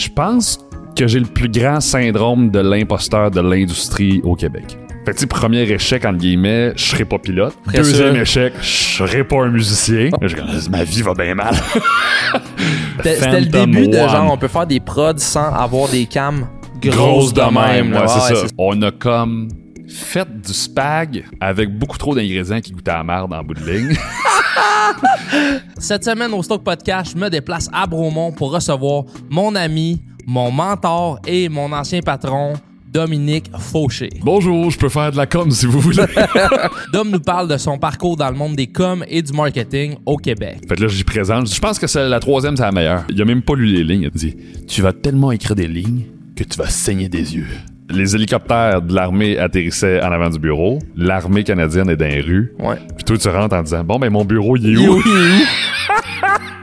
Je pense que j'ai le plus grand syndrome de l'imposteur de l'industrie au Québec. Fait que, premier échec, entre guillemets, je serai pas pilote. Très Deuxième sûr. échec, je serai pas un musicien. Je dis, ma vie va bien mal. C'était le début de genre, on peut faire des prods sans avoir des cams Grosse de même, là. ouais, c'est Ouais, ça. On a comme fait du spag avec beaucoup trop d'ingrédients qui goûtaient à la merde en bout de ligne. Cette semaine au Stock Podcast, je me déplace à Bromont pour recevoir mon ami, mon mentor et mon ancien patron, Dominique Fauché. Bonjour, je peux faire de la com si vous voulez. Dom nous parle de son parcours dans le monde des coms et du marketing au Québec. Fait que là, j'y présente. Je pense que c'est la troisième, c'est la meilleure. Il a même pas lu les lignes. Il a dit Tu vas tellement écrire des lignes que tu vas saigner des yeux. Les hélicoptères de l'armée atterrissaient en avant du bureau. L'armée canadienne est dans les rues. Ouais. Puis toi, tu rentres en disant Bon, ben, mon bureau, il est où?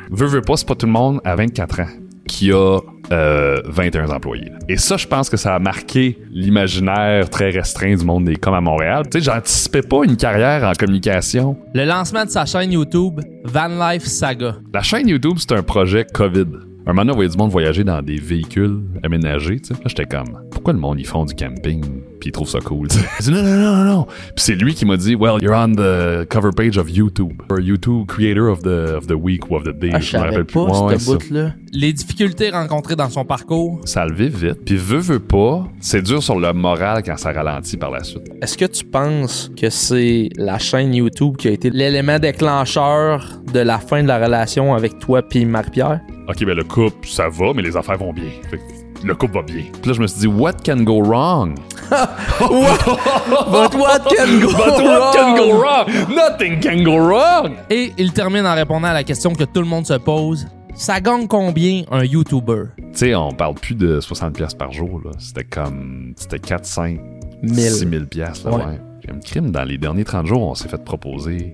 Veux, veux pas, c'est pas tout le monde à 24 ans qui a euh, 21 employés. là. Et ça, je pense que ça a marqué l'imaginaire très restreint du monde des coms à Montréal. Tu sais, j'anticipais pas une carrière en communication. Le lancement de sa chaîne YouTube, Van Life Saga. La chaîne YouTube, c'est un projet COVID. Un moment donné, on voyait du monde voyager dans des véhicules aménagés. Là, j'étais comme, pourquoi le monde, ils font du camping, puis ils trouvent ça cool. Il dit, non, non, non, non, non. Puis c'est lui qui m'a dit, well, you're on the cover page of YouTube. Or YouTube Creator of the, of the Week ou of the Day. Ah, je me rappelle plus. pas Ouais. Les difficultés rencontrées dans son parcours. Ça a levé vite. Puis veut, veut pas, c'est dur sur le moral quand ça ralentit par la suite. Est-ce que tu penses que c'est la chaîne YouTube qui a été l'élément déclencheur de la fin de la relation avec toi puis Marie-Pierre? OK, ben le couple, ça va, mais les affaires vont bien. Fait que le couple va bien. Puis là, je me suis dit, what can go wrong? But what can go But what can go wrong? Nothing can go wrong! Et il termine en répondant à la question que tout le monde se pose. Ça gagne combien un YouTuber? Tu sais, on parle plus de 60$ piastres par jour, là. C'était comme. C'était 4, 5, 1000. 6 000 piastres, là, Ouais. ouais. J'ai un crime. Dans les derniers 30 jours, on s'est fait proposer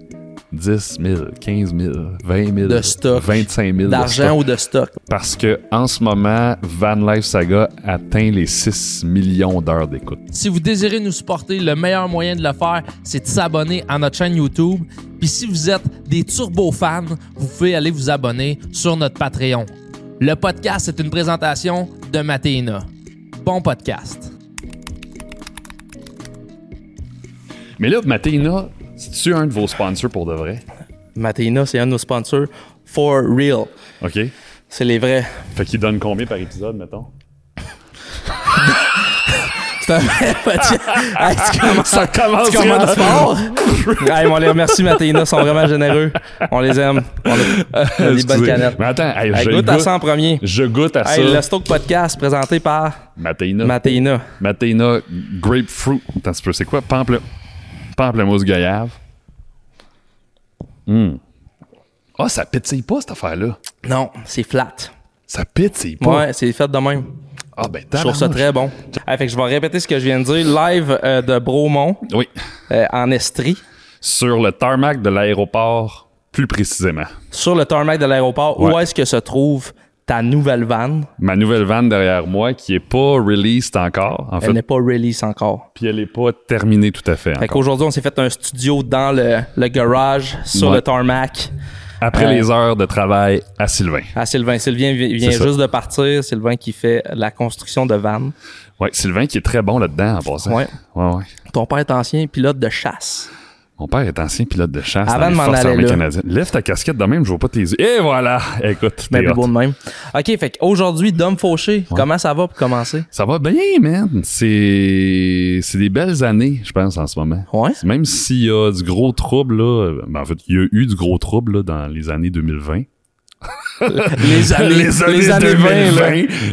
10 000, 15 000, 20 000, De stock. 25 000 de D'argent ou de stock? Parce que en ce moment, Van Life Saga atteint les 6 millions d'heures d'écoute. Si vous désirez nous supporter, le meilleur moyen de le faire, c'est de s'abonner à notre chaîne YouTube. Puis si vous êtes des turbo fans, vous pouvez aller vous abonner sur notre Patreon. Le podcast est une présentation de Matéina. Bon podcast. Mais là, Matéina, c'est-tu un de vos sponsors pour de vrai? Matéina, c'est un de nos sponsors. For real. OK? C'est les vrais. Fait qu'il donne combien par épisode, mettons? C'est un vrai podcast. Hey, tu commences, Ça commence tu commences fort. hey, on les remercie, Matéina. Ils sont vraiment généreux. On les aime. On a, on a des bonnes canettes. Mais attends, hey, je, goûte à ça en premier. je goûte à Hey, ça. le Stoke Podcast présenté par Matéina. Matéina. Matéina Grapefruit. Attends c'est quoi? Pample... Pamplemousse goyave. Hum. Ah, ça pétille pas, cette affaire-là. Non, c'est flat. Ça pétille pas. Ouais, c'est fait de même. Ah, ben, Je trouve ça très bon. Ah, fait que je vais répéter ce que je viens de dire. Live euh, de Bromont, Oui. euh, en Estrie, Sur le tarmac de l'aéroport, plus précisément. sur le tarmac de l'aéroport. Où est-ce que se trouve ta nouvelle vanne? Ma nouvelle vanne derrière moi, qui est pas released encore, en Elle fait. n'est pas release encore. Puis elle est pas terminée tout à fait Fait qu'aujourd'hui, on s'est fait un studio dans le, le garage, sur Ouais. le tarmac, Après Euh, les heures de travail à Sylvain. à Sylvain. Sylvain vi- vient ça. juste de partir. Sylvain qui fait la construction de vannes. Ouais, Sylvain qui est très bon là-dedans en passant. Ouais. Ouais, ouais. Ton père est ancien pilote de chasse. Mon père est ancien pilote de chasse Avant dans de les m'en forces aller armées là. canadiennes. Lève ta casquette de même, je vois pas tes yeux. Et voilà! Écoute, Mais plus hot. beau de même. OK, fait qu'aujourd'hui, Dom Fauché, comment ça va pour commencer? Ça va bien, man. C'est c'est des belles années, je pense, en ce moment. Ouais? Même s'il y a du gros trouble, là, ben, en fait, il y a eu du gros trouble là, dans les années 2020. Les années, les années, les années 20, 2020,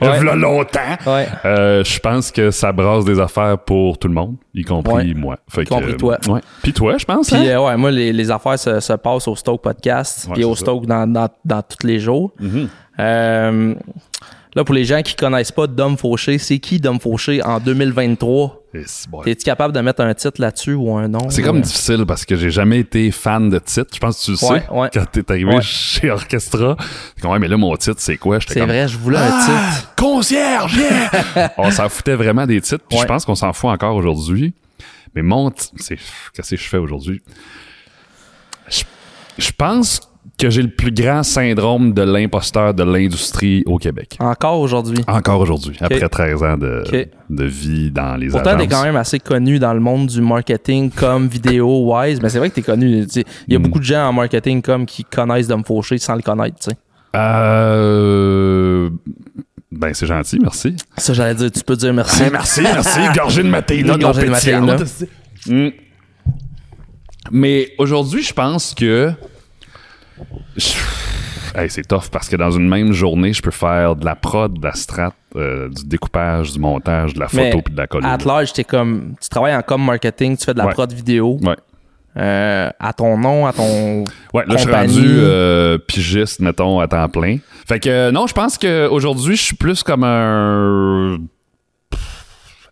là. Ouais. v'là longtemps. Ouais. Euh, je pense que ça brasse des affaires pour tout le monde, y compris Ouais. moi. Fait Y compris toi. Ouais. Puis toi, je pense. Puis hein? euh, ouais, moi, les, les affaires se, se passent au Stoke Podcast, Ouais, puis au. Stoke dans, dans, dans tous les jours. Mhm. Euh, là, pour les gens qui connaissent pas Dom Fauché, c'est qui Dom Fauché en 2023? Et c'est bon. Es-tu capable de mettre un titre là-dessus ou un nom? C'est Euh, comme difficile parce que j'ai jamais été fan de titre. Je pense que tu le sais. Ouais, ouais. Quand t'es arrivé Ouais. chez Orchestra. Comme, ouais, mais là, mon titre, c'est quoi? C'est comme, vrai, je voulais un Ah, titre. concierge! yeah! on s'en foutait vraiment des titres. Puis je pense qu'on s'en fout encore aujourd'hui. Mais mon titre, c'est, qu'est-ce que je fais aujourd'hui? Je, je pense que j'ai le plus grand syndrome de l'imposteur de l'industrie au Québec. Encore aujourd'hui. Encore aujourd'hui, après 13 ans de, de vie dans les Pourtant, t'es quand même assez connu dans le monde du marketing comme vidéo wise, mais c'est vrai que t'es connu. Il y a Mm. beaucoup de gens en marketing comme qui connaissent Dom Fauché sans le connaître, tu sais. Euh... Ben, c'est gentil, merci. Ça, j'allais dire, tu peux dire merci. merci, merci. Gorgée de maté, là, Une gorgée de. Mm. Mais aujourd'hui, je pense que. Je- Hey, c'est tough parce que dans une même journée, je peux faire de la prod, de la strat, euh, du découpage, du montage, de la photo puis de la colline. At large, t'es comme, tu travailles en com marketing, tu fais de la Ouais. prod vidéo, Ouais. euh, à ton nom, à ton. Ouais, là, je suis compagnie. rendu euh, pigiste, mettons, à temps plein. Fait que, non, je pense qu'aujourd'hui, je suis plus comme un.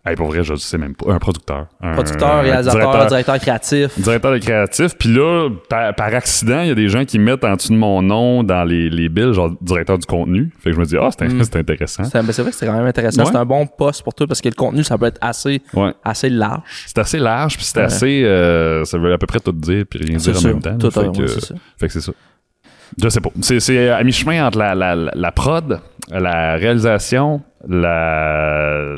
Hey, pour vrai, je sais même pas. Un producteur. Un- Producteur, réalisateur, directeur- directeur, créatif. Directeur de créatif. Puis là, par, par accident, il y a des gens qui mettent en dessous de mon nom dans les, les bills, genre directeur du contenu. Fait que je me dis, ah, c'est Mm. c'est intéressant. C'est ben, c'est vrai que c'est quand même intéressant. Ouais. C'est un bon poste pour toi parce que le contenu, ça peut être assez, Ouais. assez large. C'est assez large, puis c'est Ouais. assez. euh, ça veut à peu près tout dire, puis rien dire en même temps. Tout fait, à- que, ça. fait que c'est ça. Je sais pas. C'est, c'est à mi-chemin entre la, la, la- la prod, la réalisation, la,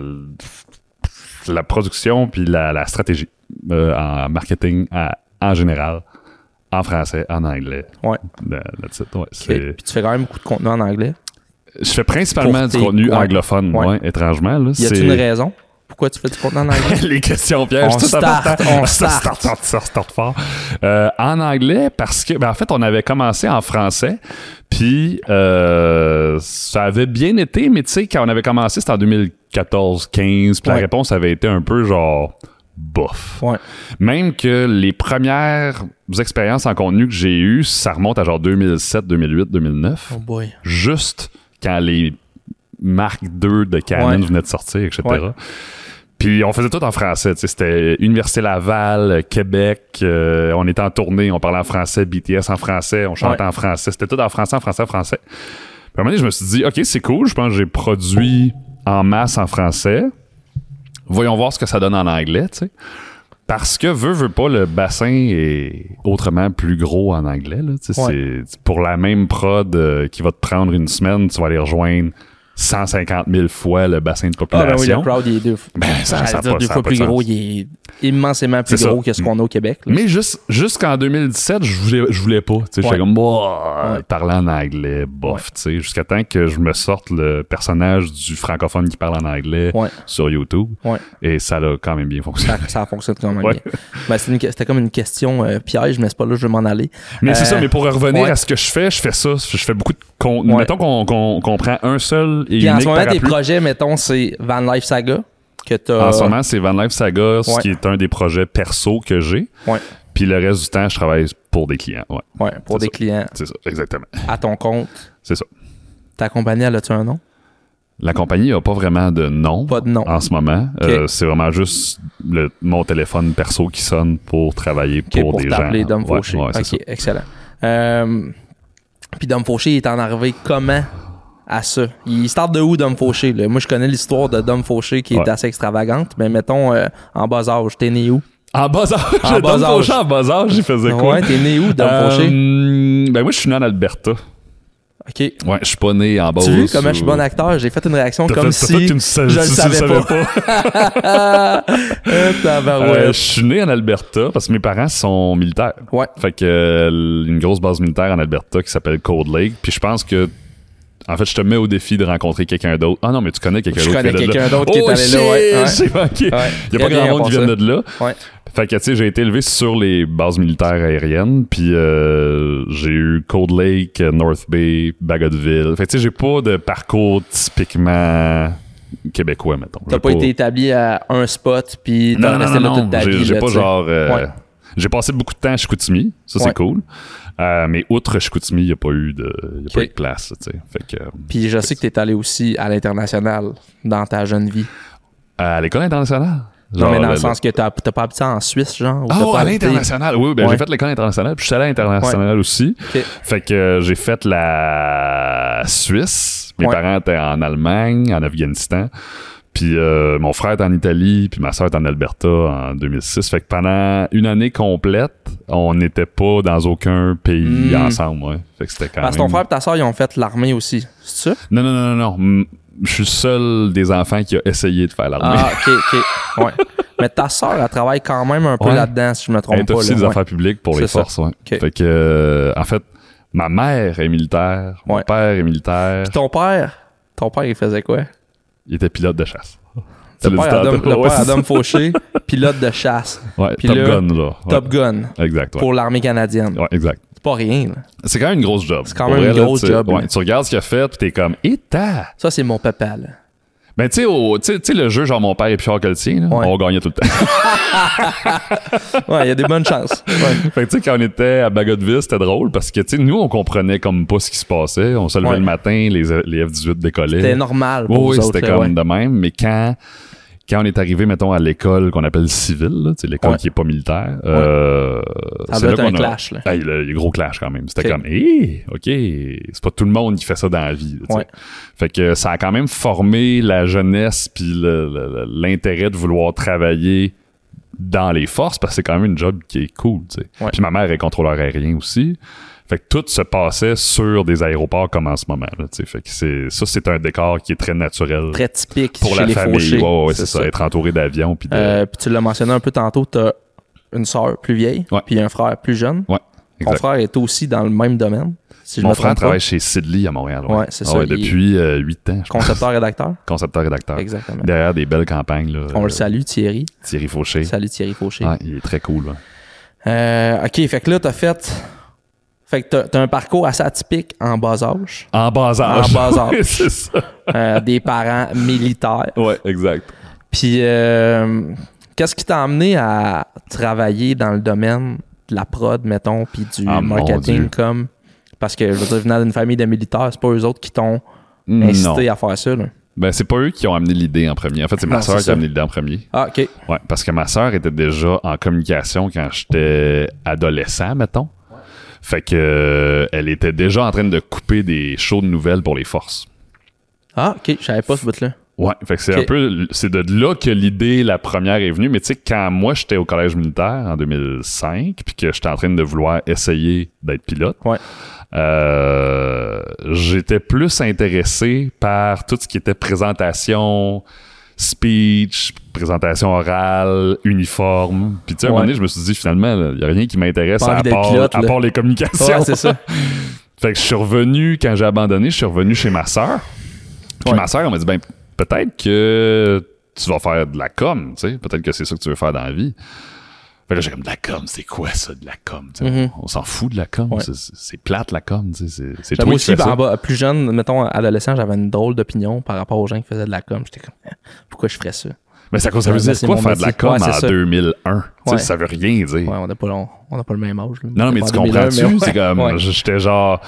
la production, puis la, la stratégie euh, en marketing à- en général, en français, en anglais. Ouais. That's it, ouais, Puis tu fais quand même beaucoup de contenu en anglais? Je fais principalement Pour du contenu ouais. anglophone, Ouais. étrangement. Là, Y c'est- une raison? Pourquoi tu fais du contenu en anglais? les questions pièges. On tout start, on Ça start. start, ça start fort. Euh, en anglais, parce que, ben, en fait, on avait commencé en français, puis euh, ça avait bien été, mais tu sais, quand on avait commencé, c'était en 2014-15, puis la réponse avait été un peu genre bof. Ouais. Même que les premières expériences en contenu que j'ai eues, ça remonte à genre 2007, 2008, 2009 Oh boy. juste quand les Mark II de Canon Ouais. venaient de sortir, etc. Ouais. Puis on faisait tout en français. C'était Université Laval, Québec. euh, on était en tournée, on parlait en français, BTS en français, on chantait Ouais. en français. C'était tout en français, en français, en français. Puis à un moment donné, je me suis dit, OK, c'est cool. Je pense que j'ai produit en masse en français. Voyons voir ce que ça donne en anglais, tu sais. Parce que, veut, veut pas, le bassin est autrement plus gros en anglais. Là, Ouais. pour la même prod euh, qui va te prendre une semaine, tu vas aller rejoindre 150 000 fois le bassin de Ah ben oui, population. le crowd, il est deux, Ben, ça- ça dire pas- deux ça fois plus gros. Il est immensément plus ça. gros que ce qu'on a au Québec. là. Mais juste, jusqu'en 2017, je voulais, je voulais pas. tu sais, Ouais. J'étais comme, bah, Ouais. parler en anglais, bof. tu sais, Jusqu'à temps que je me sorte le personnage du francophone qui parle en anglais Ouais. sur YouTube. Ouais. Et ça a quand même bien fonctionné. Ça, ça fonctionne quand même Ouais. bien. Ben, c'était, comme une question euh, piège, mais c'est pas là que je veux m'en aller. Mais c'est Euh, ça, mais pour revenir ouais. à ce que je fais, je fais ça. Je fais beaucoup de contenu. Ouais. Mettons qu'on prend un seul et Puis en ce moment, tes projets, mettons, c'est Van Life Saga, que t'as... En ce moment, c'est Van Life Saga, ce Ouais. qui est un des projets perso que j'ai. Ouais. Puis le reste du temps, je travaille pour des clients. Ouais, Ouais, pour des ça. clients c'est ça, exactement. à ton compte. C'est ça. Ta compagnie, elle a-tu un nom? La compagnie a pas vraiment de nom Pas de nom. en ce moment. Euh, c'est vraiment juste le, mon téléphone perso qui sonne pour travailler pour, pour des gens. t'appeler Dom Ouais, Fauché. ouais, c'est ça. ok, excellent. Euh, puis Dom Fauché, est en arrivé comment? À ça? Il start de où, Dom Fauché? là? Moi, je connais l'histoire de Dom Fauché qui est Ouais. assez extravagante, mais mettons, euh, en bas âge, t'es né où? En bas âge, En bas Dom âge. Fauché en bas âge, j'y faisais quoi? Ouais, t'es né où, Dom Euh, Fauché? Ben moi, je suis né en Alberta. OK. Ouais, je suis pas né en bas Tu vois comment je suis bon acteur? J'ai fait une réaction comme fait- si seule- je le savais savais pas. Euh, tabarouette. Euh, je suis né en Alberta parce que mes parents sont militaires. Ouais. Fait que euh, une grosse base militaire en Alberta qui s'appelle Cold Lake. Puis je pense que en fait, je te mets au défi de rencontrer quelqu'un d'autre. Ah non, mais tu connais quelqu'un Je d'autre. connais qui est de quelqu'un d'autre qui est Oh, allé là, ouais, c'est manqué. Il y a pas grand monde qui vient de là. Ouais. Fait que, tu sais, j'ai été élevé sur les bases militaires aériennes, puis euh, j'ai eu Cold Lake, North Bay, Bagotville. Fait que, tu sais, j'ai pas de parcours typiquement québécois, mettons. T'as J'ai pas, été établi à un spot, puis t'as resté là toute ta j'ai vie. j'ai pas genre... euh, Ouais. J'ai passé beaucoup de temps à Chicoutimi, ça c'est Ouais. cool. Euh, mais outre Chicoutimi, il n'y a pas eu de, y a pas eu de tu. Fait que, euh, Puis je sais que t'es allé aussi à l'international dans ta jeune vie. à l'école internationale? non, mais dans le le- sens que t'as pas habité en Suisse, genre. Ah, oh, à l'international. Oui, ben Ouais. j'ai fait l'école internationale, puis je suis allé à l'international aussi. Fait que euh, j'ai fait la Suisse. Mes Ouais. parents étaient en Allemagne, en Afghanistan. Puis euh, mon frère est en Italie, puis ma soeur est en Alberta en 2006. Fait que pendant une année complète, on n'était pas dans aucun pays Mm. ensemble. Ouais. Fait que c'était quand Parce que même... ton frère et ta soeur, ils ont fait l'armée aussi. C'est ça? Non, non, non, non, non. Je suis seul des enfants qui a essayé de faire l'armée. Ah, ok, ok. Ouais. Mais ta soeur, elle travaille quand même un peu Ouais. là-dedans, si je me Elle trompe pas. officier là. des Ouais. affaires publiques pour les forces, ouais. Fait que, euh, en fait, ma mère est militaire, mon père est militaire, Puis ton père, ton père, il faisait quoi? Il était pilote de chasse. Le père Adam, le père Fauché, pilote de chasse. Ouais, Puis Top là, Gun. Top Gun, Exact, ouais. pour l'armée canadienne. Ouais, exact. C'est pas rien, là. C'est quand même une grosse job. C'est quand même une là, grosse tu- job, Ouais, tu regardes ce qu'il a fait, puis t'es comme, et ta! Ça, c'est mon papa, là. Ben, tu sais, le jeu, genre, mon père est plus fort que le tien, là, Ouais. on gagnait tout le temps. Ouais, il y a des bonnes chances. Ouais. fait que, tu sais, quand on était à Bagotville, c'était drôle parce que, tu sais, nous, on comprenait comme pas ce qui se passait. On se levait Ouais. le matin, les, les F-18 décollaient. C'était normal pour Oui, c'était comme de même. Mais quand, quand on est arrivé, mettons, à l'école qu'on appelle civile, l'école Ouais. qui est pas militaire, euh, Ça c'est là qu'on a- clash, là. Hey, le, le gros clash quand même. C'était comme, hé, OK, c'est pas tout le monde qui fait ça dans la vie. là. Ouais. Fait que ça a quand même formé la jeunesse puis l'intérêt de vouloir travailler dans les forces parce que c'est quand même une job qui est cool. Ouais. Puis ma mère est contrôleur aérien aussi. Fait que tout se passait sur des aéroports comme en ce moment. Là, tu sais. fait que c'est ça, c'est un décor qui est très naturel Très typique pour chez la les famille. Ouais, ouais, c'est ça. Être entouré d'avions puis de. Euh, puis tu l'as mentionné un peu tantôt, t'as une sœur plus vieille, puis un frère plus jeune. ouais, Ton frère est aussi dans le même domaine. Si Mon frère pas. travaille chez Sidley à Montréal. Ouais, c'est Ah ça, depuis euh, 8 ans. Concepteur-rédacteur. Concepteur-rédacteur. Exactement. Derrière des belles campagnes. Là, On le salue, Thierry. Thierry Fauché. Salut Thierry Fauché. Il est très cool. Euh, ok, fait que là, t'as fait. Fait que t'as, un parcours assez atypique en bas âge. En bas âge. En bas âge. C'est ça. Euh, des parents militaires. Ouais, exact. Puis, euh, qu'est-ce qui t'a amené à travailler dans le domaine de la prod, mettons, puis du Ah, marketing comme. Parce que, je veux dire, venant d'une famille de militaires, c'est pas eux autres qui t'ont Non. incité à faire ça, là. Ben, c'est pas eux qui ont amené l'idée en premier. En fait, c'est ma soeur qui a amené l'idée en premier. Ah, ok. Ouais, parce que ma soeur était déjà en communication quand j'étais adolescent, mettons. Fait que euh, elle était déjà en train de couper des shows de nouvelles pour les forces. Ah, ok, je savais pas ce bout-là. Ouais, fait que c'est un peu c'est de là que l'idée la première est venue, mais tu sais quand moi j'étais au collège militaire en 2005 puis que j'étais en train de vouloir essayer d'être pilote. Ouais. euh, j'étais plus intéressé par tout ce qui était présentation, speech, présentation orale, uniforme. Puis tu sais, à un Ouais. moment donné, je me suis dit finalement, il y a rien qui m'intéresse à part, pilote, à part les communications. Ouais, c'est ça. Fait que je suis revenu, quand j'ai abandonné, je suis revenu chez ma sœur. Puis Ouais. ma sœur, elle m'a dit, ben, peut-être que tu vas faire de la com, tu sais. Peut-être que c'est ça que tu veux faire dans la vie. Fait que là, j'ai comme, de la com, c'est quoi ça, de la com? Mhm. On s'en fout de la com. Ouais. C'est- plate, la com. C'est- toi aussi, en bas, plus jeune, mettons, adolescent, j'avais une drôle d'opinion par rapport aux gens qui faisaient de la com. J'étais comme, Eh, pourquoi je ferais ça? Mais ça, ça veut Ouais, dire quoi faire de la com Ouais, en ça. 2001? Tu sais, Ouais. Ça veut rien dire. Ouais, on n'a pas, on, le même âge. là. Non, non, mais tu en 2001, comprends-tu? mais C'est ouais. comme, Ouais. j'étais genre,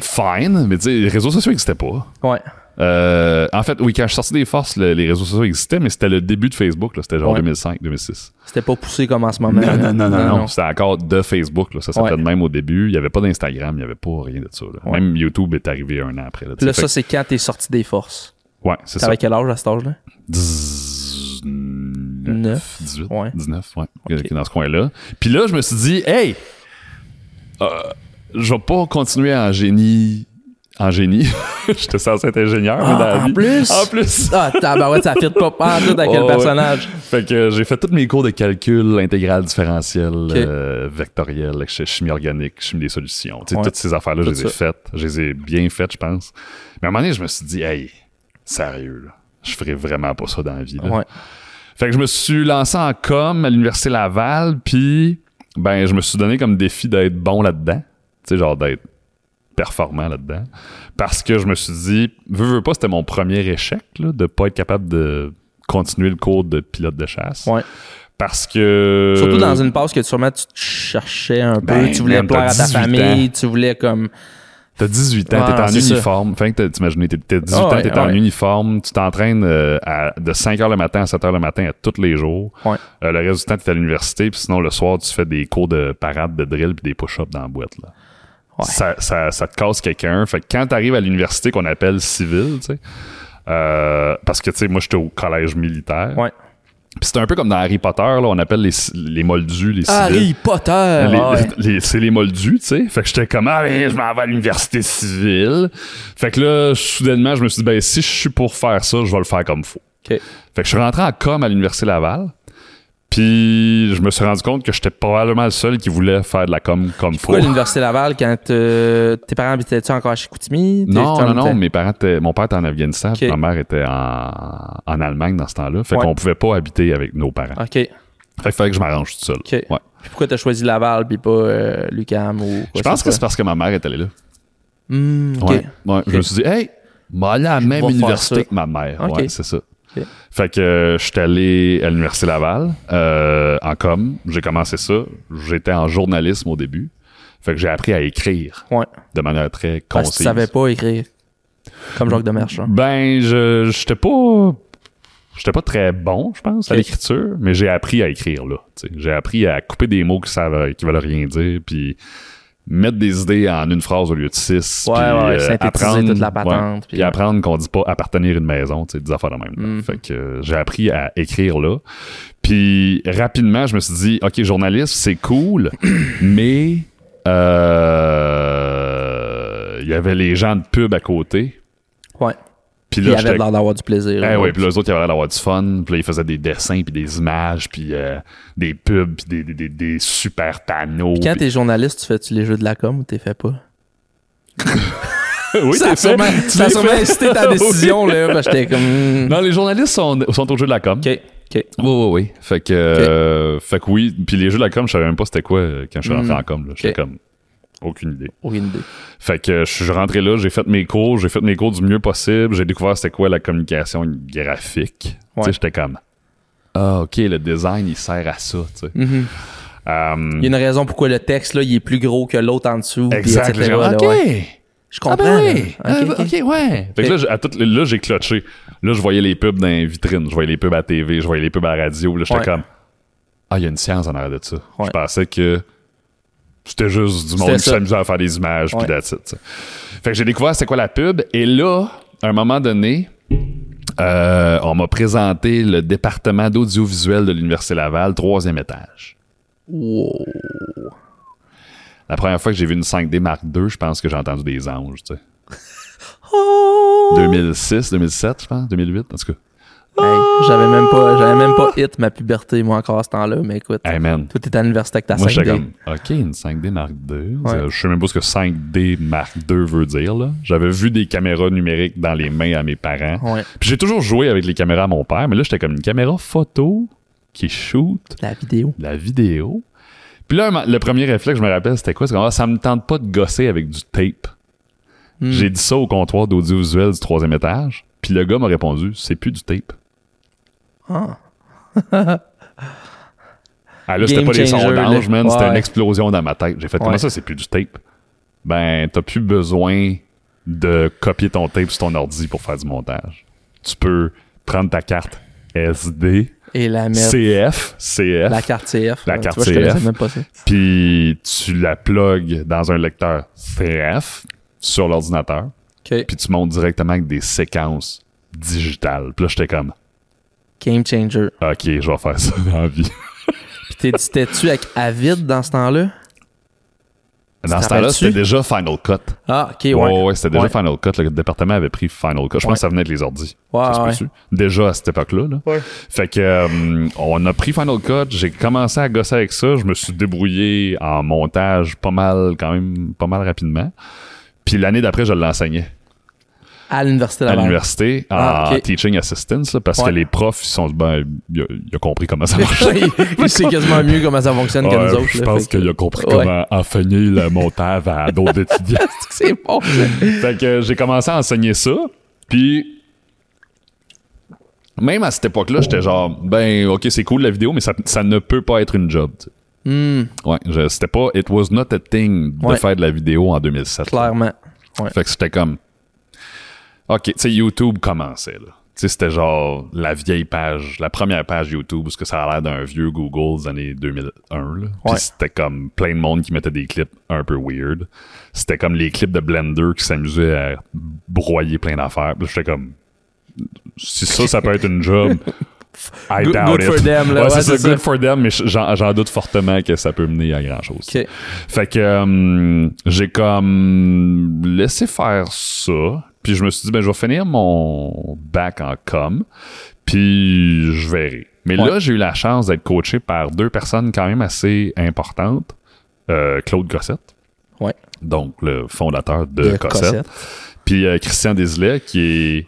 fine, mais tu sais, les réseaux sociaux n'existaient pas. Ouais. Euh, en fait, oui, quand je suis sorti des forces, le- les réseaux sociaux existaient, mais c'était le début de Facebook. C'était genre Ouais. 2005, 2006. C'était pas poussé comme en ce moment. Non, là. non, non, non, non. C'était encore de Facebook. Là. Ça s'appelait Ouais. de même au début. Il n'y avait pas d'Instagram, il n'y avait pas rien de ça. là. Ouais. Même YouTube est arrivé un an après. Là, là, ça, c'est quand t'es sorti des forces. Ouais, c'est ça. T'avais quel âge à cet âge-là? 19, Neuf. 18, Ouais. 19, ouais, dans ce coin-là. Puis là, je me suis dit, hey, euh, je vais pas continuer en génie. En génie. J'étais censé être ingénieur, mais dans la Ah, en vie- plus? En plus. Ah, tabarouette, ça fit pas pas tout à quel Oh, ouais. personnage. Fait que j'ai fait tous mes cours de calcul intégral différentiel, euh, vectoriel, ch- chimie organique, chimie des solutions. Tu sais, Ouais. Toutes ces affaires-là, je les ai faites. Je les ai bien faites, je pense. Mais à un moment donné, je me suis dit, hey, sérieux, là, je ferais vraiment pas ça dans la vie. là. Ouais. Fait que je me suis lancé en com à l'Université Laval, puis ben, je me suis donné comme défi d'être bon là-dedans. Tu sais, genre d'être performant là-dedans. Parce que je me suis dit, veux, veux pas, c'était mon premier échec, là, de pas être capable de continuer le cours de pilote de chasse. Ouais. Parce que. Surtout dans une passe que sûrement tu te cherchais un peu, Ben, tu voulais plaire à ta 18 famille, tu voulais comme. T'as 18 ans, Ouais, t'es en ça. uniforme. Enfin, que t'imagines, t'es t'es 18 Ah ans, ouais, t'es en uniforme, tu t'entraînes euh, à- de 5 h le matin à 7 h le matin à tous les jours. Euh, le reste du temps, t'es à l'université, puis sinon, le soir, tu fais des cours de parade, de drill, puis des push-ups dans la boîte. Là. Ça, ça, ça te casse quelqu'un. Fait que quand t'arrives à l'université qu'on appelle civile, tu sais, Euh, parce que, tu sais, moi, j'étais au collège militaire. Ouais. Puis c'était un peu comme dans Harry Potter, là, on appelle les, les moldus, les civils. Harry Potter! Les- ouais. les- c'est les moldus, tu sais. Fait que j'étais comme, ah, ben, je m'en vais à l'université civile. Fait que là, soudainement, je me suis dit, ben, si je suis pour faire ça, je vais le faire comme faut. OK. Fait que je suis rentré en com à l'université Laval. Puis je me suis rendu compte que j'étais probablement le seul qui voulait faire de la com comme faut. Pourquoi l'Université Laval, quand euh, tes parents habitaient-tu encore à Chicoutimi? Non, non, non, mes parents mon père était en Afghanistan, ma mère était en, en Allemagne dans ce temps-là. Fait Ouais. qu'on pouvait pas habiter avec nos parents. OK. Fait qu'il fallait que je m'arrange tout seul. OK. Ouais. Puis pourquoi t'as choisi Laval puis pas euh, Lucam ou quoi Je pense que c'est parce que ma mère était allée là. OK. Ouais, ouais. Je me suis dit, hey, m'a allé à la même université que ma mère. Ouais, c'est ça. Fait que euh, je suis allé à l'Université Laval euh, en com. J'ai commencé ça. J'étais en journalisme au début. Fait que j'ai appris à écrire Ouais. de manière très Parce que concise. tu savais pas écrire. Comme Jacques Demerchant. Ben, je j'étais pas j'étais pas très bon, je pense, à l'écriture, mais j'ai appris à écrire là. J'ai appris à couper des mots qui savent qui veulent rien dire, puis mettre des idées en une phrase au lieu de six. Ouais, puis, ouais, euh, apprendre, toute la ouais, patente, puis puis- apprendre qu'on dit pas appartenir à une maison, tu sais, des affaires de même. Mhm. Fait que euh, j'ai appris à écrire là. Puis rapidement, je me suis dit, ok, journaliste, c'est cool, mais euh, il y avait les gens de pub à côté. Ouais. Puis Puis il là, avait l'air d'avoir du plaisir. eh là. ouais, puis les autres, ils avaient l'air d'avoir du fun. Puis là, ils faisaient des dessins, puis des images, puis euh, des pubs, puis des, des, des, des super panneaux. Quand t'es journaliste, tu fais-tu les jeux de la com ou t'es fait pas? oui, ça a sûrement, ça sûrement incité ta décision, là. parce que j'étais comme... hmm. Non, les journalistes sont, sont au jeu de la com. OK, OK. Oui, oui, oui. Fait que, euh, fait que oui. Puis les jeux de la com, je savais même pas c'était quoi euh, quand je suis rentré Mm. en com. là. J'étais Ok. comme, aucune idée. Aucune idée. Fait que je suis rentré là, j'ai fait mes cours, j'ai fait mes cours du mieux possible, j'ai découvert c'était quoi la communication graphique. Tu sais, j'étais comme, ah, ok, le design, il sert à ça, tu sais. Mhm. Euh, Il y a une raison pourquoi le texte, là, il est plus gros que l'autre en dessous. Exact. etc., J'ai- là, ok. ouais. Je Ah comprends. ben là. oui. Ok, Euh, ouais. Fait que là, j'ai- à tout- là, j'ai clutché. Là, je voyais les pubs dans les vitrines. Je voyais les pubs à TV. Je voyais les pubs à la radio. Là, j'étais Ouais. comme, ah, il y a une science en arrière de ça. Ouais. Je pensais que c'était juste du monde qui s'amusait à faire des images puis that's it. Fait que j'ai découvert c'était quoi la pub. Et là, à un moment donné, euh, on m'a présenté le département d'audiovisuel de l'Université Laval, troisième étage. Wow. La première fois que j'ai vu une 5D Mark II, je pense que j'ai entendu des anges, tu sais. Oh! 2006, 2007, je pense, 2008, en tout cas. Hey, j'avais même pas, j'avais même pas hit ma puberté, moi, encore à ce temps-là, mais écoute. Hey man, Toi, t'es à l'université avec ta moi j'étais 5D. comme, ok, une 5D Mark II. Ouais. Euh, Je sais même pas ce que 5D Mark II veut dire, là. J'avais vu des caméras numériques dans les mains à mes parents. Ouais. Puis j'ai toujours joué avec les caméras à mon père, mais là j'étais comme une caméra photo qui shoot La vidéo. la vidéo. Puis là, le premier réflexe, je me rappelle, c'était quoi? C'est comme, ah, ça me tente pas de gosser avec du tape. Hmm. J'ai dit ça au comptoir d'audiovisuel du troisième étage. Puis le gars m'a répondu, c'est plus du tape. Ah. Ah là, c'était pas des sondages, man. C'était Ouais. une explosion dans ma tête. J'ai fait, comment Ouais. ça, c'est plus du tape? Ben, t'as plus besoin de copier ton tape sur ton ordi pour faire du montage. Tu peux prendre ta carte SD, Et la mettre. CF, CF, La carte CF. La carte tu vois, CF. même pas ça. puis tu la plugues dans un lecteur CF sur l'ordinateur, puis tu montes directement avec des séquences digitales. Puis là, j'étais comme, Game changer. OK, je vais faire ça dans la vie. Puis t'étais-tu avec Avid dans ce temps-là? Dans ce temps-là, c'était déjà Final Cut. Ah, OK, Ouais, ouais. ouais, c'était déjà Ouais. Final Cut. Le département avait pris Final Cut. Je pense Ouais. que ça venait avec les ordis. Ouais, Ça se? Déjà à cette époque-là. Là. Ouais. Fait que euh, on a pris Final Cut, j'ai commencé à gosser avec ça, je me suis débrouillé en montage pas mal quand même pas mal rapidement. Puis l'année d'après, je l'enseignais À l'université à Laval. l'université en Ah, teaching assistance là, parce Ouais. que les profs ils sont ben il a, il a compris comment ça marche. il, il sait quasiment mieux comment ça fonctionne que nous autres. je pense qu'il a compris Ouais. comment enseigner le montage à d'autres étudiants. C'est bon. fait que j'ai commencé à enseigner ça. Puis même à cette époque-là, j'étais genre ben OK, c'est cool la vidéo mais ça, ça ne peut pas être une job. Hmm, Ouais, c'était pas it was not a thing de Ouais. faire de la vidéo en 2007. là. clairement. Ouais. Fait que c'était comme OK, tu sais YouTube commençait là. Tu sais c'était genre la vieille page, la première page YouTube parce que ça a l'air d'un vieux Google des années 2001 là. Puis Ouais. c'était comme plein de monde qui mettait des clips un peu weird. C'était comme les clips de Blender qui s'amusaient à broyer plein d'affaires. J'étais comme si ça, ça peut être une job, I Good- doubt good it. for them, là. Ouais, Ouais, c'est ça, good for them, mais j'en doute fortement que ça peut mener à grand chose. OK. Fait que euh, j'ai comme laissé faire ça. Puis je me suis dit, ben, je vais finir mon bac en com. Puis je verrai. Mais Ouais. là, j'ai eu la chance d'être coaché par deux personnes quand même assez importantes. Euh, Claude Cossette, Ouais. donc le fondateur de, De Cossette. Cossette. Puis euh, Christian Desilets, qui est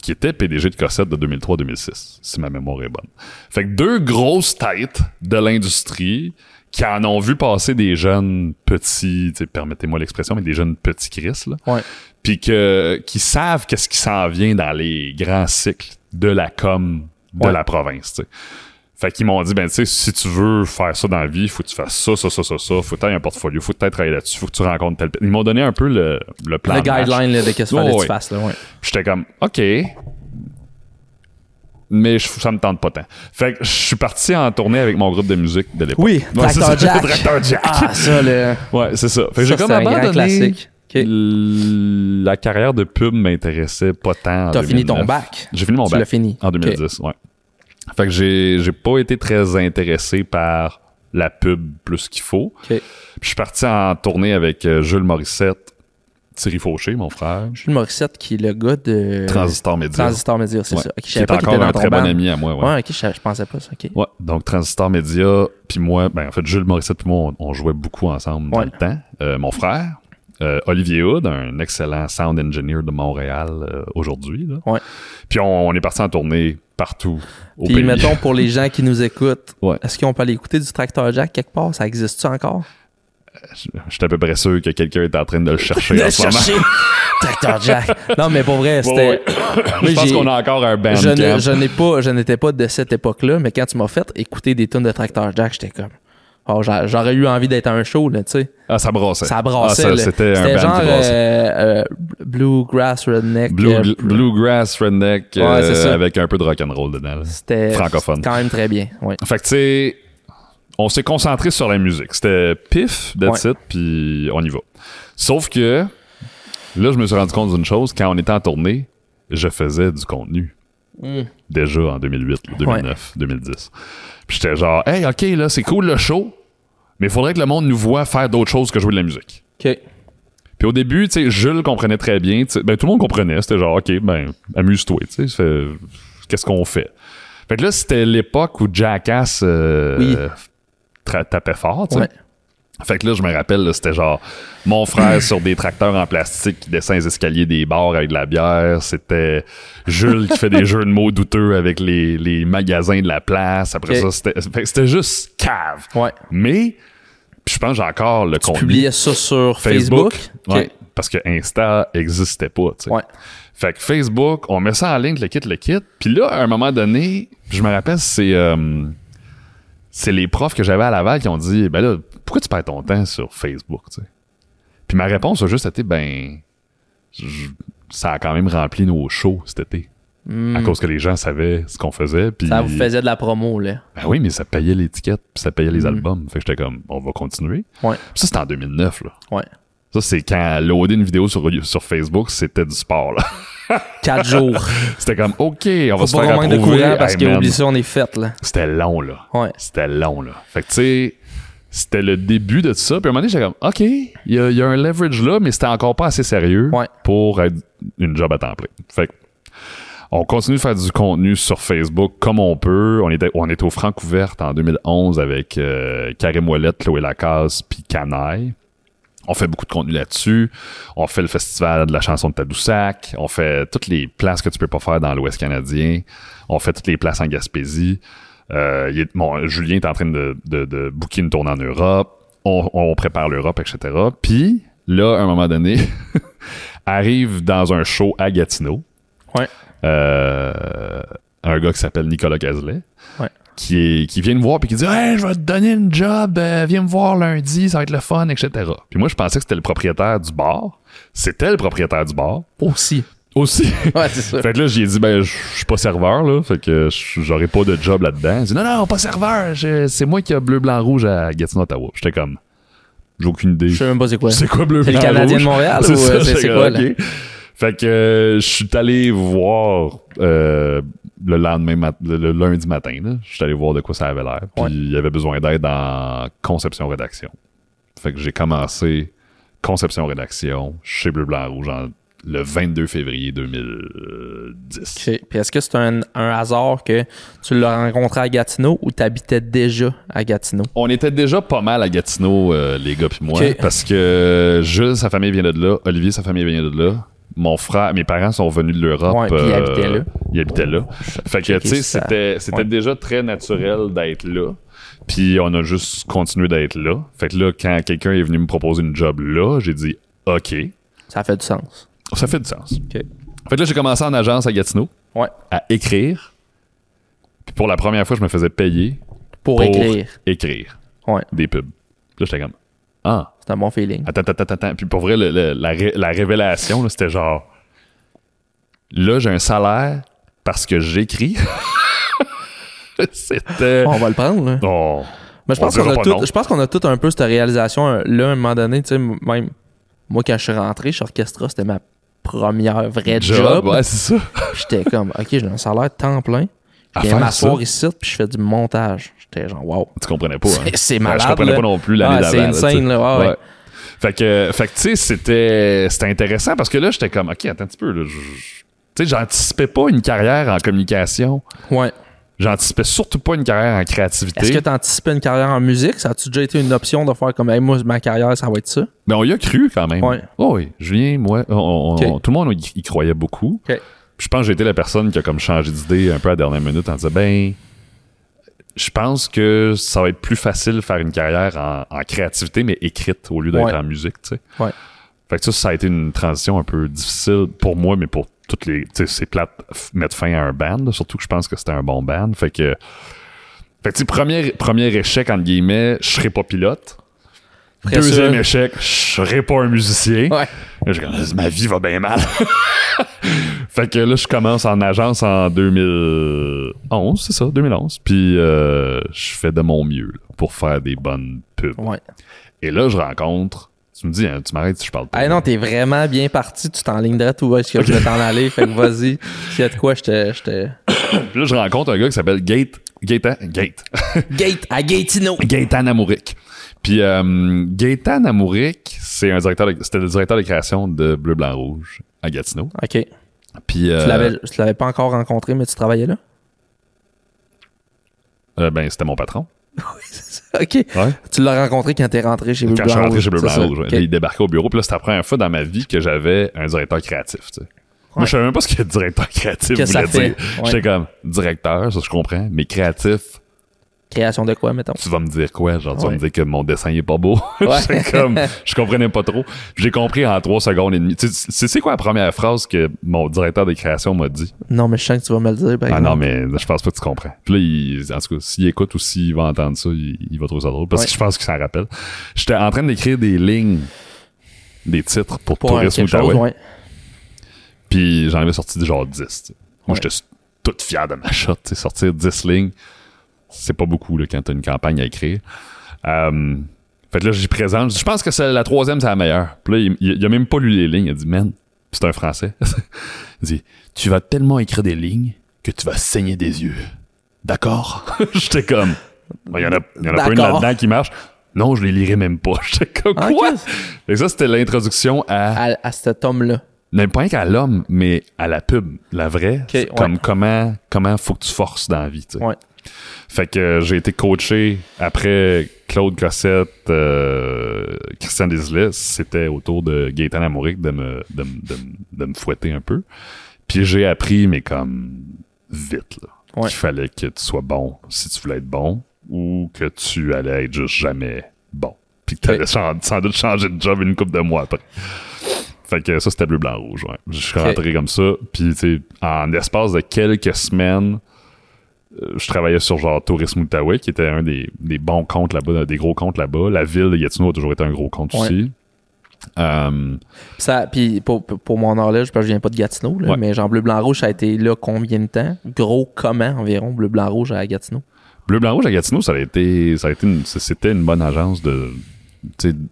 qui était PDG de Cossette de 2003-2006, si ma mémoire est bonne. Fait que deux grosses têtes de l'industrie qui en ont vu passer des jeunes petits, permettez-moi l'expression, mais des jeunes petits Chris, là. Ouais. Puis que, qui savent qu'est-ce qui s'en vient dans les grands cycles de la com de Ouais. la province, tu sais. Fait qu'ils m'ont dit, ben, tu sais, si tu veux faire ça dans la vie, faut que tu fasses ça, ça, ça, ça, ça, faut que tu un portfolio, faut que tu travailler là-dessus, faut que tu rencontres tel. Ils m'ont donné un peu le, le plan. Le guideline là, de qu'est-ce qu'il fallait Ouais, que tu fasses. Là, ouais. J'étais comme, OK. Mais je- ça me tente pas tant. Fait que je suis parti en tournée avec mon groupe de musique de l'époque. Oui, Ouais, c'est Tractor ça, Jack. Tractor Jack. Ah, ça, le. Ouais, c'est ça. Fait que j'ai comme abandonné. classique. La carrière de pub m'intéressait pas tant. T'as fini ton 2009. bac. J'ai fini mon Tu bac. l'as fini. En 2010, ouais. Fait que j'ai, j'ai pas été très intéressé par la pub plus qu'il faut. Puis je suis parti en tournée avec euh, Jules Morissette, Thierry Fauché, mon frère, Jules Morissette, qui est le gars de. Transistor Média. Transistor Média, c'est Ouais. ça. Ok, je qui est pas encore était un très bon ami à moi. Ouais. Ouais, ok, je, pensais pas ça. Ok. Ouais, donc Transistor Media, puis moi, ben en fait, Jules Morissette puis moi, on, on jouait beaucoup ensemble dans Ouais. le temps. Euh, mon frère, euh, Olivier Hood, un excellent sound engineer de Montréal euh, aujourd'hui. Ouais. Puis on, on est parti en tournée partout au Puis pays. mettons pour les gens qui nous écoutent, Ouais. est-ce qu'on peut aller écouter du Tractor Jack quelque part? Ça existe-tu encore? Je je suis à peu près sûr que quelqu'un est en train de le chercher De en ce moment. chercher Tractor Jack. Non, mais pour vrai, c'était. Je pense qu'on a encore un band Je n'ai pas, n'étais pas de cette époque-là, mais quand tu m'as fait écouter des tunes de Tractor Jack, j'étais comme, oh, j'a- j'aurais eu envie d'être à un show, là, tu sais. Ah, ça brassait. Ça brassait. Ah, ça, C'était un band genre qui brassait. euh, euh, bluegrass redneck. Blue- euh, Bluegrass, redneck, Ouais, euh, c'est ça. avec un peu de rock'n'roll dedans. C'était francophone. quand même très bien. Ouais. Fait que tu sais, on s'est concentré sur la musique. C'était pif, that's it, puis on y va. Sauf que là, je me suis rendu compte d'une chose. Quand on était en tournée, je faisais du contenu. Mm. Déjà en 2008, 2009, 2010. Puis j'étais genre, hey, ok, là, c'est cool le show, mais il faudrait que le monde nous voit faire d'autres choses que jouer de la musique. OK. Puis au début, tu sais, Jules comprenait très bien. Ben, tout le monde comprenait. C'était genre, OK, ben, amuse-toi, tu sais. Qu'est-ce qu'on fait? Fait que là, c'était l'époque où Jackass euh, Oui. tapait fort, tu sais. Ouais. Fait que là, je me rappelle, là, c'était genre mon frère sur des tracteurs en plastique qui descend les escaliers des bars avec de la bière. C'était Jules qui fait des jeux de mots douteux avec les, les magasins de la place. Après ça, c'était fait que c'était juste cave. Ouais. Mais, je pense que j'ai encore le Tu contenu. publiais ça sur Facebook? OK. Ouais, parce que Insta existait pas, tu sais. Ouais. Fait que Facebook, on met ça en ligne, le kit, le kit. Puis là, à un moment donné, je me rappelle, c'est euh, c'est les profs que j'avais à Laval qui ont dit, ben là, pourquoi tu perds ton temps sur Facebook, tu sais? Puis ma réponse a juste été, ben, je- ça a quand même rempli nos shows cet été. À cause que les gens savaient ce qu'on faisait. Puis, Hmm. Ça vous faisait de la promo, là. ben oui, mais ça payait l'étiquette, puis ça payait les Mm. albums. Fait que j'étais comme, on va continuer. Ouais. Puis ça, c'était en 2009, là. Ouais. Ça, c'est quand loader une vidéo sur, sur Facebook, c'était du sport, là. Quatre jours. C'était comme, OK, on va se faire manque de approuver. courant parce Hey, que oublie ça, on est fait, là. C'était long, là. Ouais. C'était long, là. Fait que, tu sais, c'était le début de ça. Puis à un moment donné, j'étais comme, OK, il y y a un leverage là, mais c'était encore pas assez sérieux Ouais. pour être une job à temps plein. Fait que, on continue de faire du contenu sur Facebook comme on peut. On était, on était au Francouverte en 2011 avec euh, Karim Ouellette, Chloé Lacasse, puis Canaille. On fait beaucoup de contenu là-dessus. On fait le festival de la chanson de Tadoussac. On fait toutes les places que tu peux pas faire dans l'Ouest canadien. On fait toutes les places en Gaspésie. Euh, il est- bon, Julien est en train de, de, de booker une tournée en Europe. On, on prépare l'Europe, etc. Puis là, à un moment donné, arrive dans un show à Gatineau Ouais. euh, un gars qui s'appelle Nicolas Cazelet. Ouais. Qui, est, qui vient me voir puis qui dit Hey, je vais te donner une job, euh, viens me voir lundi, ça va être le fun, etc. Puis moi, je pensais que c'était le propriétaire du bar. C'était le propriétaire du bar. Aussi. Aussi. Ouais, c'est ça. fait que là, j'ai dit Ben, je suis pas serveur, là. Fait que j'aurais pas de job là-dedans. Il dit Non, non, pas serveur. C'est moi qui a bleu, blanc, rouge à Gatineau, Ottawa. J'étais comme J'ai aucune idée. Je sais même pas c'est quoi. C'est quoi bleu, C'est le blanc, Canadien rouge? de Montréal C'est ou euh, c'est quoi, là? OK. Fait que euh, je suis allé voir euh, le lendemain mat- le, le lundi matin. là. Je suis allé voir de quoi ça avait l'air. Puis Ouais. il y avait besoin d'aide en conception-rédaction. Fait que j'ai commencé conception-rédaction chez Bleu Blanc Rouge en- le 22 février 2010. OK. Puis est-ce que c'est un, un hasard que tu l'as rencontré à Gatineau ou tu habitais déjà à Gatineau? On était déjà pas mal à Gatineau, euh, les gars puis moi, parce que Jules, sa famille vient de là, Olivier, sa famille vient de là. Mon frère, mes parents sont venus de l'Europe. Ouais, puis ils euh, habitaient là. Ils habitaient là. Fait que, tu sais, c'était, c'était Ouais. déjà très naturel d'être là. Puis on a juste continué d'être là. Fait que là, quand quelqu'un est venu me proposer une job là, j'ai dit OK, Ça fait du sens. Ça fait du sens. OK. Fait que là, j'ai commencé en agence à Gatineau Ouais. à écrire. Puis pour la première fois, je me faisais payer Pour, pour écrire. écrire Ouais. des pubs. Là, j'étais comme Ah, C'est un bon feeling. Attends, attends, attends, attends. Puis pour vrai, le- le- la, ré- la révélation, là, c'était genre. Là, j'ai un salaire parce que j'écris. c'était. On va le prendre, là. Oh. Mais je pense qu'on a tout, je pense qu'on a tout un peu cette réalisation là à un moment donné, tu sais même moi quand je suis rentré chez Orchestra, c'était ma première vraie job. Ouais, c'est ça. J'étais comme OK, j'ai un salaire temps plein. Je viens m'asseoir ici puis je fais du montage. J'étais genre wow. Tu comprenais pas. hein? C'est- C'est Ouais, malade. Je comprenais là. pas non plus l'année d'avant. C'est là, insane là, ouais, ouais. Ouais. Fait que, fait que tu sais, c'était, c'était intéressant parce que là, j'étais comme, OK, attends un petit peu. Là, tu sais, j'anticipais pas une carrière en communication. Ouais. J'anticipais surtout pas une carrière en créativité. Est-ce que tu anticipais une carrière en musique? Ça a-tu déjà été une option de faire comme hey, moi ma carrière ça va être ça? Mais on y a cru quand même. Ouais. Oh oui, Julien, moi, on- on- tout le monde y, y croyait beaucoup. OK. Puis je pense que j'ai été la personne qui a comme changé d'idée un peu à la dernière minute en disant ben je pense que ça va être plus facile de faire une carrière en, en créativité mais écrite au lieu d'être Ouais. en musique, tu sais. Ouais. Fait que ça, ça a été une transition un peu difficile pour moi, mais pour toutes les. Tu sais, c'est plate mettre fin à un band, surtout que je pense que c'était un bon band. Fait que. Fait que, tu sais, premier, premier échec, entre guillemets, je serai pas pilote. Après Deuxième échec, je serai pas un musicien. Ouais. Ma vie va bien mal. fait que là, je commence en agence en 2011, c'est ça, 2011. Puis euh, je fais de mon mieux là, pour faire des bonnes pubs. Ouais. Et là, je rencontre. Tu me dis, hein, tu m'arrêtes si je parle pas. Ah non, t'es vraiment bien parti, tu t'enlignerais tout où est-ce que je vais t'en aller? Fait que vas-y. S'il y a de quoi, je te. je te- Puis là, je rencontre un gars qui s'appelle Gate. Gaëtan, Gate. Gate à Gatineau. Gaëtan Amouric. Puis euh, Gaëtan Amouric, c'est un directeur c'était le directeur de création de Bleu, Blanc, Rouge à Gatineau. OK. Puis euh, Tu l'avais, tu l'avais pas encore rencontré, mais tu travaillais là? euh, ben, c'était mon patron. OK. Ouais. Tu l'as rencontré quand t'es rentré chez Bleu Quand je suis rentré chez Bleu Blanc? Rouge, ouais. Il débarquait au bureau. Puis là, c'était la première fois dans ma vie que j'avais un directeur créatif. tu sais. Moi, je savais même pas ce que directeur créatif Qu'est-ce que voulait ça fait? dire. Ouais. J'étais comme directeur, ça je comprends, mais créatif, Création de quoi, mettons? tu vas me dire quoi? Genre, tu vas me dire que mon dessin est pas beau. Ouais. Comme, je comprenais pas trop. J'ai compris en trois secondes et demie. Tu sais, c'est quoi la première phrase que mon directeur de création m'a dit? Non, mais je sens que tu vas me le dire. par Ah non, mais je pense pas que tu comprends. Puis là, il- en tout cas, s'il écoute ou s'il va entendre ça, il, il va trouver ça drôle. Parce Ouais. que je pense qu'il s'en rappelle. J'étais en train d'écrire des lignes, des titres pour, Pour Tourisme Outaouais. ouais. Puis j'en avais sorti genre 10. tu sais. Moi, j'étais toute fier de ma shot. tu sais, Sortir 10 lignes, c'est pas beaucoup là, quand t'as une campagne à écrire. Euh, fait que là, j'y présente. Je pense que c'est la troisième, c'est la meilleure. Puis là, il, il- il a même pas lu les lignes. Il a dit, man, c'est un français. il dit, tu vas tellement écrire des lignes que tu vas saigner des yeux. D'accord? J'étais comme, il y en a, y en a pas une là-dedans qui marche. Non, je les lirai même pas. J'étais comme, Ah, quoi? que ça, c'était l'introduction à À, à cet homme-là. même pas rien qu'à l'homme, mais à la pub, la vraie. Ouais. Comme comment, comment faut que tu forces dans la vie. tu sais. Ouais. Fait que j'ai été coaché après Claude Cossette, euh, Christian Desilets. C'était autour de Gaëtan Amouric de me, de, de me- de me fouetter un peu. Puis j'ai appris, mais comme vite, là, Ouais. qu'il fallait que tu sois bon si tu voulais être bon ou que tu allais être juste jamais bon. Puis que tu allais sans doute changer de job une couple de mois après. Fait que ça, c'était bleu, blanc, rouge. Ouais. Je suis rentré comme ça. Puis, tu sais, en espace de quelques semaines, je travaillais sur genre Tourisme Outaouais, qui était un des, des bons comptes là-bas, des gros comptes là-bas. La ville de Gatineau a toujours été un gros compte Ouais. aussi. Euh, Ça, puis pour, pour- mon horloge, parce que je viens pas de Gatineau, là, Ouais. mais genre Bleu Blanc Rouge, ça a été là combien de temps? Gros comment environ Bleu Blanc Rouge à Gatineau? Bleu, blanc, rouge à Gatineau, ça a été, ça a été une- c'était une bonne agence de,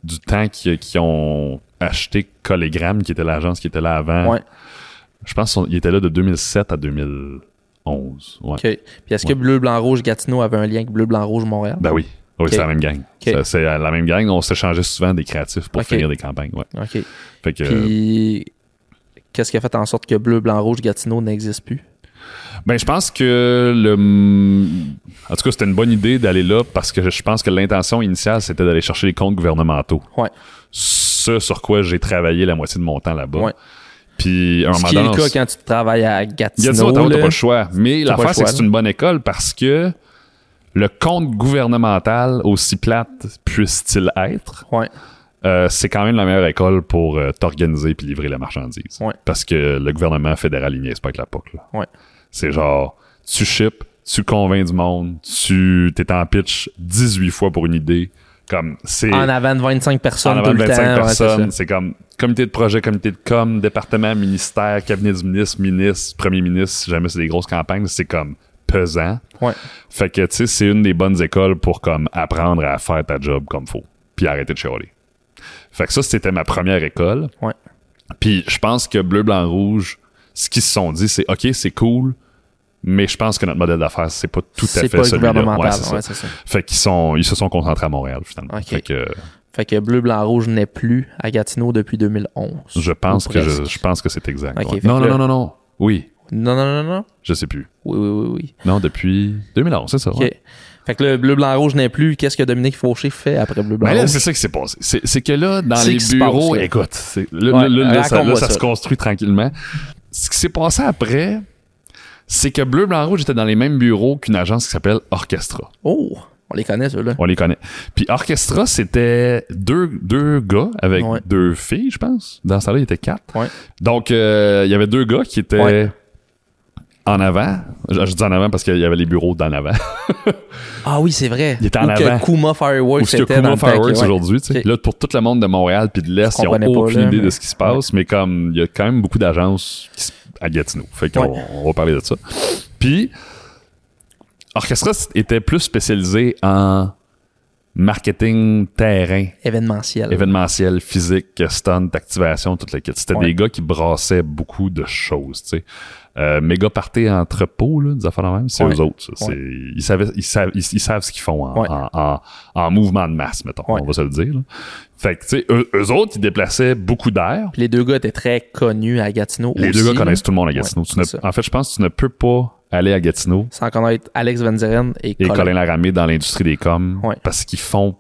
du temps qu'ils qu'ils ont, acheté Collegram, qui était l'agence qui était là avant. Ouais. Je pense qu'il était là de 2007 à 2011. Ouais. OK. Puis est-ce que Bleu, Blanc, Rouge, Gatineau avait un lien avec Bleu, Blanc, Rouge, Montréal? Ben oui. C'est la même gang. C'est la même gang. On s'échangeait souvent des créatifs pour finir des campagnes. Ouais. OK. Fait que, Puis qu'est-ce qui a fait en sorte que Bleu, Blanc, Rouge, Gatineau n'existe plus? Ben, je pense que le. En tout cas, c'était une bonne idée d'aller là parce que je pense que l'intention initiale, c'était d'aller chercher les comptes gouvernementaux. Ouais. Ce sur quoi j'ai travaillé la moitié de mon temps là-bas. Ouais. Puis, un Ce qui est le cas quand tu travailles à Gatineau. Gatineau, t'as pas le choix. Mais l'affaire, c'est que c'est une bonne école parce que le compte gouvernemental, aussi plate puisse-t-il être, Ouais. euh, c'est quand même la meilleure école pour euh, t'organiser puis livrer la marchandise. Ouais. Parce que le gouvernement fédéral, il niaise pas avec la POC. Ouais. C'est genre, tu ships, tu convaincs du monde, tu t'es en pitch 18 fois pour une idée. Comme, c'est En avant de 25 personnes en avant de le 25 temps. ouais, c'est personnes. c'est comme comité de projet, comité de com, département, ministère, cabinet du ministre, ministre, premier ministre. Si jamais c'est des grosses campagnes, c'est comme pesant. Ouais. Fait que, tu sais, c'est une des bonnes écoles pour comme apprendre à faire ta job comme faut. Puis arrêter de chialer. Fait que ça, c'était ma première école. Ouais. Puis je pense que bleu, blanc, rouge, ce qu'ils se sont dit, c'est OK, c'est cool, mais je pense que notre modèle d'affaires, c'est pas tout à fait pas celui-là. Ouais, c'est ouais, c'est ça. Fait qu'ils sont, ils se sont concentrés à Montréal, finalement. OK. Fait que Fait que Bleu, Blanc, Rouge n'est plus à Gatineau depuis 2011. je pense que je, je pense que c'est exact. Ouais. Non, non, non, non, non. Oui, Non, non, non, non. je sais plus. Oui, oui, oui, oui. Non, depuis 2011, c'est ça. OK. ouais. Fait que le Bleu, Blanc, Rouge n'est plus. Qu'est-ce que Dominique Fauché fait après Bleu, Blanc, Mais là, Rouge? c'est ça qui s'est passé. C'est que là, dans les bureaux, passe, écoute, c'est- là, Ouais, là, là, ça, raconte-moi là, ça ça. se construit tranquillement. Ce qui s'est passé après, c'est que Bleu, Blanc, Rouge était dans les mêmes bureaux qu'une agence qui s'appelle Orchestra. Oh, on les connaît, ceux-là. On les connaît. Puis Orchestra, c'était deux, deux gars avec Ouais. deux filles, je pense. Dans ce temps-là, il était quatre. Ouais. Donc, euh, il y avait deux gars qui étaient Ouais. en avant. Je, je dis en avant parce qu'il y avait les bureaux d'en avant. Ah oui, c'est vrai. Il était en Ou avant. que Kuma Fireworks Ou ce que Kuma Fireworks aujourd'hui. tu sais. Là, pour tout le monde de Montréal puis de l'Est, ils n'ont aucune là, idée de ce qui se passe, mais comme il y a quand même beaucoup d'agences qui se- à Gatineau. Fait qu'on Ouais. on va parler de ça. Puis, Orchestra était plus spécialisé en marketing terrain, Événementiel. événementiel, physique, stunt, activation, toute la kit. C'était Ouais. des gars qui brassaient beaucoup de choses, tu sais. Euh, méga party entrepôt, là, des affaires de même, c'est Ouais. eux autres. ça. Ils, savent, ils, ils savent ce qu'ils font en, Ouais. en, en- en mouvement de masse, mettons. On va se le dire. là. Fait que, tu sais, eux, eux autres, ils déplaçaient beaucoup d'air. Les deux gars étaient très connus à Gatineau Les aussi, deux gars là. connaissent tout le monde à Gatineau. Tu ne- en fait, je pense que tu ne peux pas aller à Gatineau Sans connaître Alex Van Zeren et, et Colin. Colin Laramé dans l'industrie des coms Ouais. parce qu'ils font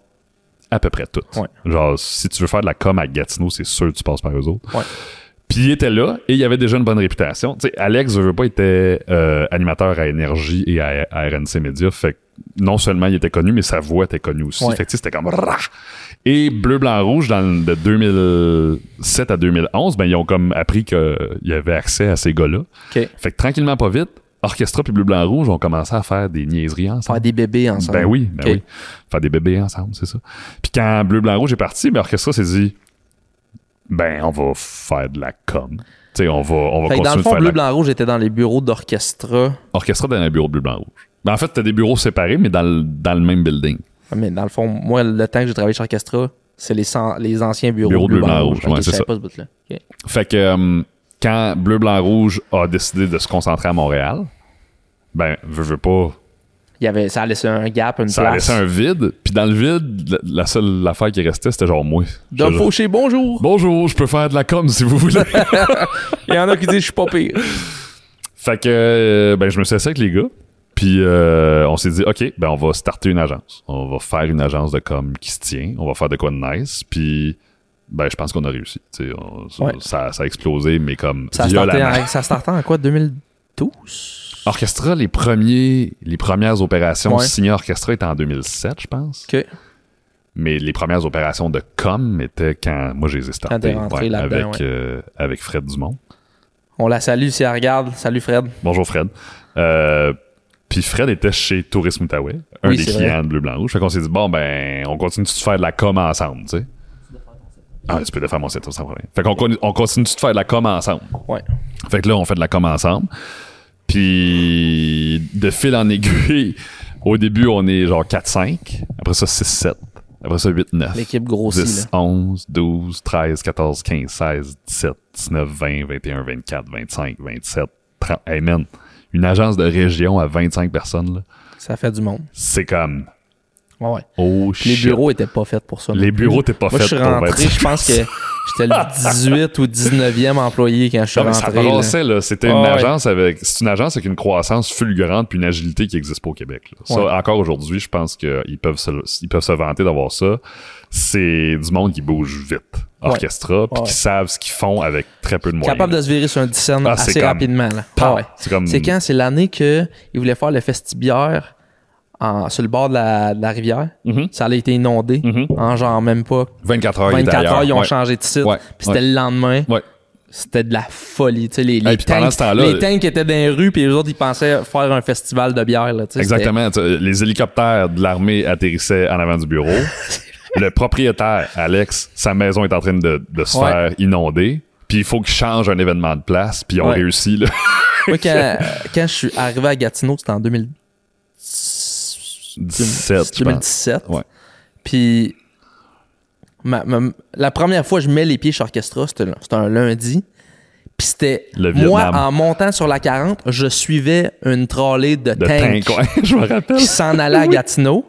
à peu près tout. Ouais. Genre, si tu veux faire de la com à Gatineau, c'est sûr que tu passes par eux autres. Puis il était là et il avait déjà une bonne réputation. Tu sais, Alex, je veux pas, était euh, animateur à Énergie et à, à RNC Media. Fait que non seulement il était connu, mais sa voix était connue aussi. Ouais. Fait que c'était comme... Et Bleu, Blanc, Rouge, dans le- de 2007 à 2011, ben, ils ont comme appris qu'il y avait accès à ces gars-là. Fait que tranquillement, pas vite, Orchestra puis Bleu, Blanc, Rouge ont commencé à faire des niaiseries ensemble. Faire des bébés ensemble. Ben oui, ben oui. Faire des bébés ensemble, c'est ça. Puis quand Bleu, Blanc, Rouge est parti, ben Orchestra s'est dit, ben on va faire de la com. Tu sais, on va, on va Fait que dans continuer le de fond, faire Bleu, la Blanc, Rouge était dans les bureaux d'orchestra. Orchestra dans un bureau de Bleu, Blanc, Rouge. Ben en fait, t'as des bureaux séparés, mais dans le, dans le même building. Mais dans le fond, moi, le temps que j'ai travaillé chez Orchestra, c'est les, les anciens bureaux Bureau de Bleu, Bleu, Blanc, Rouge. Rouge, ouais, Ok, c'est ça. pas ce bout-là. Ok. Fait que euh, quand Bleu, Blanc, Rouge a décidé de se concentrer à Montréal, ben, veux, veux pas, Il y avait, ça a laissé un gap, une ça a place. laissé un vide. Puis dans le vide, la, la seule affaire qui restait, c'était genre moi. Dom Fauché, bonjour! Bonjour, je peux faire de la com si vous voulez. Il y en a qui disent je suis pas pire. Fait que euh, ben je me suis assis avec les gars. Puis euh, on s'est dit OK, ben on va starter une agence. On va faire une agence de com qui se tient. On va faire de quoi de nice. Puis ben je pense qu'on a réussi. Tu sais, on- ça, Ouais. ça, ça a explosé, mais comme Ça startait, violemment. en, ça startait en quoi, 2012? Orchestra, les premiers, les premières opérations Ouais. signées Orchestra étaient en 2007, je pense. OK. Mais les premières opérations de com étaient quand moi je les ai t'es startées rentré là-dedans, avec ouais. euh, avec Fred Dumont. On la salue si elle regarde. Salut Fred. Bonjour Fred. Euh, puis Fred était chez Tourisme Outaouais, un Oui, des clients de Bleu Blanc Rouge. Fait qu'on s'est dit bon ben on continue de faire de la com ensemble, tu sais. Ah, tu peux défaire mon site, sans problème. Fait qu'on on continue de faire de la com ensemble. Ouais. Fait que là, on fait de la com ensemble. Puis de fil en aiguille, au début, on est genre 4-5. Après ça, 6-7. Après ça, 8, 9. L'équipe grossit, 10, 11, 12, 13, 14, 15, 16, 17, 19, 20, 21, 24, 25, 27, 30. Hey man, une agence de région à 25 personnes, là, Ça fait du monde. c'est comme. Ouais, ouais. Oh Puis les shit. bureaux étaient pas faits pour ça. non Les plus. bureaux étaient pas Moi, faits je suis pour rentré, 25 je pense que j'étais le 18 ou 19e employé quand je suis Non, mais ça rentré. là. là. C'était Ah une ouais. agence avec, c'est une agence avec une croissance fulgurante puis une agilité qui existe pas au Québec, là. Ça, encore aujourd'hui, je pense qu'ils peuvent se, ils peuvent se vanter d'avoir ça. C'est du monde qui bouge vite. Orchestra, puis qui savent ce qu'ils font avec très peu de moyens. Capable de se virer sur un 10 cents Ah, assez comme- rapidement. Là. Ah ouais. C'est comme. C'est quand? C'est l'année qu'ils voulaient faire le festibière en, sur le bord de la, de la rivière. Mhm. Ça a été inondé Mhm. en genre même pas 24 heures, il était 24 heures, ils ont Ouais. changé de site. Ouais. Puis c'était le lendemain. C'était de la folie. Tu sais, les, les, Hey, puis pendant tanks, ce temps-là- les tanks étaient dans les rues, puis les autres, ils pensaient faire un festival de bière. Là, Exactement. Les hélicoptères de l'armée atterrissaient en avant du bureau. le propriétaire, Alex, sa maison est en train de, de se faire inonder. Puis il faut qu'il change un événement de place. Puis ils ont réussi. Là. Moi, quand, quand je suis arrivé à Gatineau, c'était en 2000 17, je pense. 2017. Ouais. Puis ma- ma- la première fois que je mets les pieds chez Orchestra, c'était un lundi. Puis c'était moi en montant sur la 40, je suivais une trolley de, De tank, ouais, je me rappelle. qui s'en allait à Gatineau.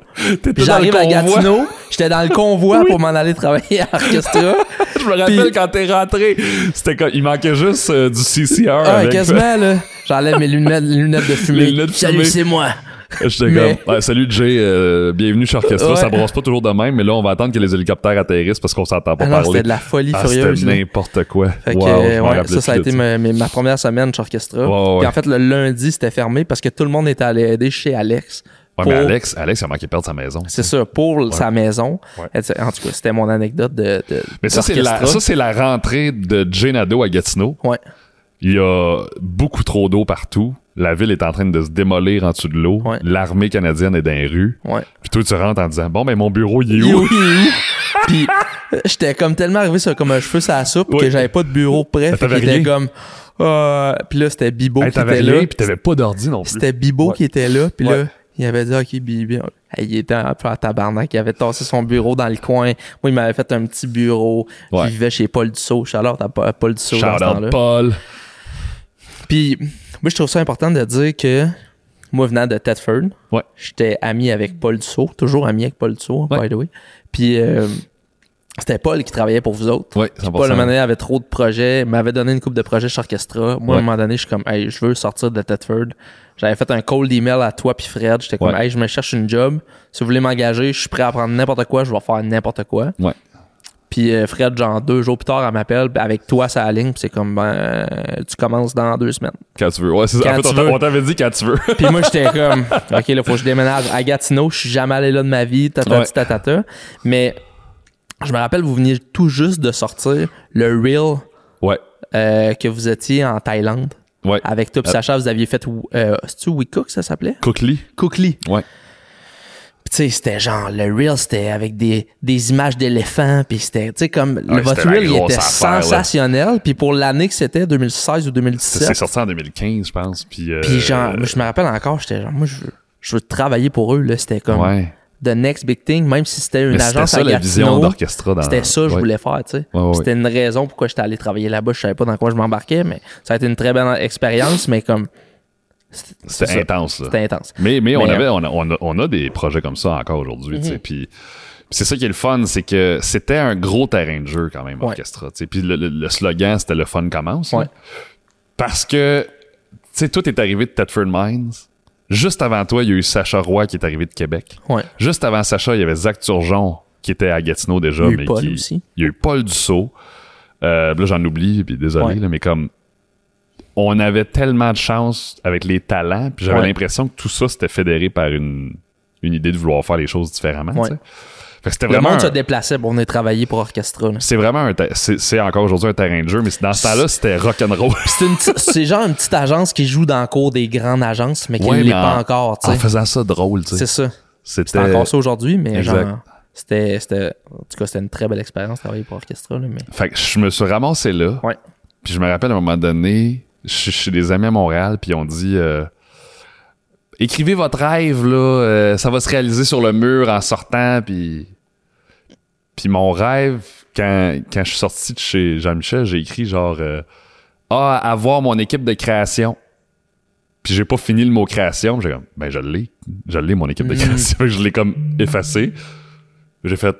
J'arrive à. Gatineau, j'étais dans le convoi pour m'en aller travailler à Orchestra. Je me rappelle Puis- quand t'es rentré, c'était comme, il manquait juste euh, du CCR. Ah, avec- quasiment, là. J'enlève mes lunettes, lunettes de fumée. Salut, c'est moi. J'étais Mais- comme, ouais, salut Jay, euh, bienvenue chez Orchestra. Ouais. Ça brosse pas toujours de même, mais là, on va attendre que les hélicoptères atterrissent parce qu'on s'entend pas Ah non, parler. c'était de la folie Ah, furieuse. c'était n'importe quoi. Fait Wow, euh, ouais, ça, ça a été ma, première semaine chez Orchestra. Ouais, Puis en fait, le lundi, c'était fermé parce que tout le monde était allé aider chez Alex. Ouais, pour- mais Alex, Alex, il a manqué perdre sa maison. C'est ça, pour sa maison. Ouais. En tout cas, c'était mon anecdote de. de Mais ça, c'est la, ça, c'est la rentrée de Jay Nadeau à Gatineau. Ouais. Il y a beaucoup trop d'eau partout. La ville est en train de se démolir en dessous de l'eau. Ouais. L'armée canadienne est dans les rues. Ouais. Puis toi, tu rentres en disant, bon, ben, mon bureau, il est où? Puis euh, j'étais comme tellement arrivé sur comme un cheveu sur la soupe que j'avais pas de bureau prêt. Rien. comme. euh, puis là, c'était Bibo Hey, qui était là. puis t'avais pas d'ordi non plus. C'était Bibo qui était là. Puis là, il avait dit, OK, Bibo. Hey, il était un peu à tabarnak. Il avait tassé son bureau dans le coin. Moi, il m'avait fait un petit bureau. Ouais. Il vivait chez Paul Dussault. À Pa- Paul Dussault dans ce Shout. Paul. Puis, moi, je trouve ça important de dire que moi, venant de Thetford, Ouais. j'étais ami avec Paul Dussault, toujours ami avec Paul Dussault, Ouais. by the way. Puis, euh, c'était Paul qui travaillait pour vous autres. Ouais, Paul, à un moment 100%. donné, avait trop de projets, m'avait donné une coupe de projets chez Orchestra. Moi, à un moment donné, je suis comme, hey, je veux sortir de Thetford. J'avais fait un cold email à toi puis Fred. J'étais comme, Ouais. hey, je me cherche une job. Si vous voulez m'engager, je suis prêt à prendre n'importe quoi. Je vais faire n'importe quoi. Ouais. Puis euh, Fred, genre deux jours plus tard, elle m'appelle. avec toi, ça aligne. Puis c'est comme, ben, tu commences dans deux semaines. Quand tu veux. Ouais, c'est ça. En fait, on t'avait dit quand tu veux. Puis moi, j'étais comme, OK, là, faut que je déménage à Gatineau. Je suis jamais allé là de ma vie, tatati, Ouais. tatata. Mais je me rappelle, vous veniez tout juste de sortir le reel Ouais. euh, que vous étiez en Thaïlande. Ouais. Avec toi et Euh. Sacha, vous aviez fait, euh, c'est-tu Wikook, ça s'appelait? Cookly. Cookly. Ouais. Tu sais, c'était genre, le reel, c'était avec des, des images d'éléphants, puis c'était, tu sais, comme, le, votre reel, il était affaire, sensationnel. Puis pour l'année que c'était, 2016 ou C'est 2017, sorti en 2015, je pense. Puis, euh, puis genre, je me rappelle encore, j'étais genre, moi, je veux, je veux travailler pour eux, là. C'était comme, Ouais. the next big thing, même si c'était une Mais c'était agence ça à la vision Gatineau, d'orchestra. dans- c'était ça que je Ouais. voulais faire, tu sais. Ouais, ouais, C'était une raison pourquoi j'étais allé travailler là-bas. Je savais pas dans quoi je m'embarquais, mais ça a été une très belle expérience, mais comme, c'est C'était intense, là. c'était intense. Mais, mais, on, avait, on, a, on, a, on a des projets comme ça encore aujourd'hui. Tu sais, Puis c'est ça qui est le fun, c'est que c'était un gros terrain de jeu quand même. Orchestra. tu sais. Puis le, le- le slogan, c'était le fun commence. Ouais. Parce que, tu sais, tout est arrivé de Thetford Mines. Juste avant toi, il y a eu Sacha Roy qui est arrivé de Québec. Ouais. Juste avant Sacha, il y avait Zach Turgeon qui était à Gatineau déjà. Il y a eu mais Paul qui- aussi. Il y a eu Paul Dussault. Euh, là, j'en oublie, puis désolé, Ouais. là, mais comme on avait tellement de chance avec les talents, puis j'avais Ouais. l'impression que tout ça c'était fédéré par une, une idée de vouloir faire les choses différemment. Ouais. c'était Le vraiment. monde se un- déplaçait pour venir travailler pour Orchestra. C'est vraiment un. C'est c'est encore aujourd'hui un terrain de jeu, mais dans ce temps-là, c'était rock'n'roll. C'est c'est genre une petite agence qui joue dans le cours des grandes agences, mais qui Ouais, ne l'est pas en- encore, tu En faisant ça drôle, tu C'est sais. ça. C'était. C'est encore ça aujourd'hui, mais Exact. genre, c'était, c'était, en tout cas, c'était une très belle expérience de travailler pour Orchestra, là, mais. Fait que je me suis ramassé là. Ouais. Puis je me rappelle à un moment donné, je suis chez des amis à Montréal, puis on dit euh, écrivez votre rêve là, euh, ça va se réaliser sur le mur en sortant, puis Puis mon rêve, quand, quand je suis sorti de chez Jean-Michel, j'ai écrit genre euh, Ah, avoir mon équipe de création. Puis j'ai pas fini le mot création. J'ai comme Ben, je l'ai. Je l'ai, mon équipe de création. je l'ai comme effacé. J'ai fait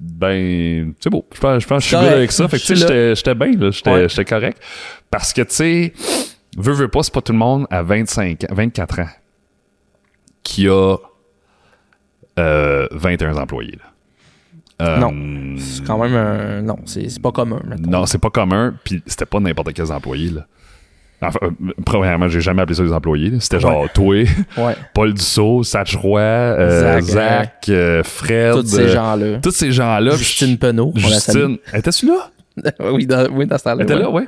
Ben, c'est beau. Je pense, je pense que je suis good avec ça. Fait que tu sais, j'étais- j'étais bien, là. J'étais Ouais. correct. Parce que, tu sais, veux, veux pas, c'est pas tout le monde à 25 ans, 24 ans qui a euh, 21 employés. là. Euh, Non. C'est quand même un. Non, c'est c'est pas commun. mettons. Non, c'est pas commun, puis c'était pas n'importe quels employés. Là. Enfin, euh, premièrement, j'ai jamais appelé ça des employés. C'était genre toi, Ouais. Paul Dussault, Satch Roy, euh, Zach, Zach, euh, Fred. Tous ces gens-là. Tous ces gens-là. Justine Penaud. Justine. Était là? oui, dans, oui, dans ce temps-là. Elle était ouais. là, ouais.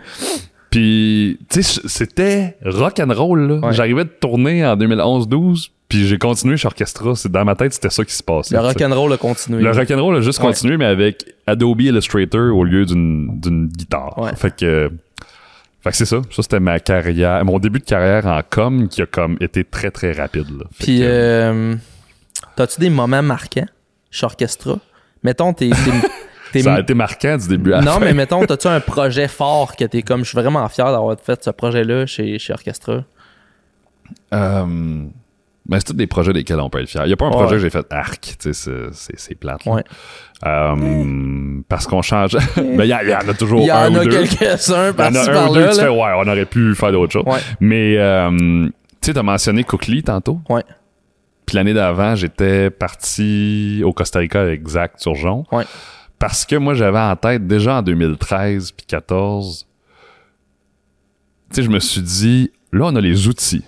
Puis, tu sais, c'était rock and roll. J'arrivais de tourner en 2011-12, puis j'ai continué chez Orchestra. C'est dans ma tête, c'était ça qui se passait. Le rock'n'roll a continué. Le rock'n'roll a juste continué, mais avec Adobe Illustrator au lieu d'une guitare. Fait que, fait que c'est ça. Ça, c'était ma carrière, mon début de carrière en com qui a comme été très, très rapide. Là. Puis, que, euh, t'as-tu des moments marquants chez Orchestra? Mettons, t'es. t'es- t'es- ça a été marquant du début à la non, fin. mais mettons, t'as-tu un projet fort que t'es comme, je suis vraiment fier d'avoir fait ce projet-là chez, chez Orchestra? Euh, ben, c'est tous des projets desquels on peut être fier. Il n'y a pas un Ouais. projet que j'ai fait arc, tu sais, c'est- plate. Ouais. Euh, parce qu'on change. ben, il y, y en a toujours Il y un en ou a deux. quelques-uns Il y en a un ou deux, tu là. fais, ouais, on aurait pu faire d'autres choses. Ouais. Mais, euh, tu sais, t'as mentionné Cookly tantôt. Ouais. Puis l'année d'avant, j'étais parti au Costa Rica avec Zach Turgeon. Ouais. Parce que moi, j'avais en tête, déjà en 2013 puis 2014, tu sais, je me suis dit, là, on a les outils.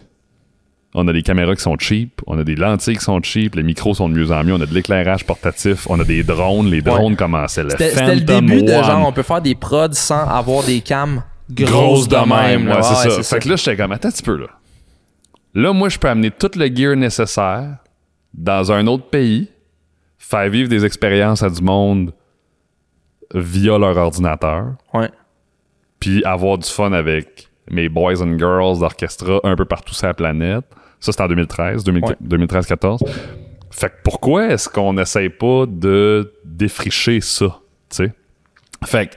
On a des caméras qui sont cheap, on a des lentilles qui sont cheap, les micros sont de mieux en mieux, on a de l'éclairage portatif, on a des drones, les drones commençaient. Le C'était c'était le début de genre, on peut faire des prods sans avoir des cams grosses grosse de même. Ouais, c'est Ouais, ça. Fait que là, j'étais comme, attends un petit peu, là. Là, moi, je peux amener tout le gear nécessaire dans un autre pays, faire vivre des expériences à du monde via leur ordinateur, Ouais. puis avoir du fun avec mes boys and girls d'orchestra un peu partout sur la planète. Ça, c'était en 2013, 2000 Ouais. 2013-14. Fait que pourquoi est-ce qu'on n'essaye pas de défricher ça, tu sais? Fait que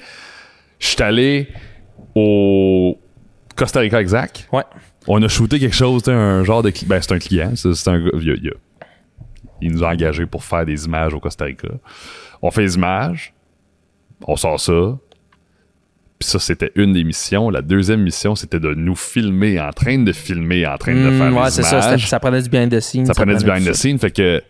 je suis allé au Costa Rica exact. Ouais. On a shooté quelque chose, tu sais, un genre de... cli- Ben, c'est un client, c'est un gars... il il nous a engagés pour faire des images au Costa Rica. On fait les images, on sort ça, puis ça, c'était une des missions. La deuxième mission, c'était de nous filmer, en train de filmer, en train de Hmm, faire ouais, c'est ça. Ça prenait du behind the scenes. Ça prenait du behind the scenes. Fait que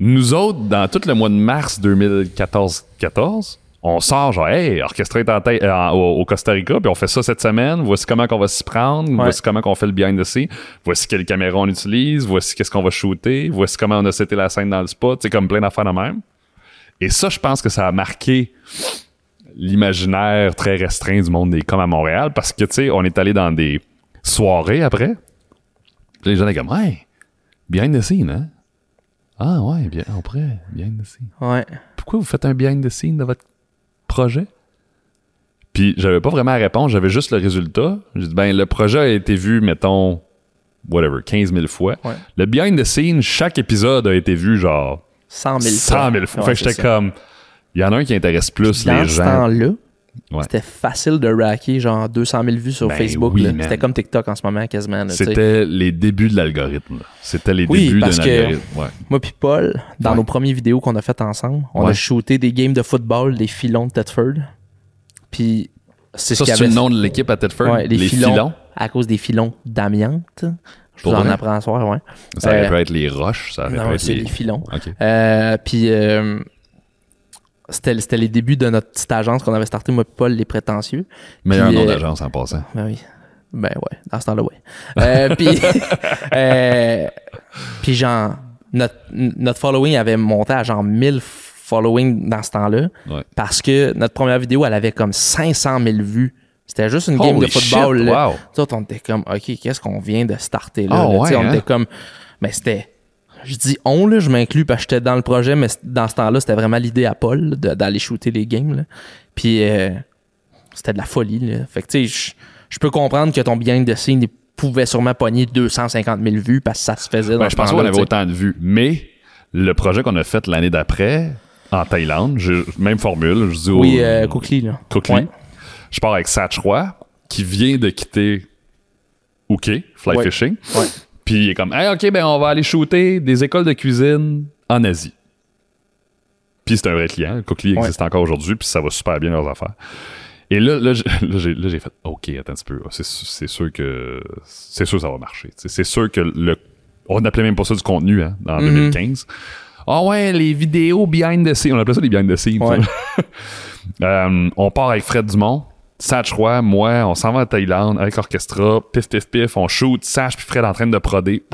nous autres, dans tout le mois de mars 2014-14, on sort genre, hey, orchestré est en tête- euh, au, au Costa Rica, puis on fait ça cette semaine. Voici comment qu'on va s'y prendre. Voici comment qu'on fait le behind the scenes. Voici quelle caméra on utilise. Voici qu'est-ce qu'on va shooter. Voici comment on a seté la scène dans le spot. C'est comme plein d'affaires de même. Et ça, je pense que ça a marqué l'imaginaire très restreint du monde des coms à Montréal parce que, tu sais, on est allé dans des soirées après. Puis les gens étaient comme, ouais, behind the scene, hein? Ah ouais, bien, pourrait, behind the scene. Ouais. Pourquoi vous faites un behind the scene de votre projet? Puis j'avais pas vraiment à répondre, j'avais juste le résultat. J'ai dit, ben, le projet a été vu, mettons, whatever, 15 000 fois. Ouais. Le behind the scene, chaque épisode a été vu genre 100 000 100 000 fois. Ouais, fait que j'étais comme, il y en a un qui intéresse plus Dans les ce gens. temps-là, Ouais. c'était facile de racker genre 200 000 vues sur Ben Facebook. oui, là. C'était comme TikTok en ce moment, quasiment. là. C'était les débuts de l'algorithme. là. C'était les Oui, débuts d'un parce que- algorithme. Ouais. Moi puis Paul, dans Ouais. nos premières vidéos qu'on a faites ensemble, on a shooté des games de football, des filons de Thetford. Puis c'est Ça, ce avait. le nom de l'équipe à Tedford? Ouais, les, les filons, filons? À cause des filons d'amiante. Je vous en apprends soir, ouais. Ça aurait Euh, pu être les roches, ça aurait Non, pu être c'est les... les filons. Euh, puis euh, c'était c'était les débuts de notre petite agence qu'on avait starté, moi et Paul, les prétentieux. Meilleur nom euh, d'agence en passant. Ben oui. Ben ouais, dans ce temps-là, ouais. Euh, puis, euh, puis genre, notre, notre following avait monté à genre 1000 following dans ce temps-là. Ouais. Parce que notre première vidéo, elle avait comme 500 000 vues. C'était juste une game de football. shit, là. wow. On était comme, OK, qu'est-ce qu'on vient de starter là? Ah là? Ouais, on hein? était comme, mais c'était. Je dis on, là, je m'inclus parce que j'étais dans le projet, mais dans ce temps-là, c'était vraiment l'idée à Paul de- d'aller shooter les games. là. Puis euh, c'était de la folie. Là. Fait que tu sais, je- peux comprendre que ton the scene il pouvait sûrement pogner 250 000 vues parce que ça se faisait dans Ben, je pense qu'on avait autant de vues. Mais le projet qu'on a fait l'année d'après, en Thaïlande. Même formule. Je dis au- Oui, euh, Cookly, là. Cookly. Ouais. Je pars avec Satch Roy, qui vient de quitter OK, Fly Ouais. Fishing. Ouais. Puis il est comme, hey, OK, ben on va aller shooter des écoles de cuisine en Asie. Puis c'est un vrai client. Cookly Ouais. existe encore aujourd'hui, puis ça va super bien leurs affaires. Et là, là, j'ai- fait, OK, attends un petit peu. C'est c'est sûr que c'est sûr que ça va marcher. C'est sûr que le. On n'appelait même pas ça du contenu hein, en Mhm. 2015. Ah ouais, les vidéos behind the scenes. On appelait ça des behind the scenes. Ouais. Euh, on part avec Fred Dumont. Satch Roy, moi, on s'en va en Thaïlande avec l'orchestra. Pif, pif, pif. On shoot. Satch puis Fred en train de proder.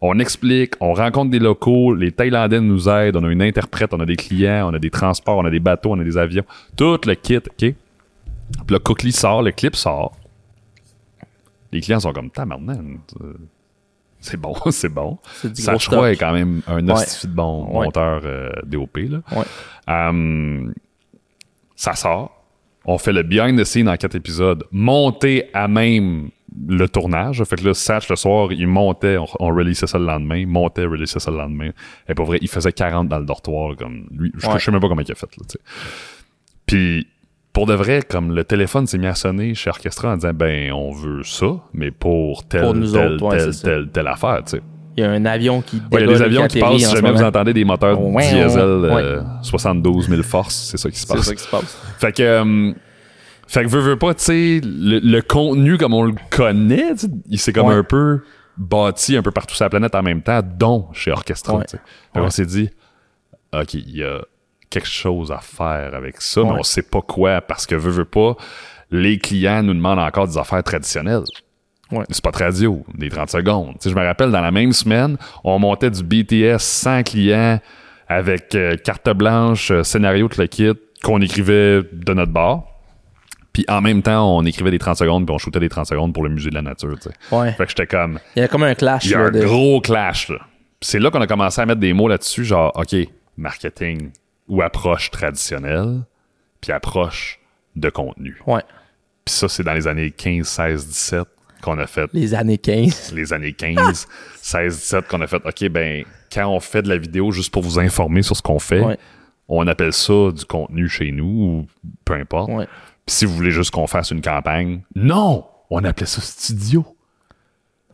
On explique, on rencontre des locaux, les Thaïlandais nous aident, on a une interprète, on a des clients, on a des transports, on a des bateaux, on a des avions, tout le kit, OK? Puis là, Cookly sort, le clip sort. Les clients sont comme, tabarnak, euh, c'est bon, c'est bon. C'est du gros Satch Roy stock. est quand même un de bon Ouais. monteur euh, DOP, là. Ouais. Euh, ça sort. On fait le behind the scene en quatre épisodes, monté à même le tournage. Fait que là, Satch, le soir, il montait, on, on releasait ça le lendemain, montait, releasait ça le lendemain. Et pas vrai, il faisait 40 dans le dortoir, comme lui. Je, Ouais. sais même pas comment il a fait, là. Puis, pour de vrai, comme le téléphone s'est mis à sonner chez Orchestra en disant, ben, on veut ça, mais pour telle, Pour telle, autres, ouais, telle, telle, telle affaire, tu sais. Il y a un avion qui Ouais, il y a des avions qui passent, en si jamais vous entendez des moteurs Ouais, diesel ouais. euh, 72 000 forces, c'est ça qui se C'est passe. ça qui se passe. Fait que, euh, fait que veux, veux pas, tu sais, le, le contenu comme on le connaît, il s'est comme un peu bâti un peu partout sur la planète en même temps, dont chez Orchestra. Ouais. tu sais. Fait Ouais. qu'on s'est dit, OK, il y a quelque chose à faire avec ça, mais on sait pas quoi parce que veux, veux pas, les clients nous demandent encore des affaires traditionnelles. Ouais. C'est pas de radio, des 30 secondes. Je me rappelle, dans la même semaine, on montait du BTS sans clients, avec euh, carte blanche, euh, scénario, tout le kit, qu'on écrivait de notre bar. Puis en même temps, on écrivait des 30 secondes, puis on shootait des 30 secondes pour le musée de la nature. tu sais. Ouais. Fait que j'étais comme, Il y a comme un clash. il y a là, un de- gros clash. là. C'est là qu'on a commencé à mettre des mots là-dessus, genre, OK, marketing ou approche traditionnelle, puis approche de contenu. Ouais. Puis ça, c'est dans les années 15, 16, 17 qu'on a fait Les années 15. les années 15, 16, 17 qu'on a fait, OK, ben, quand on fait de la vidéo juste pour vous informer sur ce qu'on fait, Ouais. on appelle ça du contenu chez nous ou peu importe. Ouais. Puis si vous voulez juste qu'on fasse une campagne, non! On appelait ça studio.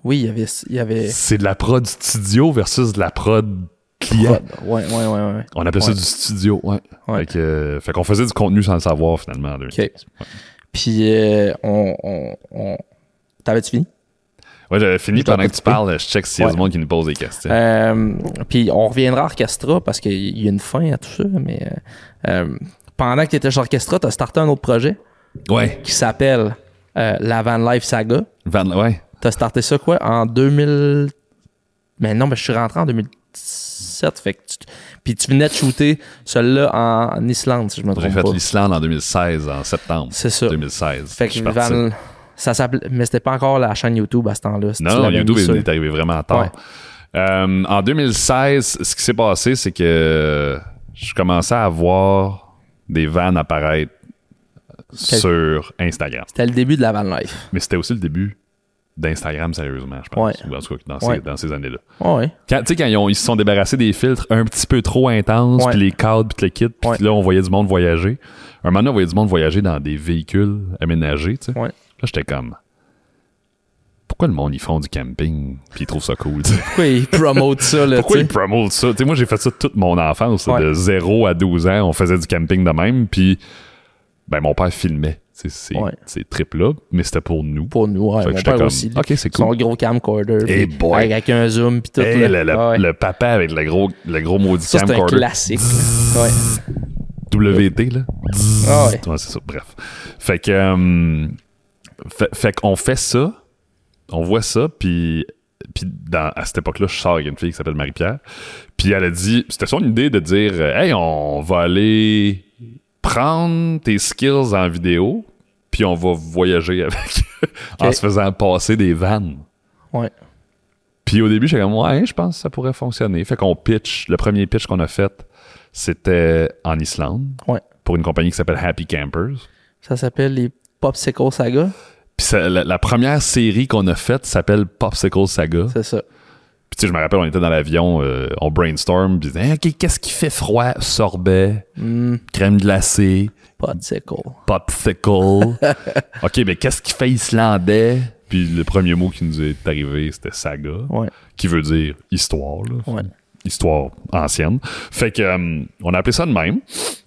Oui, il y avait. Il y avait... C'est de la prod studio versus de la prod client. Ouais, ouais, ouais, ouais. On appelait ça du studio, ouais. Ouais. Fait que, euh, fait qu'on faisait du contenu sans le savoir finalement. en 2015. OK. Puis, euh, on. on, on... T'avais-tu fini? Ouais, j'avais fini pendant que tu parles, je check s'il y a du monde qui nous pose des questions. Euh, puis on reviendra à Orchestra parce qu'il y a une fin à tout ça, mais euh, euh, pendant que tu étais chez Orchestra, tu as starté un autre projet ouais. qui s'appelle euh, la Van Life Saga. Van, ouais. Tu as starté ça quoi? En 2000 Mais non, mais je suis rentré en 2017 fait que tu... puis tu venais de shooter celui-là en, Islande si je me J'ai trompe fait pas. l'Islande en 2016, en septembre. C'est ça. 2016. Fait Je suis que. Van ça s'appelait mais c'était pas encore la chaîne YouTube à ce temps-là. Non, YouTube est, arrivé vraiment tard. Ouais. Euh, en 2016, ce qui s'est passé, c'est que je commençais à voir des vannes apparaître sur Instagram. C'était le début de la Van Life. Mais c'était aussi le début d'Instagram, sérieusement, je pense. Ouais. Ou en tout cas, dans, ces, années-là. Ouais. Tu sais, quand ils, ont- ils se sont débarrassés des filtres un petit peu trop intenses, puis les cadres, puis le kit, puis là, on voyait du monde voyager. Un moment donné, on voyait du monde voyager dans des véhicules aménagés, tu sais. Là, j'étais comme... Pourquoi le monde, ils font du camping, puis ils trouvent ça cool? Pourquoi ils promotent ça là, Pourquoi ils promotent ça? Tu sais, moi, j'ai fait ça toute mon enfance. Ouais. De 0 à 12 ans, on faisait du camping de même, puis ben, mon père filmait ces, Ouais. ces trips-là, mais c'était pour nous. Pour nous, ouais, mon père comme, aussi. OK, c'est Son cool. gros camcorder. Puis boy. Avec, un zoom puis tout. Là. le, le- Ouais. le papa avec le gros, le gros maudit ça, c'est un camcorder. classique. Ouais. WT, là. Ah ouais. Ouais, c'est ça, bref. Fait que. euh, fait, fait qu'on fait ça, on voit ça, puis. Puis dans, à cette époque-là, je sors avec une fille qui s'appelle Marie-Pierre. Puis elle a dit, c'était son idée de dire, euh, hey, on va aller prendre tes skills en vidéo, puis on va voyager avec, en se faisant passer des vannes. Ouais. Puis au début, j'étais comme, ouais, je pense que ça pourrait fonctionner. Fait qu'on pitch, le premier pitch qu'on a fait, c'était en Islande, Ouais. pour une compagnie qui s'appelle Happy Campers. Ça s'appelle les Popsicle Saga. Puis ça- la, la première série qu'on a faite s'appelle Popsicle Saga. C'est ça. Puis tu sais, je me rappelle, on était dans l'avion, euh, on brainstorm, puis disait, OK, qu'est-ce qui fait froid? Sorbet, Hmm, crème glacée, popsicle. popsicle. OK, mais qu'est-ce qui fait islandais? Puis le premier mot qui nous est arrivé, c'était saga, Ouais. qui veut dire histoire, là. Ouais. Histoire ancienne. Fait que, euh, on a appelé ça de même.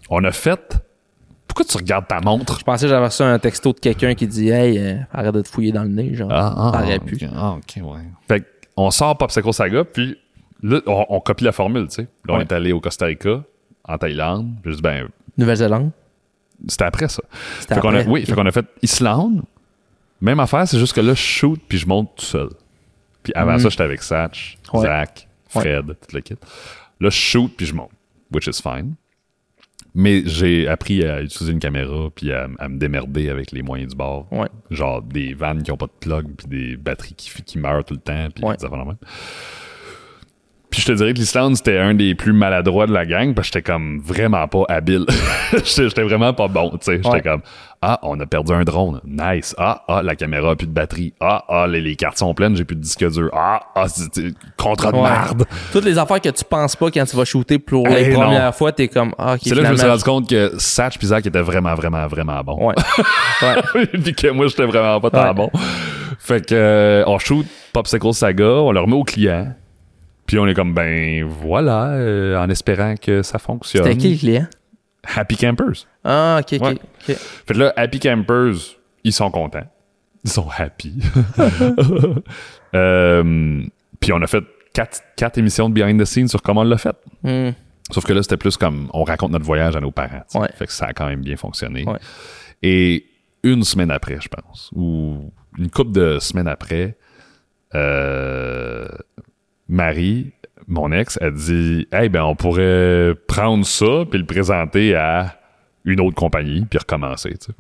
On a fait... Pourquoi tu regardes ta montre? Je pensais que j'avais reçu un texto de quelqu'un qui dit Hey, euh, arrête de te fouiller dans le nez, genre. Ah, ok. pu. Ah, ok, ouais. Fait on sort Popsicle Saga, puis là, on, on copie la formule, tu sais. Là, on Ouais. est allé au Costa Rica, en Thaïlande. Dit, ben, Nouvelle-Zélande? c'était après ça. Fait a, après. oui, fait qu'on a fait Islande. Même affaire, c'est juste que là, je shoot, puis je monte tout seul. Puis avant Mm. ça, j'étais avec Satch, Ouais. Zach, Fred, tout le kit. Là, je shoot, puis je monte, which is fine. Mais j'ai appris à utiliser une caméra, puis à, à me démerder avec les moyens du bord. Ouais. Genre des vannes qui ont pas de plug, puis des batteries qui, qui meurent tout le temps, puis Ouais. des affaires même. Puis je te dirais que l'Islande, c'était un des plus maladroits de la gang, parce que j'étais comme vraiment pas habile. j'étais vraiment pas bon, tu sais. J'étais Ouais. comme, ah, on a perdu un drone. Nice. Ah, ah, la caméra a plus de batterie. Ah, ah, les, les cartes sont pleines, j'ai plus de disque dur. Ah, ah, contrat de Ouais. merde. Toutes les affaires que tu penses pas quand tu vas shooter pour Hey, les non. premières fois, t'es comme Ah, ok. C'est là que je me suis rendu compte que Satch pis Zach étaient vraiment, vraiment, vraiment bons. Ouais. ouais. puis que moi, j'étais vraiment pas tant bon. Fait que, euh, on shoot Popsicle Saga, on le remet au client. Puis on est comme, ben voilà, euh, en espérant que ça fonctionne. C'était qui le client? Happy Campers. Ah, ok, ok. Ouais. Fait que là, Happy Campers, ils sont contents. Ils sont happy. euh, puis on a fait quatre, quatre émissions de behind the scenes sur comment on l'a fait. Hmm. Sauf que là, c'était plus comme on raconte notre voyage à nos parents. Ouais. Fait que ça a quand même bien fonctionné. Ouais. Et une semaine après, je pense, ou une couple de semaines après, euh, Marie, mon ex, a dit Hey, ben, on pourrait prendre ça puis le présenter à une autre compagnie puis recommencer. tu sais.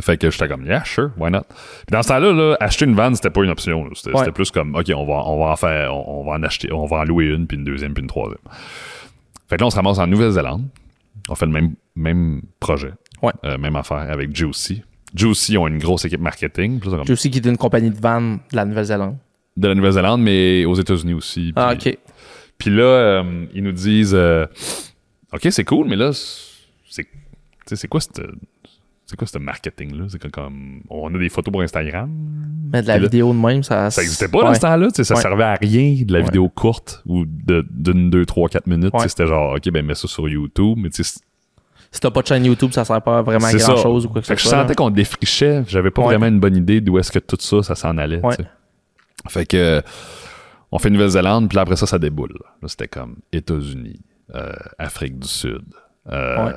Fait que j'étais comme, yeah, sure, why not? Puis dans ce temps-là, là, acheter une van, c'était pas une option. C'était Ouais. plus comme, OK, on va, on va en faire, on, on va en acheter, on va en louer une, puis une deuxième, puis une troisième. Fait que là, on se ramasse en Nouvelle-Zélande. On fait le même, même projet. Ouais. Euh, même affaire avec Juicy. Juicy ont une grosse équipe marketing. Comme J'ai aussi quitté une compagnie de vannes de la Nouvelle-Zélande. De la Nouvelle-Zélande, mais aux États-Unis aussi. Puis, Ah, ok. puis là, euh, ils nous disent euh, OK, c'est cool, mais là, c'est quoi cette. C'est quoi ce marketing-là? C'est comme. On a des photos pour Instagram. Mais de la là, vidéo de même, ça. Ça n'existait pas ouais. dans ce temps-là. Ça Ouais. servait à rien de la Ouais. vidéo courte ou de- d'une, deux, trois, quatre minutes. C'était genre, OK, ben mets ça sur YouTube. Mais tu sais, Si t'as pas de chaîne YouTube, ça sert pas vraiment à grand ça. chose ou quoi que ce je sentais qu'on défrichait. J'avais pas vraiment une bonne idée d'où est-ce que tout ça, ça s'en allait. Fait que on fait Nouvelle-Zélande, puis là, après ça, ça déboule. Là, c'était comme États-Unis, euh, Afrique du Sud. Euh, Ouais.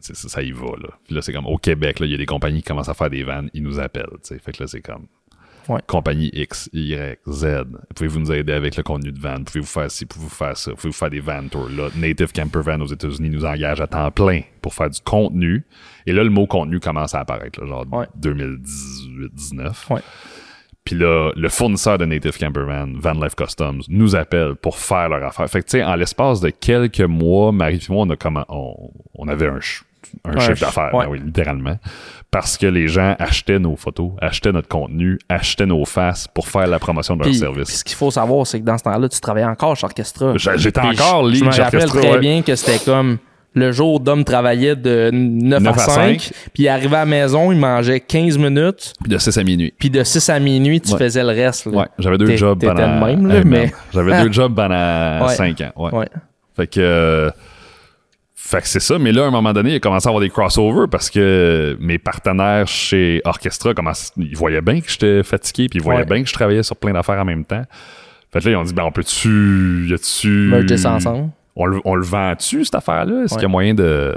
ça, ça y va. Là. Puis là, c'est comme au Québec, là, il y a des compagnies qui commencent à faire des vannes, ils nous appellent. tu sais. Fait que là, c'est comme Ouais. compagnie X, Y, Z. Pouvez-vous nous aider avec le contenu de van? Pouvez-vous faire ci? Pouvez-vous faire ça? Pouvez-vous faire des van tours? Là, Native Camper Van aux États-Unis nous engage à temps plein pour faire du contenu. Et là, le mot contenu commence à apparaître, là, genre Ouais. 2018-19. Puis là, le fournisseur de Native Camper Van, Life Customs, nous appelle pour faire leur affaire. Fait que, tu sais, en l'espace de quelques mois, Marie et moi, on, a comment, on, on avait un, un chiffre ch- d'affaires, ouais. ben oui, littéralement. Parce que les gens achetaient nos photos, achetaient notre contenu, achetaient nos faces pour faire la promotion de leur service. puis ce qu'il faut savoir, c'est que dans ce temps-là, tu travaillais encore chez Orchestra. J'étais encore lead je me rappelle très ouais. bien que c'était comme le jour d'homme travaillait de 9, 9 à à 5, 5. puis il arrivait à la maison, il mangeait 15 minutes, Puis de 6 à minuit. puis de 6 à minuit, tu Ouais. faisais le reste. là. Ouais, j'avais deux jobs pendant... même, là, mais- J'avais deux jobs pendant Ouais. 5 ans, ouais. Ouais. Fait que... euh, Fait que c'est ça, mais là, à un moment donné, il a commencé à avoir des crossovers parce que mes partenaires chez Orchestra, ils voyaient bien que j'étais fatigué, puis ils voyaient Ouais. bien que je travaillais sur plein d'affaires en même temps. Fait que là, ils ont dit, ben, on peut-tu... Y a-tu... Merger ça ensemble? On le, on le vend-tu, cette affaire-là? Est-ce Ouais. qu'il y a moyen de,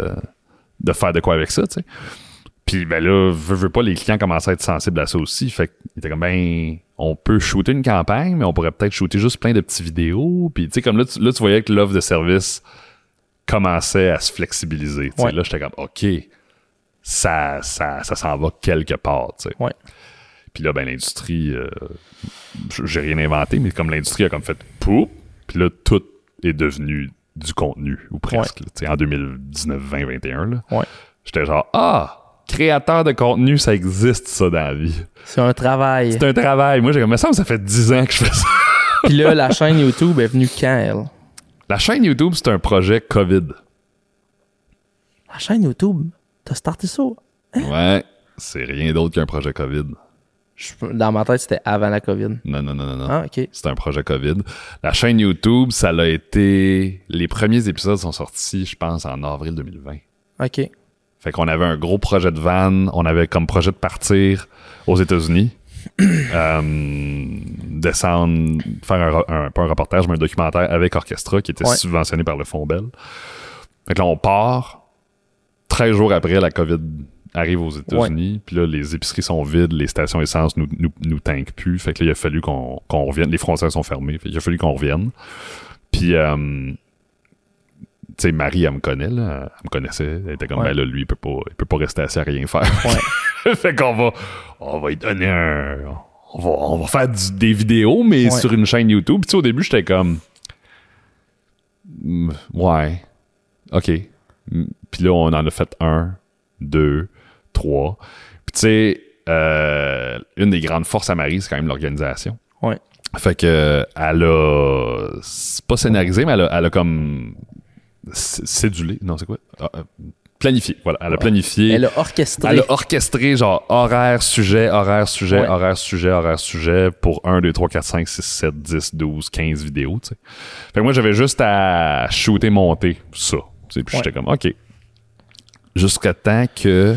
de faire de quoi avec ça, tu sais? Puis ben là, veux, veux pas, les clients commençaient à être sensibles à ça aussi. Fait qu'ils étaient comme, ben, on peut shooter une campagne, mais on pourrait peut-être shooter juste plein de petites vidéos. Puis tu sais, comme là, tu, là, tu voyais que l'offre de service commençait à se flexibiliser. tu sais. Ouais. Là, j'étais comme, OK, ça, ça, ça s'en va quelque part, tu sais. Ouais. Puis là, ben, l'industrie, euh, j'ai rien inventé, mais comme l'industrie a comme fait poup, puis là, tout est devenu du contenu, ou presque. là. Tu sais, en 2019, 20, 21, là. Ouais. J'étais genre, ah, créateur de contenu, ça existe, ça, dans la vie. C'est un travail. C'est un travail. Moi, j'ai comme, mais ça, ça fait 10 ans que je fais ça. Puis là, la chaîne YouTube est venue quand, elle? La chaîne YouTube, c'est un projet COVID. La chaîne YouTube? T'as starté ça? Ouais, c'est rien d'autre qu'un projet COVID. Je- dans ma tête, c'était avant la COVID. Non, non, non, non, non. Ah, OK. C'est un projet COVID. La chaîne YouTube, ça l'a été. Les premiers épisodes sont sortis, je pense, en avril 2020. OK. Fait qu'on avait un gros projet de van. On avait comme projet de partir aux États-Unis. euh, descendre, faire un, un- pas un reportage, mais un documentaire avec Orchestra qui était Ouais. subventionné par le Fonds Bell. Fait que là, on part. 13 jours après, la COVID arrive aux États-Unis. Puis là, les épiceries sont vides, les stations essence nous, nous, nous tankent plus. Fait que là, il a fallu qu'on revienne. Les frontières sont fermées. Fait qu'il a fallu qu'on revienne. Puis, euh, tu sais, Marie, elle me connaît, là. Elle me connaissait. Elle était comme, Ouais. ben là, lui, il peut pas, il peut pas rester assis à rien faire. Ouais. fait qu'on va, on va lui donner un, on va, on va faire du- des vidéos, mais Ouais. sur une chaîne YouTube. Tu sais, au début, j'étais comme, Mm, ouais, ok. Mm, Puis là, on en a fait un, deux, trois. Puis tu sais, euh, une des grandes forces à Marie, c'est quand même l'organisation. Ouais. Fait que elle a c'est pas scénarisé, mais elle a, elle a comme cédulé. Non, c'est quoi? Ah, euh, planifié. Voilà. Elle a planifié. Elle a orchestré. Elle a orchestré genre horaire, sujet, horaire, sujet, Ouais. horaire, sujet, horaire, sujet pour 1, 2, 3, 4, 5, 6, 7, 10, 12, 15 vidéos, tu sais. Fait que moi, j'avais juste à shooter, monter ça. tu sais, Puis Ouais. j'étais comme, OK. Jusqu'à temps que,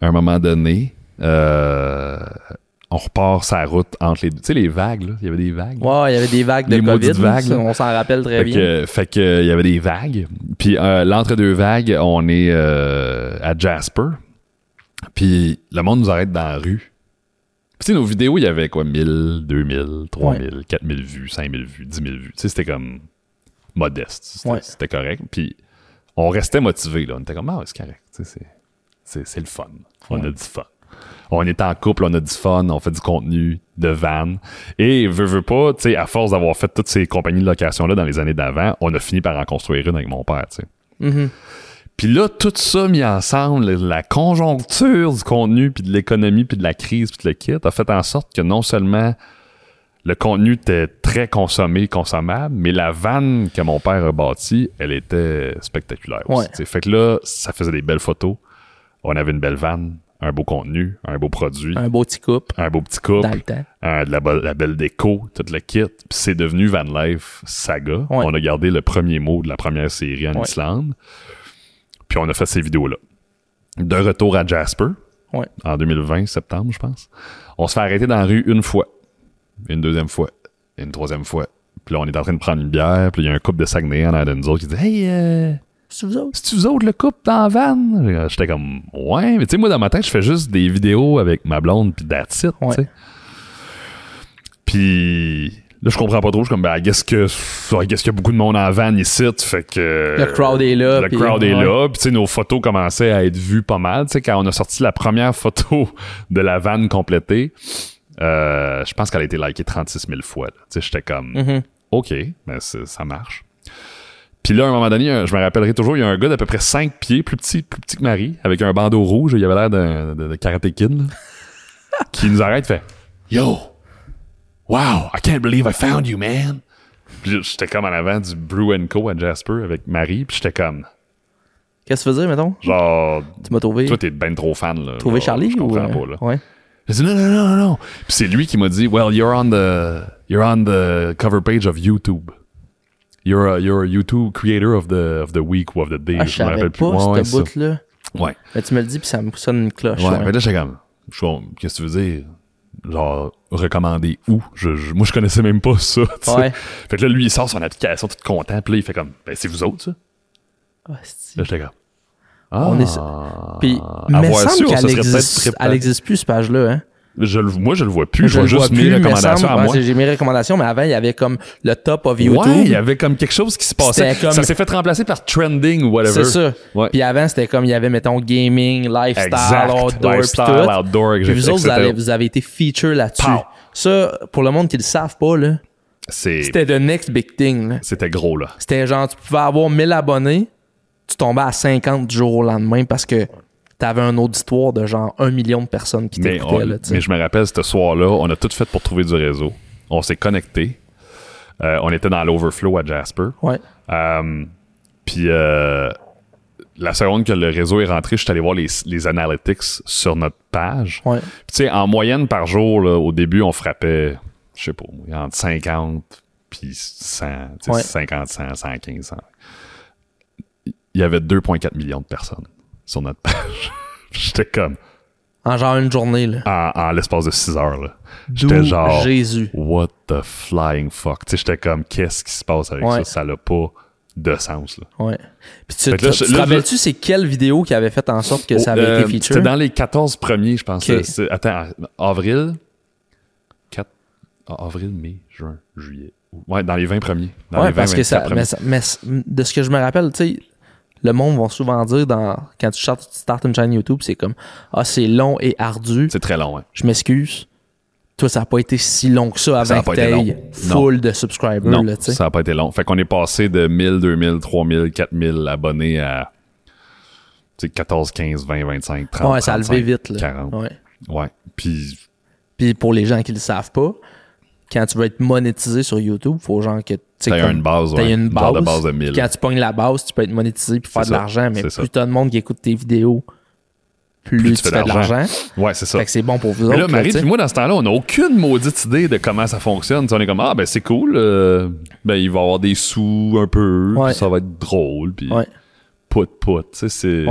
à un moment donné, euh, on repart sa route entre les deux. Tu sais, les vagues, là. Il y avait des vagues. Ouais, il y avait des vagues de Les maudites COVID. vagues, là. on s'en rappelle très Fait bien. que, fait que, il y avait des vagues. Puis euh, l'entre-deux vagues, on est euh, à Jasper. Puis le monde nous arrête dans la rue. Puis tu sais, nos vidéos, il y avait quoi, 1000, 2000, 3000, 4000 vues, 5000 vues, 10 000 vues. Tu sais, c'était comme modeste. C'était Ouais. c'était correct. Puis on restait motivés, là. On était comme, ah, ouais, c'est correct. Tu sais, c'est- c'est le fun. On a du fun. On est en couple, on a du fun, on fait du contenu de van. Et veut, veut pas, tu sais, à force d'avoir fait toutes ces compagnies de location-là dans les années d'avant, on a fini par en construire une avec mon père, tu sais. Mhm. Puis là, tout ça mis ensemble, la conjoncture du contenu, puis de l'économie, puis de la crise, puis de le kit, a fait en sorte que non seulement le contenu était très consommé, consommable, mais la vanne que mon père a bâtie, elle était spectaculaire aussi. Ouais. Fait que là, ça faisait des belles photos. On avait une belle vanne, un beau contenu, un beau produit, Un beau petit couple un beau petit couple, dans le temps. un- de la, be- la belle déco, tout le kit. Puis c'est devenu Van Life Saga. Ouais. On a gardé le premier mot de la première série en Ouais. Islande. Puis on a fait ces vidéos-là. De retour à Jasper, Ouais. en 2020, septembre, je pense. On se fait arrêter dans la rue une fois, une deuxième fois, une troisième fois. Puis là, on est en train de prendre une bière. Puis il y a un couple de Saguenay en arrière de nous autres qui dit Hey, euh, C'est vous autres? vous autres le couple dans la van? J'étais comme, ouais, mais tu sais, moi, dans ma tête, je fais juste des vidéos avec ma blonde puis that's it, Ouais. tu sais. Puis là, je comprends pas trop. Je suis comme, ben, qu'est-ce que, qu'est-ce qu'il y a beaucoup de monde en van ici, fait que. Le crowd est là, Le crowd est là. Puis, tu sais, nos photos commençaient à être vues pas mal. Tu sais, quand on a sorti la première photo de la van complétée, euh, je pense qu'elle a été likée 36 000 fois. Tu sais, j'étais comme, Mhm. OK, ben c'est- ça marche. Puis là, à un moment donné, un- je me rappellerai toujours, il y a un gars d'à peu près 5 pieds, plus petit, plus petit que Marie, avec un bandeau rouge, il avait l'air d'un de, de Karate Kid, là, qui nous arrête, fait Yo! Wow! I can't believe I found you, man! J'étais comme en avant du Brew Co à Jasper avec Marie, puis j'étais comme, Qu'est-ce que tu faisais, mettons? genre, Tu m'as trouvé. toi, t'es ben trop fan, là. trouvé Charlie Je ou. comprends euh, pas, là. Ouais. J'ai dit non, non, non, non, non. Puis c'est lui qui m'a dit, well, you're on the, you're on the cover page of YouTube. You're a, you're a YouTube creator of the, of the week ou of the day. Ah, je me savais rappelle plus. pas Ouais, ouais, ce ça. bout-là. Ouais. Mais tu me le dis, puis ça me sonne une cloche. Ouais. ouais. Mais là, j'étais comme, je qu'est-ce que tu veux dire? Genre, recommander où? Je, je- moi, je connaissais même pas ça. tu sais. Ouais. Fait que là, lui, il sort son application tout content. Puis là, il fait comme, ben, c'est vous autres, ça? Ah, c'est- Là, j'étais comme, ah. On est Puis, il me Avoir su, semble qu'elle existe, elle existe plus, cette page-là. Hein? Je moi, je le vois plus. Je, vois juste vois mes plus, recommandations semble- à moi. J'ai mes recommandations, mais avant, il y avait comme le top of YouTube. Ouais, il y avait comme quelque chose qui se passait. Comme- Ça s'est fait remplacer par trending ou whatever. C'est ça. Ouais. Puis avant, c'était comme, il y avait, mettons, gaming, lifestyle, Exact. outdoor, Lifestyle, puis tout. outdoor, Puis vous autres, vous avez, vous avez été feature là-dessus. Ça, pour le monde qui le savent pas, là, c'était the next big thing. C'était gros, là. C'était genre, tu pouvais avoir 1000 abonnés, tu tombais à 50 du jour au lendemain parce que t'avais un auditoire de genre 1 million de personnes qui Mais, t'écoutaient. sais. mais je me rappelle, ce soir-là, on a tout fait pour trouver du réseau. On s'est connecté. Euh, on était dans l'overflow à Jasper. Ouais. Euh, puis euh, la seconde que le réseau est rentré, je suis allé voir les, les analytics sur notre page. Ouais. Puis tu sais, en moyenne par jour, là, au début, on frappait, je sais pas, entre 50 puis 100, tu sais, Ouais. 50, 100, 115, 100. Il y avait 2,4 millions de personnes sur notre page. J'étais comme, En genre une journée, là. en, en l'espace de 6 heures, là. J'étais genre, Jésus. what the flying fuck? Tu sais, j'étais comme, qu'est-ce qui se passe avec Ouais. ça? Ça n'a pas de sens, là. Ouais. Puis tu, là, te rappelles-tu c'est quelle vidéo qui avait fait en sorte que ça avait Euh, été feature? C'était dans les 14 premiers, je pense. Attends, avril. 4, ah, avril, mai, juin, juillet. Ouais, dans les 20 premiers. Dans ouais, les 20, parce que 24 ça, mais, de ce que je me rappelle, tu sais, le monde va souvent dire dans, quand tu startes, une chaîne YouTube, c'est comme, ah, c'est long et ardu. C'est très long, hein. Je m'excuse. Toi, ça n'a pas été si long que ça Ça a avant pas que été long. t'aies full de subscribers, Non, là, ça n'a pas été long. Fait qu'on est passé de 1000, 2000, 3000, 4000 abonnés à tu sais, 14, 15, 20, 25, 30, Ouais, ça a levé 35, vite, là. 40. Ouais. Ouais. Puis Puis pour les gens qui le savent pas, quand tu veux être monétisé sur YouTube, faut genre que t'as une base, t'as ouais. une base. de base de 1000. Quand tu pognes la base, tu peux être monétisé puis faire de l'argent, mais plus t'as de monde qui écoute tes vidéos, plus, tu, fais de l'argent. Ouais, c'est ça. Fait que c'est bon pour vous Mais autres. là, Marie, puis moi, dans ce temps-là, on n'a aucune maudite idée de comment ça fonctionne. On est comme, ah, ben c'est cool. euh, ben, il va y avoir des sous un peu. Ouais. ça va être drôle. Puis pout. Tu sais, c'est.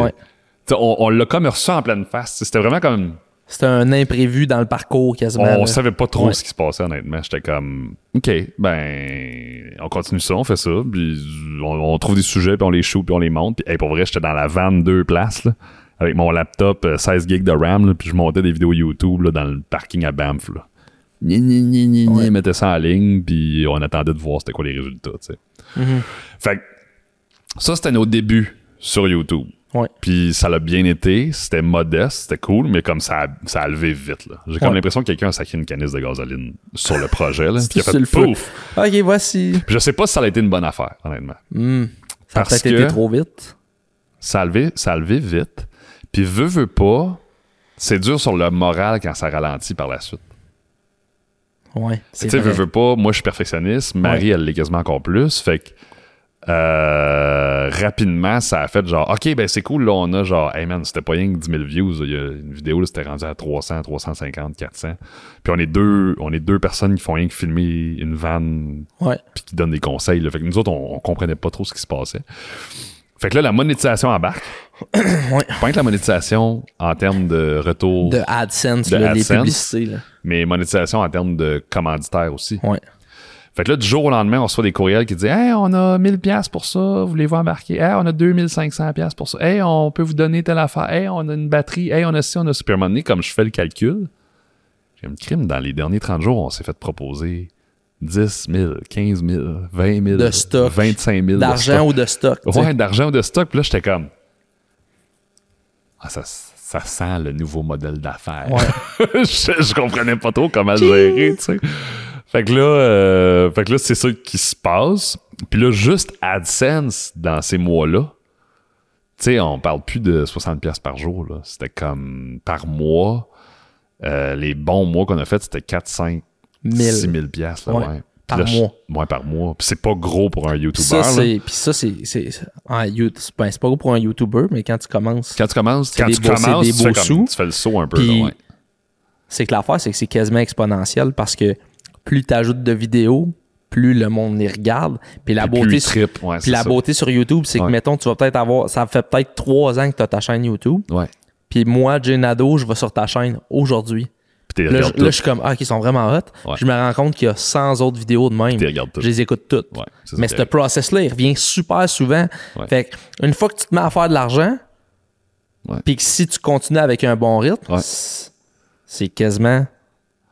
On, on l'a comme reçu en pleine face. C'était vraiment comme. C'était un imprévu dans le parcours quasiment. On là. savait pas trop Ouais. ce qui se passait, honnêtement. J'étais comme, OK, ben, on continue ça, on fait ça. Puis on, on trouve des sujets, puis on les shoot, puis on les monte. Puis, hey, pour vrai, j'étais dans la van deux places, là, avec mon laptop, euh, 16 gigs de RAM, là, puis je montais des vidéos YouTube là, dans le parking à Banff. Là. Ni, ni, ni, ni, ni, Ouais. mettais ça en ligne, puis on attendait de voir c'était quoi les résultats, tu sais. Mhm. Fait que ça, c'était nos débuts sur YouTube. Puis ça l'a bien été, c'était modeste, c'était cool, mais comme ça a, ça a levé vite. là. J'ai comme l'impression que quelqu'un a sacré une canisse de gasoline sur le projet. Là, puis a fait pouf. Ok, voici. Puis je sais pas si ça a été une bonne affaire, honnêtement. Hmm. Ça a peut-être été trop vite. Ça a levé, ça a levé vite. Puis veut, veut pas, c'est dur sur le moral quand ça ralentit par la suite. Ouais. Tu sais, veux, veux pas, moi je suis perfectionniste, Marie elle l'est quasiment encore plus, fait que euh, rapidement ça a fait genre, ok ben c'est cool, là on a genre, hey man, c'était pas rien que 10 000 views, il y a une vidéo là c'était rendu à 300, 350, 400, puis on est deux, on est deux personnes qui font rien que filmer une vanne Ouais. puis qui donnent des conseils, là. fait que nous autres on, on comprenait pas trop ce qui se passait. Fait que là la monétisation embarque. Ouais. Pas que la monétisation en termes de retour, De AdSense, De là, les AdSense. publicités. Là. mais monétisation en termes de commanditaire aussi. Ouais. Fait que là, du jour au lendemain, on reçoit des courriels qui disent Hey, on a 1000 pièces pour ça, voulez-vous embarquer? Hey, on a 2500 pièces pour ça. Hey, on peut vous donner telle affaire. Hey, on a une batterie. Hey, on a ci, on a ça. Puis à un moment donné, comme je fais le calcul, j'ai un crime. Dans les derniers 30 jours, on s'est fait proposer 10 000, 15 000, 20 000, De stock. 25 000 de D'argent ou de stock. tu sais. Ouais, d'argent ou de stock. Puis là, j'étais comme Ah, ça, ça sent le nouveau modèle d'affaires. Ouais. je, je comprenais pas trop comment le gérer, tu sais. Fait que là, euh, fait que là, c'est ça qui se passe. Puis là, juste AdSense dans ces mois-là, tu sais, on parle plus de 60 pièces par jour, là. C'était comme par mois. euh, les bons mois qu'on a fait, c'était 4, 5, 1000. 6 000 pièces, là, Ouais. ouais. Puis Par là, je- mois. Ouais, par mois. Puis c'est pas gros pour un YouTuber, ça, c'est, puis ça, c'est, c'est, ben, pas gros pour un YouTuber, mais quand tu commences, Quand tu commences, quand tu beaux- commences, tu, fais comme- tu fais le saut un peu, Puis- là, ouais. c'est que l'affaire, c'est que c'est quasiment exponentiel parce que plus tu ajoutes de vidéos, plus le monde les regarde. Puis la Puis beauté, sur- trippe, ouais, puis c'est la ça. beauté sur YouTube, c'est que, mettons, tu vas peut-être avoir, ça fait peut-être trois ans que tu as ta chaîne YouTube. Ouais. Puis moi, Nado, je vais sur ta chaîne aujourd'hui. Puis t'es Là, là, je suis comme, ah, qui sont vraiment hot. Ouais. Je me rends compte qu'il y a 100 autres vidéos de même. Je les écoute toutes. Mais ce process-là, il revient super souvent. Fait que, une fois que tu te mets à faire de l'argent, puis que si tu continues avec un bon rythme, c'est quasiment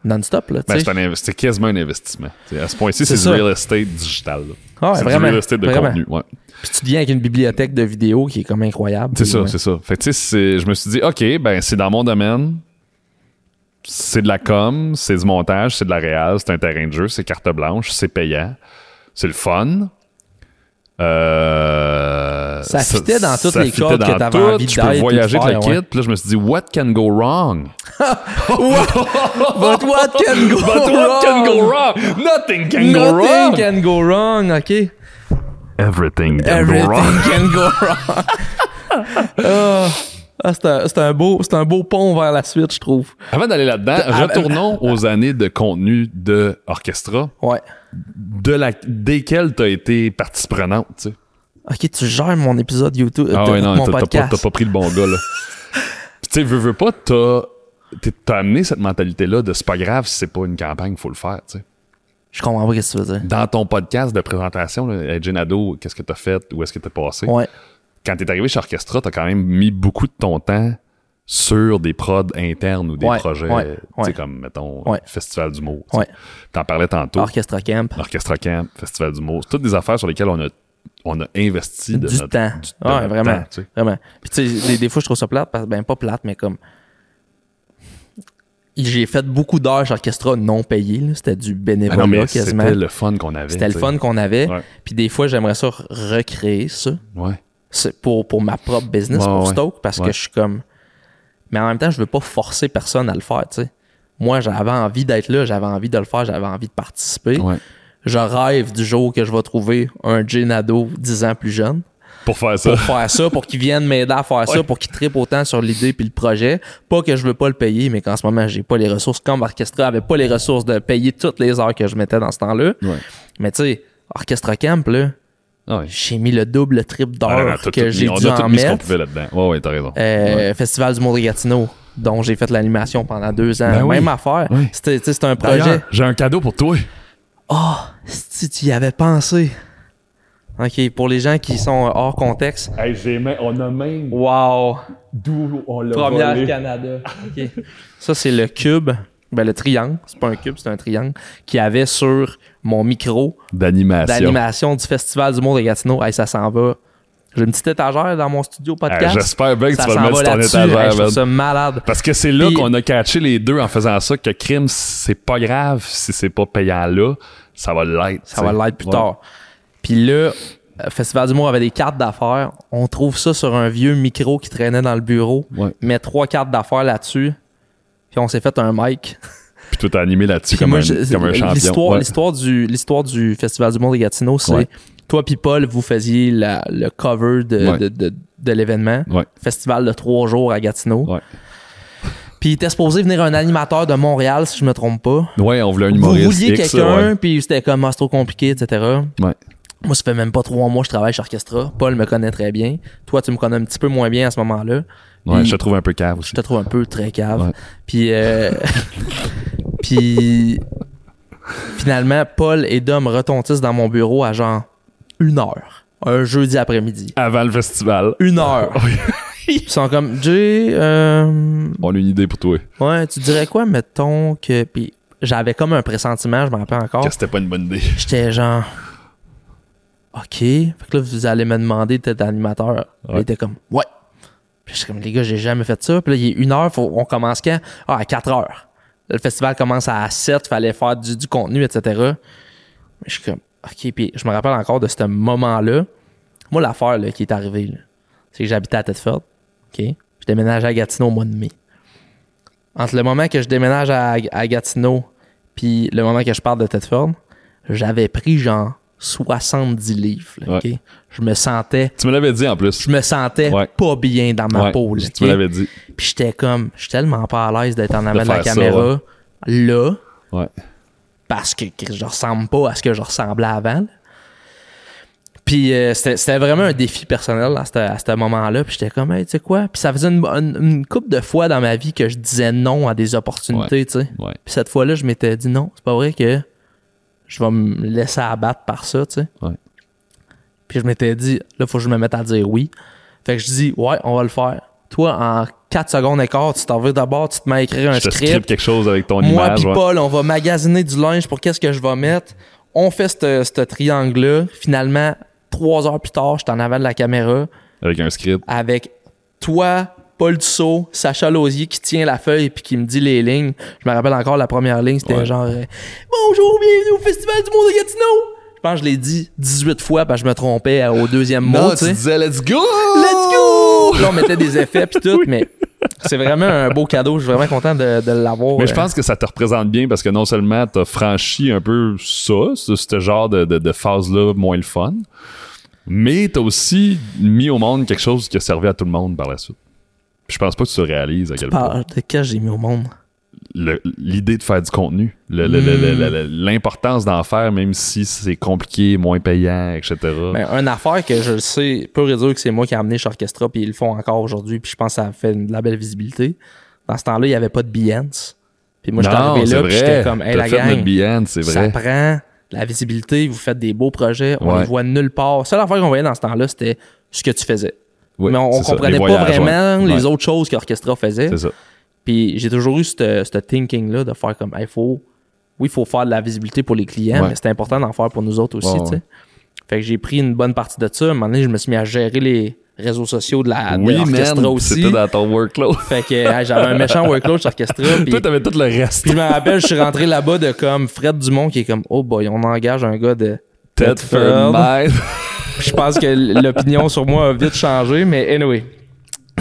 non-stop. Là, Ben, c'est, un inv- c'est quasiment un investissement. T'sais, à ce point-ci, C'est du real estate digital. Ah c'est vraiment, du real estate de vraiment. contenu. Ouais. Puis tu viens avec une bibliothèque de vidéos qui est comme incroyable. C'est ça, ouais. c'est ça. Fait que, c'est- je me suis dit, OK, ben, c'est dans mon domaine. C'est de la com, c'est du montage, c'est de la réal, c'est un terrain de jeu, c'est carte blanche, c'est payant, c'est le fun. Euh, Ça fitait dans toutes les cordes que t'avais envie Je peux voyager de avec le faire, kit. Puis là, je me suis dit, what can go wrong? But what can go But what can go wrong? Nothing can go Nothing wrong. can go wrong, OK? Everything can Everything go wrong. can go wrong. Ah, ah, c'est un, un beau, un beau pont vers la suite, je trouve. Avant d'aller là-dedans, Ah, retournons aux années de contenu de Orchestra, Ouais. de la, desquelles tu as été partie prenante. Tu sais. OK, tu gères mon épisode YouTube, Ah ouais, non, mon t'as t'as pas, podcast. t'as pas pris le bon gars, là. Puis tu sais, veux, veux pas, t'as t'as amené cette mentalité-là de c'est pas grave si c'est pas une campagne, faut le faire, tu sais. Je comprends pas ce que tu veux dire. Dans ton podcast de présentation, là, Genado, qu'est-ce que t'as fait, où est-ce que t'es passé? Ouais. Quand t'es arrivé chez Orchestra, t'as quand même mis beaucoup de ton temps sur des prods internes ou des Ouais, projets, ouais, tu sais, ouais. comme, mettons. Festival d'humour. tu. T'en parlais tantôt. Orchestra Camp. Orchestra Camp, Festival d'humour. C'est toutes des affaires sur lesquelles on a, on a investi de Du notre, temps. du- de Ouais, notre vraiment. temps, tu sais. Vraiment. Puis tu sais, des, des fois, je trouve ça plate, parce, ben pas plate, mais comme. J'ai fait beaucoup d'heures Orchestra non payées. C'était du Ah bénévolat non, quasiment. c'était le fun qu'on avait. C'était le fun qu'on avait. Ouais. Puis des fois, j'aimerais ça recréer ça Ouais. Pour, pour ma propre business, Ouais, pour. Stoke, parce que je suis comme. Mais en même temps, je veux pas forcer personne à le faire, tu sais. Moi, j'avais envie d'être là, j'avais envie de le faire, j'avais envie de participer. Je rêve du jour que je vais trouver un Jay Nadeau 10 ans plus jeune Pour faire ça. pour faire ça, pour qu'il vienne m'aider à faire ça, pour qu'il tripe autant sur l'idée puis le projet. Pas que je veux pas le payer, mais qu'en ce moment, j'ai pas les ressources. Comme Orchestra avait pas les ressources de payer toutes les heures que je mettais dans ce temps-là. Ouais. Mais tu sais, Orchestra Camp, là, Ah ouais. j'ai mis le double, le triple Ah, d'heures tout- que j'ai on dû a tout en mis ce qu'on mettre. pouvait là-dedans. Ouais, ouais, t'as raison. Euh, Festival du Monde de Gatineau, dont j'ai fait l'animation pendant deux ans. Ben oui. Même affaire. Oui. C'était tu sais, c'était un projet. J'ai un cadeau pour toi. Oh, si tu y avais pensé. OK, pour les gens qui sont hors contexte. Hey, j'ai même- on a même Wow! d'où on l'a Première volé. Canada. OK. Ça, c'est le cube. Ben, le triangle. C'est pas un cube, c'est un triangle. Qui avait sur mon micro d'animation. d'animation du Festival du Monde de Gatineau. Hey, ça s'en va. J'ai une petite étagère dans mon studio Ah, podcast. J'espère bien que ça tu vas le mettre sur ton étagère, Hey, je ça malade. Parce que c'est là Puis- qu'on a catché les deux en faisant ça, que crime, c'est pas grave si c'est pas payant là, ça va l'être. Ça va l'être plus Ouais. tard. Puis là, euh, Festival d'humour avait des cartes d'affaires. On trouve ça sur un vieux micro qui traînait dans le bureau. Ouais. Met trois cartes d'affaires là-dessus. Puis on s'est fait un mic. Puis toi, t'as animé là-dessus comme, comme un champion. L'histoire, Ouais. du, du Festival du monde de Gatineau, c'est. Toi puis Paul, vous faisiez la- le cover de, Ouais. de, de- de l'événement. Ouais. Festival de trois jours à Gatineau. Ouais. Puis il était supposé venir un animateur de Montréal, si je me trompe pas. Ouais, on voulait un Vous humoriste. vouliez X, quelqu'un, puis c'était comme ah, c'est trop compliqué, etc. Ouais. Moi, ça fait même pas trois mois que je travaille chez Orchestra. Paul me connaît très bien. Toi, tu me connais un petit peu moins bien à ce moment-là. Ouais, je te trouve un peu cave aussi. Je te trouve un peu très cave. Puis, euh, puis finalement, Paul et Dom retontissent dans mon bureau à genre une heure. Un jeudi après-midi. Avant le festival. Une heure. Ils sont comme, Jay, euh, On a une idée pour toi. ouais, tu dirais quoi, mettons que. Puis j'avais comme un pressentiment, je m'en rappelle encore. Que c'était pas une bonne idée. J'étais genre. OK. Fait que là, vous allez me demander d'être animateur. Il Ouais. était comme, ouais. Puis j'étais comme, les gars, j'ai jamais fait ça. Puis là, il est une heure, faut, on commence quand? Ah, à 4 heures. Le festival commence à 7, fallait faire du, du contenu, etc. Mais je suis comme, OK. Puis je me rappelle encore de ce moment-là. Moi, l'affaire qui est arrivée, c'est que j'habitais à Tedford. OK? Je déménageais à Gatineau au mois de mai. Entre le moment que je déménage à, à Gatineau puis le moment que je parle de Tedford, j'avais pris genre 70 livres. là, Ouais. Je me sentais Tu me l'avais dit en plus. je me sentais Ouais. pas bien dans ma Ouais, peau. là, tu me l'avais dit. Puis j'étais comme, je suis tellement pas à l'aise d'être en avant de, la ça, caméra là, Ouais. Parce que, que je ressemble pas à ce que je ressemblais avant. là. Puis euh, c'était vraiment un défi personnel à ce, à ce moment-là. Puis j'étais comme, hey, tu sais quoi? Puis ça faisait une, une, une couple de fois dans ma vie que je disais non à des opportunités, tu sais. Ouais. Puis cette fois-là, je m'étais dit non, c'est pas vrai que je vais me laisser abattre par ça, tu sais. Ouais. Puis je m'étais dit, là, faut que je me mette à dire oui. Fait que je dis, ouais, on va le faire. Toi, en 4 secondes et quart, tu t'en vas d'abord, tu te mets à écrire un Je te script. script quelque chose avec ton Moi image. puis ouais. Paul, on va magasiner du linge pour qu'est-ce que je vais mettre. On fait ce triangle-là. Finalement, trois heures plus tard, je suis en avant de la caméra Avec un script. avec toi, Paul Dussault, Sacha Lausier qui tient la feuille puis qui me dit les lignes. Je me rappelle encore la première ligne, c'était Ouais. genre euh, Bonjour, bienvenue au Festival du Monde de Gatineau. Je pense que je l'ai dit 18 fois parce que je me trompais au deuxième mot, Non, tu tu sais. disais let's go! Let's go! Là, on mettait des effets puis tout, mais c'est vraiment un beau cadeau. Je suis vraiment content de, de l'avoir. Mais je euh, pense que ça te représente bien parce que non seulement t'as franchi un peu ça, ce, ce genre de, de, de phase-là moins le fun, mais t'as aussi mis au monde quelque chose qui a servi à tout le monde par la suite. Puis je pense pas que tu te réalises à quel point. De que j'ai mis au monde? L'idée de faire du contenu, Mm. le- l'importance d'en faire, même si c'est compliqué, moins payant, etc. Ben, une affaire que je sais, peu réduire que c'est moi qui ai amené chez Orchestra, puis ils le font encore aujourd'hui, puis je pense que ça fait de la belle visibilité. Dans ce temps-là, il n'y avait pas de Behance. Puis moi, j'étais arrivé là, puis j'étais comme, hey, la gang, Behance, ça prend de la visibilité, vous faites des beaux projets, on Ouais. les voit nulle part. La seule affaire qu'on voyait dans ce temps-là, c'était ce que tu faisais. Oui, Mais on, on ça, comprenait pas voyages, vraiment ouais. les Ouais, autres choses qu'Orchestra faisait. C'est ça. Puis j'ai toujours eu ce thinking-là de faire comme, hey, faut, oui, il faut faire de la visibilité pour les clients, Ouais. mais c'est important d'en faire pour nous autres aussi, Ouais, tu sais. Fait que j'ai pris une bonne partie de ça. À un moment donné, je me suis mis à gérer les réseaux sociaux de la oui, aussi. c'était dans ton workload. Fait que hey, j'avais un méchant workload chez Orchestra. puis, Toi, t'avais tout le reste. puis je me rappelle, je suis rentré là-bas de comme Fred Dumont qui est comme, oh boy, on engage un gars de Tedford. Mind. Puis je pense que l'opinion sur moi a vite changé, mais anyway.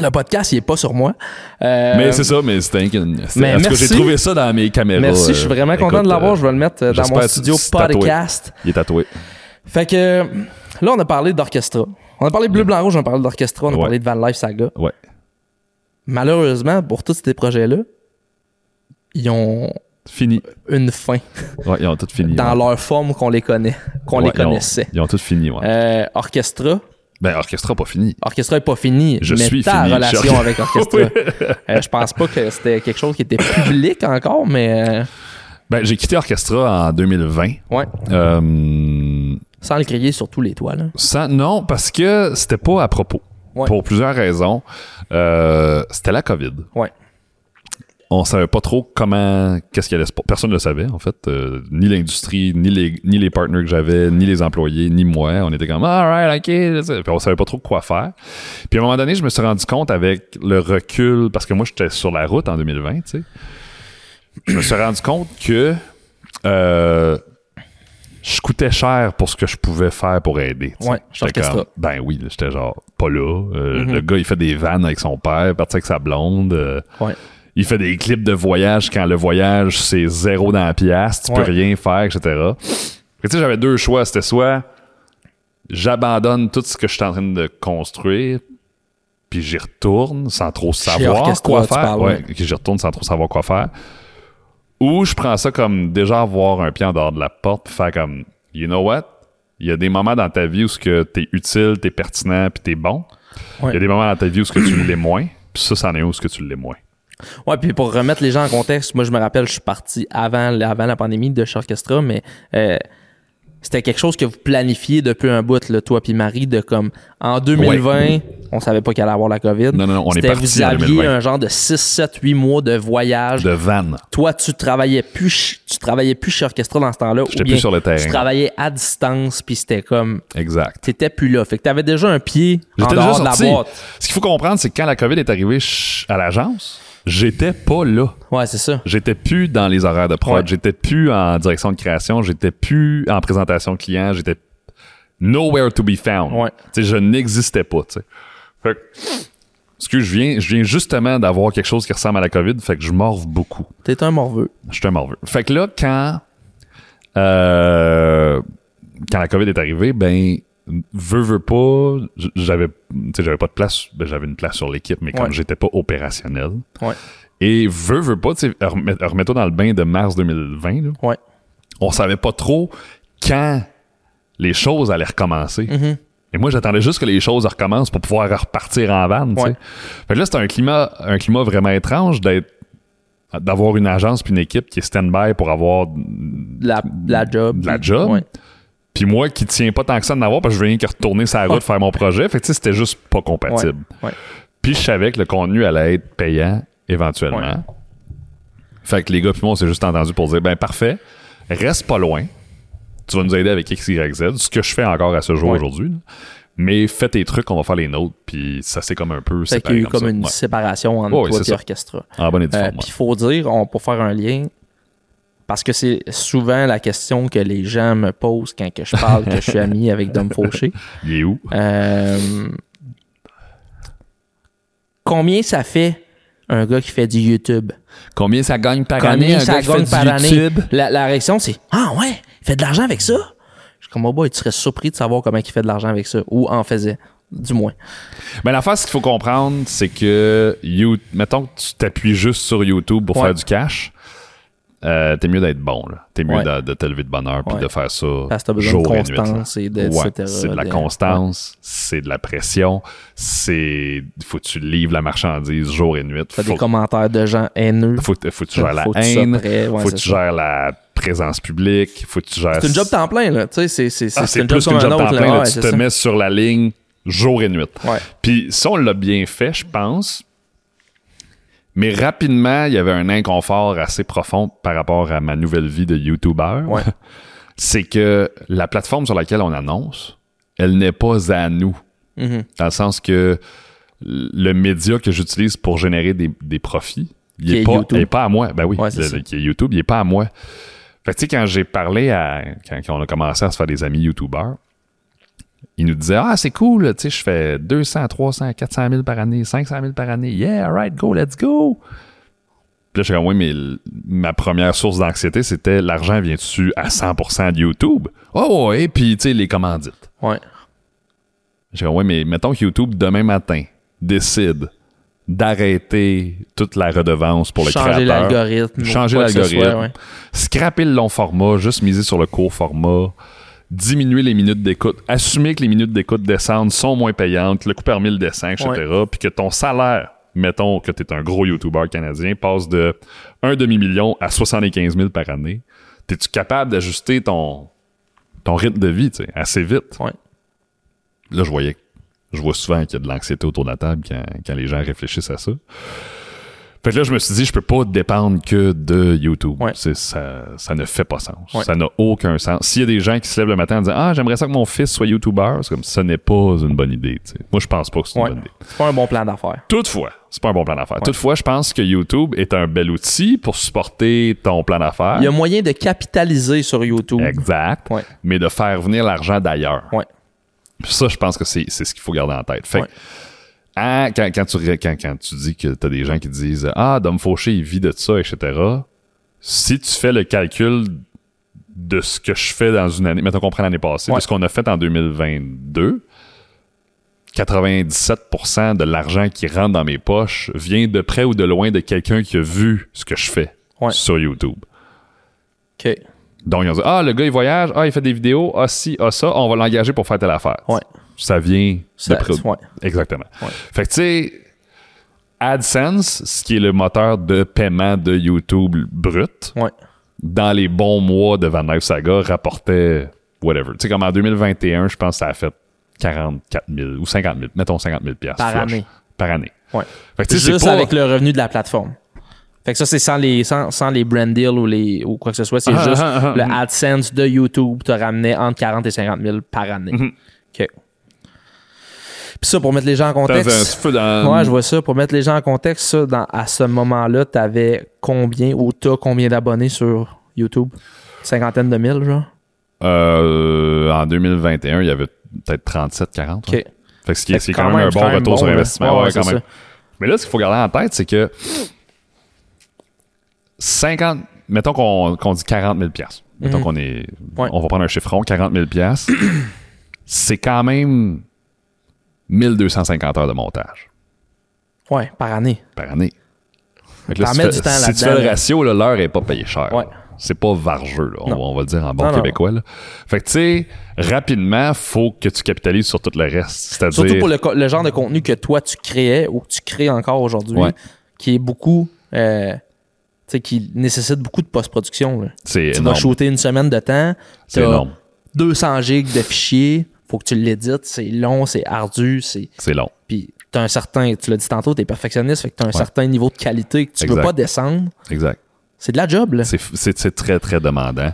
Le podcast, il est pas sur moi. Euh, Mais c'est ça, mais une. c'était- mais cas, merci. j'ai trouvé ça dans mes caméras. Merci, je suis euh, vraiment content écoute, de l'avoir. euh, Je vais le mettre euh, dans mon studio que c'est tatoué. podcast. Il est tatoué. Fait que là, on a parlé d'orchestra. On a parlé de bleu, blanc, rouge, on a parlé d'orchestra, on a Ouais. parlé de Van Life Saga. Ouais. Malheureusement, pour tous ces projets-là, ils ont Fini. une fin Ouais, ils ont tout fini. dans ouais. leur forme qu'on les connaît, qu'on Ouais, les ils ont- connaissait. Ils ont, tout fini, ouais. Euh, orchestra, Ben, Orchestra pas fini. Orchestra est pas fini, Je mais suis ta fini, relation je- avec Orchestra. euh, je pense pas que c'était quelque chose qui était public encore, mais euh, Ben, j'ai quitté Orchestra en 2020. ouais, Euh, sans le crier sur tous les toits. Là. sans- non, parce que c'était pas à propos. Ouais. Pour plusieurs raisons. Euh, c'était la COVID. Ouais. On savait pas trop comment, qu'est-ce qu'il allait se. Personne ne le savait, en fait. Euh, ni l'industrie, ni les, ni les partners que j'avais, ni les employés, ni moi. On était comme, alright, ok. Puis on savait pas trop quoi faire. Puis à un moment donné, je me suis rendu compte avec le recul, parce que moi, j'étais sur la route en 2020, tu sais. Je me suis rendu compte que euh, je coûtais cher pour ce que je pouvais faire pour aider. tu sais. Ouais, J'étais comme, ben oui, j'étais genre pas là. Euh, Mhm. Le gars, il fait des vannes avec son père, parti avec sa blonde. euh, Ouais. Il fait des clips de voyage quand le voyage, c'est zéro dans la pièce, tu Ouais. peux rien faire, etc. Tu sais, j'avais deux choix. C'était soit j'abandonne tout ce que je suis en train de construire, puis j'y retourne sans trop savoir quoi faire. ouais, j'y retourne sans trop savoir quoi faire. Ou je prends ça comme déjà avoir un pied en dehors de la porte, puis faire comme, you know what? Il y a des moments dans ta vie où ce que t'es utile, t'es pertinent, puis t'es bon. Il Ouais. y a des moments dans ta vie où ce que tu l'es moins, puis ça, c'en est où ce que tu l'es moins. Ouais, puis pour remettre les gens en contexte, moi je me rappelle, je suis parti avant, avant la pandémie de chez Orchestra, mais euh, c'était quelque chose que vous planifiez depuis un bout, là, toi puis Marie, de comme en 2020, on savait pas qu'il allait avoir la COVID. Non, non, non, on est parti Vous aviez 2020. un genre de 6, 7, 8 mois de voyage. De van. Toi, tu travaillais plus, tu travaillais plus chez Orchestra dans ce temps-là. J'étais plus sur le terrain. Tu travaillais à distance, puis c'était comme, Exact. t'étais plus là. Fait que t'avais déjà un pied en dehors déjà de la boîte. Ce qu'il faut comprendre, c'est que quand la COVID est arrivée à l'agence, j'étais pas là. Ouais, c'est ça. J'étais plus dans les horaires de prod, Ouais. j'étais plus en direction de création, j'étais plus en présentation client, j'étais nowhere to be found. Ouais. Tu sais, je n'existais pas, tu sais. Fait que, excuse, je viens, je viens justement d'avoir quelque chose qui ressemble à la COVID, fait que je morve beaucoup. T'es un morveux. Je suis un morveux. Fait que là, quand, euh, quand la COVID est arrivée, ben, veux, veux pas, j'avais, j'avais pas de place, ben, j'avais une place sur l'équipe, mais comme Ouais. j'étais pas opérationnel. Ouais. Et veux, veux pas, tu sais, remets- remets-toi dans le bain de mars 2020, là. Ouais. On savait pas trop quand les choses allaient recommencer. Mhm. Et moi, j'attendais juste que les choses recommencent pour pouvoir repartir en van, tu sais. Fait que là, c'était un climat, un climat vraiment étrange d'être d'avoir une agence puis une équipe qui est stand-by pour avoir la, la job. de la job. Puis moi qui tiens pas tant que ça de n'avoir parce que je viens que retourner sur la route faire mon projet fait que c'était juste pas compatible Ouais. Ouais. puis je savais que le contenu allait être payant éventuellement Ouais. fait que les gars puis moi on s'est juste entendu pour dire ben parfait reste pas loin tu vas nous aider avec X, Y, Z ce que je fais encore à ce jour aujourd'hui mais fais tes trucs on va faire les nôtres puis ça c'est comme un peu Fait qu'il y a eu comme une séparation entre toi et. Orchestra. en bonne et due Euh, forme, Puis il faut dire, on, pour faire un lien, parce que c'est souvent la question que les gens me posent quand que je parle que je suis ami avec Dom Fauché. il est où? Euh, combien ça fait un gars qui fait du YouTube? Combien ça gagne par Combien année un ça gars qui fait gagne du par année? YouTube? La, la réaction, c'est Ah ouais, il fait de l'argent avec ça? Je suis comme, oh boy, tu serais surpris de savoir comment il fait de l'argent avec ça. Ou en faisait, du moins. Mais l'affaire, ce qu'il faut comprendre, c'est que, you, mettons que tu t'appuies juste sur YouTube pour Ouais. faire du cash, euh, t'es mieux d'être bon. T'es mieux Ouais. de, de te lever de bonne heure puis Ouais. de faire ça Parce que t'as besoin jour de et nuit. et de, Ouais, c'est de la constance, c'est de la pression, c'est faut que tu livres la marchandise jour et nuit. T'as des commentaires de gens haineux. faut, faut que tu gères la Faut haine, prêt, faut que tu ça. gères la présence publique, faut que tu gères. C'est une job temps plein, là. Tu sais, c'est, c'est, c'est, Ah, c'est une plus job comme temps plein. là. tu te ça. mets sur la ligne jour et nuit. Puis si on l'a bien fait, je pense. Mais rapidement, il y avait un inconfort assez profond par rapport à ma nouvelle vie de YouTuber. Ouais. C'est que la plateforme sur laquelle on annonce, elle n'est pas à nous. Mhm. Dans le sens que le média que j'utilise pour générer des, des profits, il Qui est, est pas, est pas à moi. Ben oui, Ouais, c'est le- ça. le- qui est YouTube, il est pas à moi. Fait que tu sais, quand j'ai parlé à. Quand, quand on a commencé à se faire des amis YouTubers, ils nous disaient Ah, c'est cool, tu sais, je fais 200, 300, 400 000 par année, 500 000 par année. Yeah, alright, go, let's go. Puis là, je suis comme, oui, mais ma première source d'anxiété, c'était l'argent vient-tu à 100% de YouTube? Oh, ouais, puis tu sais, les commandites. Ouais. J'ai dit, ouais, mais mettons que YouTube, demain matin, décide d'arrêter toute la redevance pour le Changer créateur. l'algorithme. Changer que ce l'algorithme. ouais. Scraper le long format, juste miser sur le court format. Diminuer les minutes d'écoute. Assumer que les minutes d'écoute descendent, sont moins payantes, le coût par mille descend, etc. Puis que ton salaire, mettons que tu es un gros YouTuber canadien, passe de un demi-million à 75 000 par année. Es-tu capable d'ajuster ton, ton rythme de vie assez vite? Ouais. Là, je voyais, je vois souvent qu'il y a de l'anxiété autour de la table quand, quand les gens réfléchissent à ça. Fait que là, je me suis dit, je peux pas dépendre que de YouTube. Ouais. C'est, ça, ça ne fait pas sens. Ouais. Ça n'a aucun sens. S'il y a des gens qui se lèvent le matin en disant, ah, j'aimerais ça que mon fils soit YouTuber, c'est comme, ce n'est pas une bonne idée. Moi, je pense pas que c'est Ouais. une bonne idée. C'est pas un bon plan d'affaires. Toutefois, c'est pas un bon plan d'affaires. Toutefois, je pense que YouTube est un bel outil pour supporter ton plan d'affaires. Il y a moyen de capitaliser sur YouTube. Exact. Mais de faire venir l'argent d'ailleurs. Ça, je pense que c'est c'est ce qu'il faut garder en tête. Fait hein, quand, quand, tu, ré- quand, quand tu dis que t'as des gens qui disent Ah, Dom Fauché, il vit de ça, etc. Si tu fais le calcul de ce que je fais dans une année, mettons qu'on prend l'année passée, Ouais. de ce qu'on a fait en 2022, 97% de l'argent qui rentre dans mes poches vient de près ou de loin de quelqu'un qui a vu ce que je fais Ouais. sur YouTube. OK. Donc, ils ont dit Ah, le gars, il voyage, ah, il fait des vidéos, ah, si, ah, ça, on va l'engager pour faire telle affaire. Ouais. Ça vient Ça- de près. ouais. Exactement. Ouais. Fait que, tu sais, AdSense, ce qui est le moteur de paiement de YouTube brut, Ouais. dans les bons mois de Van Life Saga, rapportait whatever. Tu sais, comme en 2021, je pense que ça a fait 44 000 ou 50 000, mettons 50 000 piastres, Par flush. année. Par année. Ouais. Fait que, Juste pas... avec le revenu de la plateforme. Fait que ça, c'est sans les, sans, sans les brand deals ou, les, ou quoi que ce soit. C'est Ah, juste ah, ah, le. AdSense de YouTube te ramenait entre 40 et 50 000 par année. Mhm. OK. Puis ça, pour mettre les gens en un contexte. dans- Ouais, je vois ça. Pour mettre les gens en contexte, ça, dans, à ce moment-là, t'avais combien ou t'as combien d'abonnés sur YouTube? Cinquantaine de mille, genre? Euh, en 2021, il y avait peut-être 37, 40. OK. ouais. Fait que ce qui est, quand, quand même un bon retour bon, sur investissement. Ouais, quand même. Mais là, ce qu'il faut garder en tête, c'est que 50, mettons qu'on qu'on dit 40 000 Mettons Mhm. qu'on est, Ouais. on va prendre un chiffron, 40 000 c'est quand même 1250 heures de montage Ouais, par année. par année. Fait là, si tu du fais- temps si tu fais le ratio, l'heure est pas payée cher. Ouais. C'est pas vargeux, là. On, va, on va le dire en bon Non, québécois. Là. Fait que, tu sais, rapidement, faut que tu capitalises sur tout le reste. C'est-à-dire. Surtout pour le, genre de contenu que toi, tu créais ou que tu crées encore aujourd'hui, Ouais. qui est beaucoup... euh, tu sais, qui nécessite beaucoup de post-production. C'est Tu énorme. vas shooter une semaine de temps, C'est énorme. 200 gigs de fichiers, faut que tu l'édites, c'est long, c'est ardu, c'est... C'est long. Puis t'as un certain... Tu l'as dit tantôt, t'es perfectionniste, fait que t'as un certain niveau de qualité que tu Exact. veux pas descendre. Exact. C'est de la job, là. C'est- très, très demandant.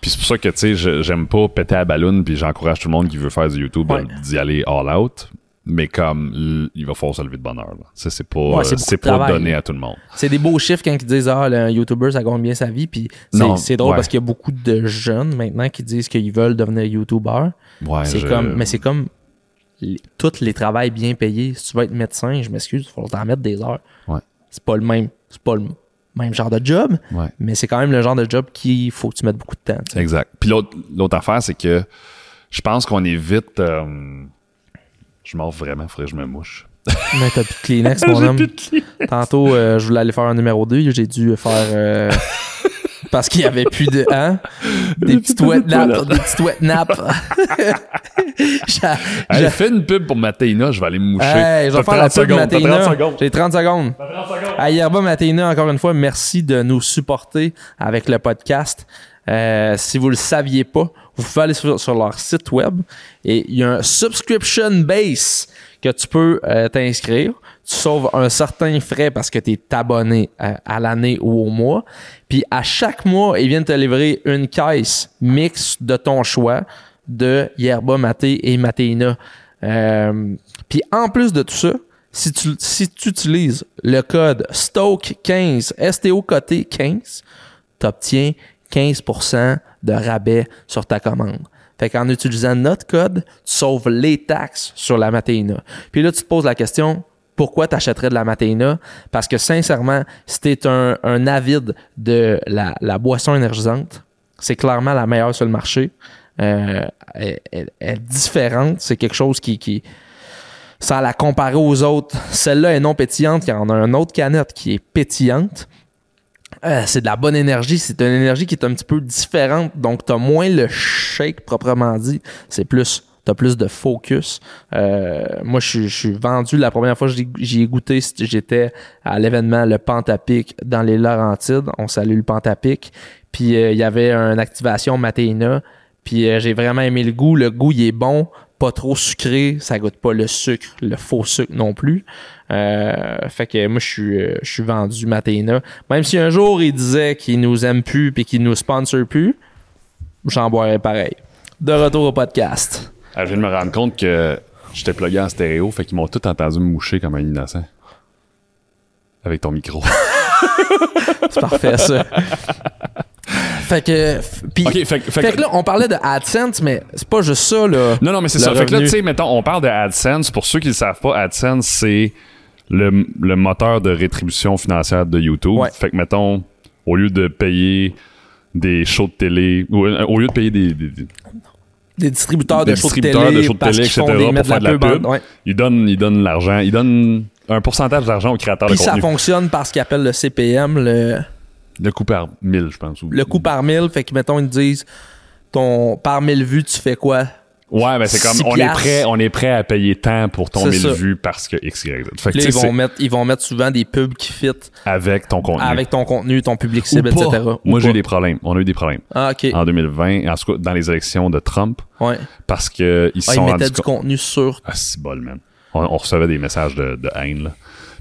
Puis c'est pour ça que, tu sais, j'aime pas péter à la balloune, puis j'encourage tout le monde qui veut faire du YouTube Ouais. d'y aller all out. Mais comme, il va falloir se lever de. Ça, c'est pas, Ouais, c'est euh, pas donné à tout le monde. C'est des beaux chiffres quand ils disent Ah, le YouTuber, ça gagne bien sa vie. Puis c'est drôle ouais. parce qu'il y a beaucoup de jeunes maintenant qui disent qu'ils veulent devenir YouTuber. Ouais, c'est je- comme, mais c'est comme les- tous les travails bien payés. Si tu veux être médecin, je m'excuse, il faut t'en mettre des heures. C'est pas le même, c'est pas le même genre de job, mais c'est quand même le genre de job qu'il faut que tu mettes beaucoup de temps. Exact. Puis l'autre, l'autre affaire, c'est que je pense qu'on est vite. euh, je m'en vraiment, que je me mouche. Mais t'as plus de Kleenex, mon homme. Tantôt, euh, je voulais aller faire un numéro 2, j'ai dû faire. euh, parce qu'il y avait plus de. Hein? Des petites wet naps. Des petites wet naps. J'a- Hey, j'a- fais une pub pour Matéina, je vais aller me moucher. Hey, je vais faire la 30 pub secondes, t'as 30 Matéina. J'ai 30 secondes. À Yerba Matéina, encore une fois, merci de nous supporter avec le podcast. Euh, si vous le saviez pas, vous pouvez aller sur, leur site web et il y a un subscription base que tu peux euh, t'inscrire. Tu sauves un certain frais parce que tu es abonné à l'année ou au mois. Puis à chaque mois, ils viennent te livrer une caisse mix de ton choix de Yerba Maté et Matéina. Euh, puis en plus de tout ça, si tu, si tu utilises le code STOKE15, S-T-O-K-T 15, tu obtiens 15% de rabais sur ta commande. Fait qu'en utilisant notre code, tu sauves les taxes sur la Matéina. Puis là, tu te poses la question, pourquoi tu achèterais de la Matéina? Parce que sincèrement, si tu un, un avide de la, boisson énergisante, c'est clairement la meilleure sur le marché. Euh, elle, est différente. C'est quelque chose qui, qui sans la comparer aux autres, celle-là est non pétillante. Il y en a une autre canette qui est pétillante. Euh, c'est de la bonne énergie. C'est une énergie qui est un petit peu différente. Donc, tu moins le shake proprement dit. C'est plus. Tu as plus de focus. Euh, moi, je suis- vendu. La première fois que j'y- ai goûté, j'étais à l'événement Le Pantapic dans les Laurentides. On salue le Pantapic. Puis, euh, il y avait une activation Matéina. Puis, j'ai vraiment aimé le goût. Le goût, il est bon. Pas trop sucré. Ça goûte pas le sucre, le faux sucre non plus. Euh, fait que moi, je suis, euh, je suis vendu Matéina. Même si un jour, il disait qu'il nous aime plus puis qu'il nous sponsor plus, j'en boirais pareil. De retour au podcast. Ah, je viens de me rendre compte que j'étais plugué en stéréo, fait qu'ils m'ont tout entendu me moucher comme un innocent. Avec ton micro. C'est parfait, ça. fait que. fait, fait fait que là, on parlait de AdSense, mais c'est pas juste ça, là. Non, non, mais c'est ça. Fait que là, tu sais, mettons, on parle de AdSense. Pour ceux qui ne le savent pas, AdSense, c'est le, le moteur de rétribution financière de YouTube. Ouais. Fait que, mettons, au lieu de payer des shows de télé, ou, euh, au lieu de payer des, des- des- Des distributeurs des de shows de télé, de shows de parce télé, qu'ils etc., font pour faire de la pub, ouais. ils donnent, ils donnent l'argent, ils donnent un pourcentage d'argent aux créateurs Puis de ça contenu. fonctionne par ce qu'ils appellent le CPM, le, Le coût par mille, je pense. ou- le coût par mille. Fait que, mettons, ils te disent, ton, par mille vues, tu fais quoi? Ouais, ben c'est comme on est prêt, on est prêt à payer tant pour ton C'est 1000 ça. vues parce que X, Y, Z. Fait que Puis là, tu ils vont, mettre, ils vont mettre souvent des pubs qui fit avec ton contenu. avec ton contenu, ton public cible, etc. Ou Moi, j'ai eu des problèmes. On a eu des problèmes Ah, ok. en 2020, en tout cas dans les élections de Trump, Ouais. parce que ils se Ah, ils sont mettaient rendus du contenu sur. Ah, c'est bol, man. On, on recevait des messages de, de haine, là.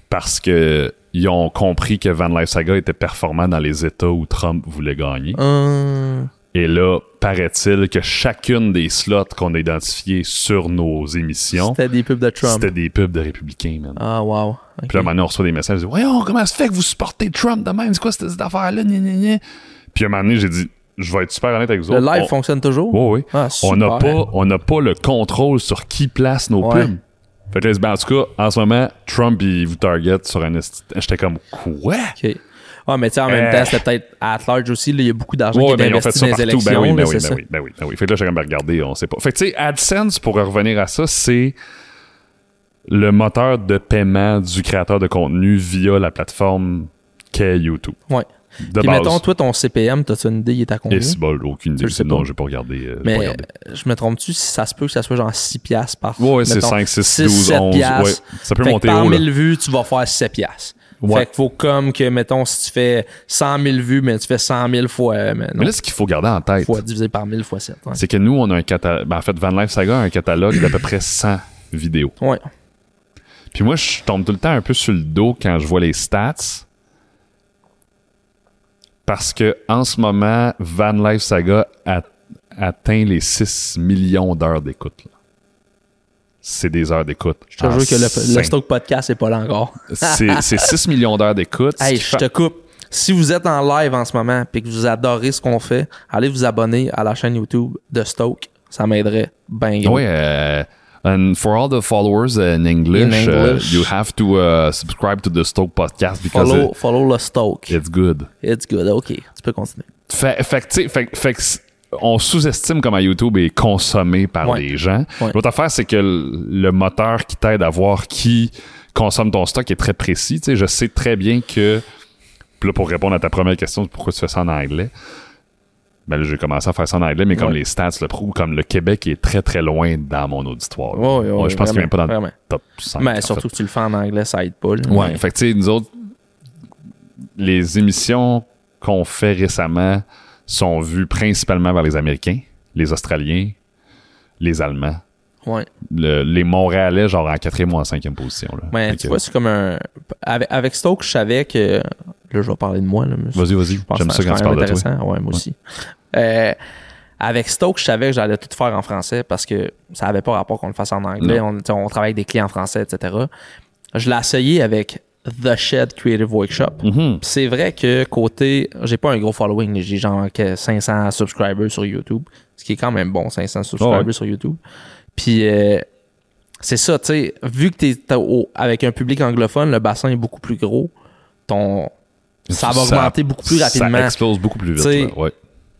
Parce que ils ont compris que Van Life Saga était performant dans les États où Trump voulait gagner. Hum, Et là, paraît-il que chacune des slots qu'on a identifiés sur nos émissions, C'était des pubs de Trump. c'était des pubs de républicains, man. Ah, wow. Ok. Puis là, maintenant, on reçoit des messages. Voyons, comment ça se fait que vous supportez Trump de même? C'est quoi cette, cette affaire-là? Puis à un moment donné, j'ai dit, je vais être super honnête avec vous Le autres. live On- fonctionne toujours? Oui, oui. Ah, on n'a pas, on pas le contrôle sur qui place nos Ouais. pubs. Fait que là, ben, en tout cas, en ce moment, Trump, il vous target sur un... J'étais comme, quoi? Ouais, mais tu sais, en même Euh. temps, c'était peut-être at large aussi. là, Il y a beaucoup d'argent Ouais, qui est ben, investi dans les élections. Ben oui, là, ben c'est oui, ça. ben oui, ben oui, ben oui. Fait que là, j'ai comme regardé, on sait pas. Fait que tu sais, AdSense, pour revenir à ça, c'est le moteur de paiement du créateur de contenu via la plateforme qu'est YouTube. Ouais. De Puis base. mettons, toi, ton CPM, t'as-tu une idée, il est à combien? Et c'est bon, aucune idée. sais Non, j'ai pas regardé. euh, pas Mais regardé. euh, je me trompe-tu si ça se peut que ça soit genre 6 piastres par Ouais, c'est mettons, 5, 6, 6, 12, 7 11. Ouais, ça peut Fait que monter par haut. Là. 1000 vues, tu vas faire 7 piastres. Ouais. Fait qu'il faut comme que, mettons, si tu fais 100 000 vues, mais tu fais 100 000 fois, euh, mais là, ce qu'il faut garder en tête, fois divisé par 1000 fois 7. Ouais. c'est que nous, on a un catalogue. en fait, Van Life Saga a un catalogue d'à peu près 100 vidéos. Ouais. Puis moi, je tombe tout le temps un peu sur le dos quand je vois les stats. Parce que en ce moment, Van Life Saga a- atteint les 6 millions d'heures d'écoute. là. C'est des heures d'écoute. Je te jure que le, le Stock Podcast n'est pas là encore. C'est c'est 6 millions d'heures d'écoute. Hey, je te coupe. Si vous êtes en live en ce moment et que vous adorez ce qu'on fait, allez vous abonner à la chaîne YouTube de Stoke. Ça m'aiderait bien gros. Ouais, euh, And for all the followers in English, In English. Uh, you have to uh, subscribe to the Stoke podcast because Follow, follow le Stoke. it- it's good. It's good. OK. Tu peux continuer. Fait, fait fait, fait on sous-estime comment YouTube est consommé par Ouais. les gens. Ouais. L'autre affaire, c'est que le le moteur qui t'aide à voir qui consomme ton stock est très précis. Tu sais, je sais très bien que. Puis là, pour répondre à ta première question, pourquoi tu fais ça en anglais? Ben là, j'ai commencé à faire ça en anglais, mais comme Ouais. les stats le prouvent, comme le Québec est très très loin dans mon auditoire. je pense qu'il n'est même pas dans vraiment, le top 5. Mais surtout fait. que tu le fais en anglais, ça aide pas. là. Ouais, Mais- fait que tu sais, nous autres, les émissions qu'on fait récemment sont vues principalement par les Américains, les Australiens, les Allemands, ouais. le- les Montréalais, genre en quatrième ou en cinquième position. Là. Fait tu que- vois, c'est comme un. Avec, avec Stoke, je savais que. Là, je vais parler de moi. Vas-y, vas-y. J'aime ça quand tu parles de toi. Ouais, moi aussi. Euh, avec Stoke, je savais que j'allais tout faire en français parce que ça avait pas rapport qu'on le fasse en anglais. On, on travaille avec des clients français, etc. Je l'ai essayé avec The Shed Creative Workshop. Mhm. Puis C'est vrai que côté, j'ai pas un gros following, j'ai genre que 500 subscribers sur YouTube, ce qui est quand même bon, 500 subscribers Ouais. sur YouTube. Puis euh, c'est ça, tu sais, vu que t'es au- avec un public anglophone, le bassin est beaucoup plus gros, ton ça va augmenter beaucoup plus rapidement. Ça explose beaucoup plus vite. Là, ouais.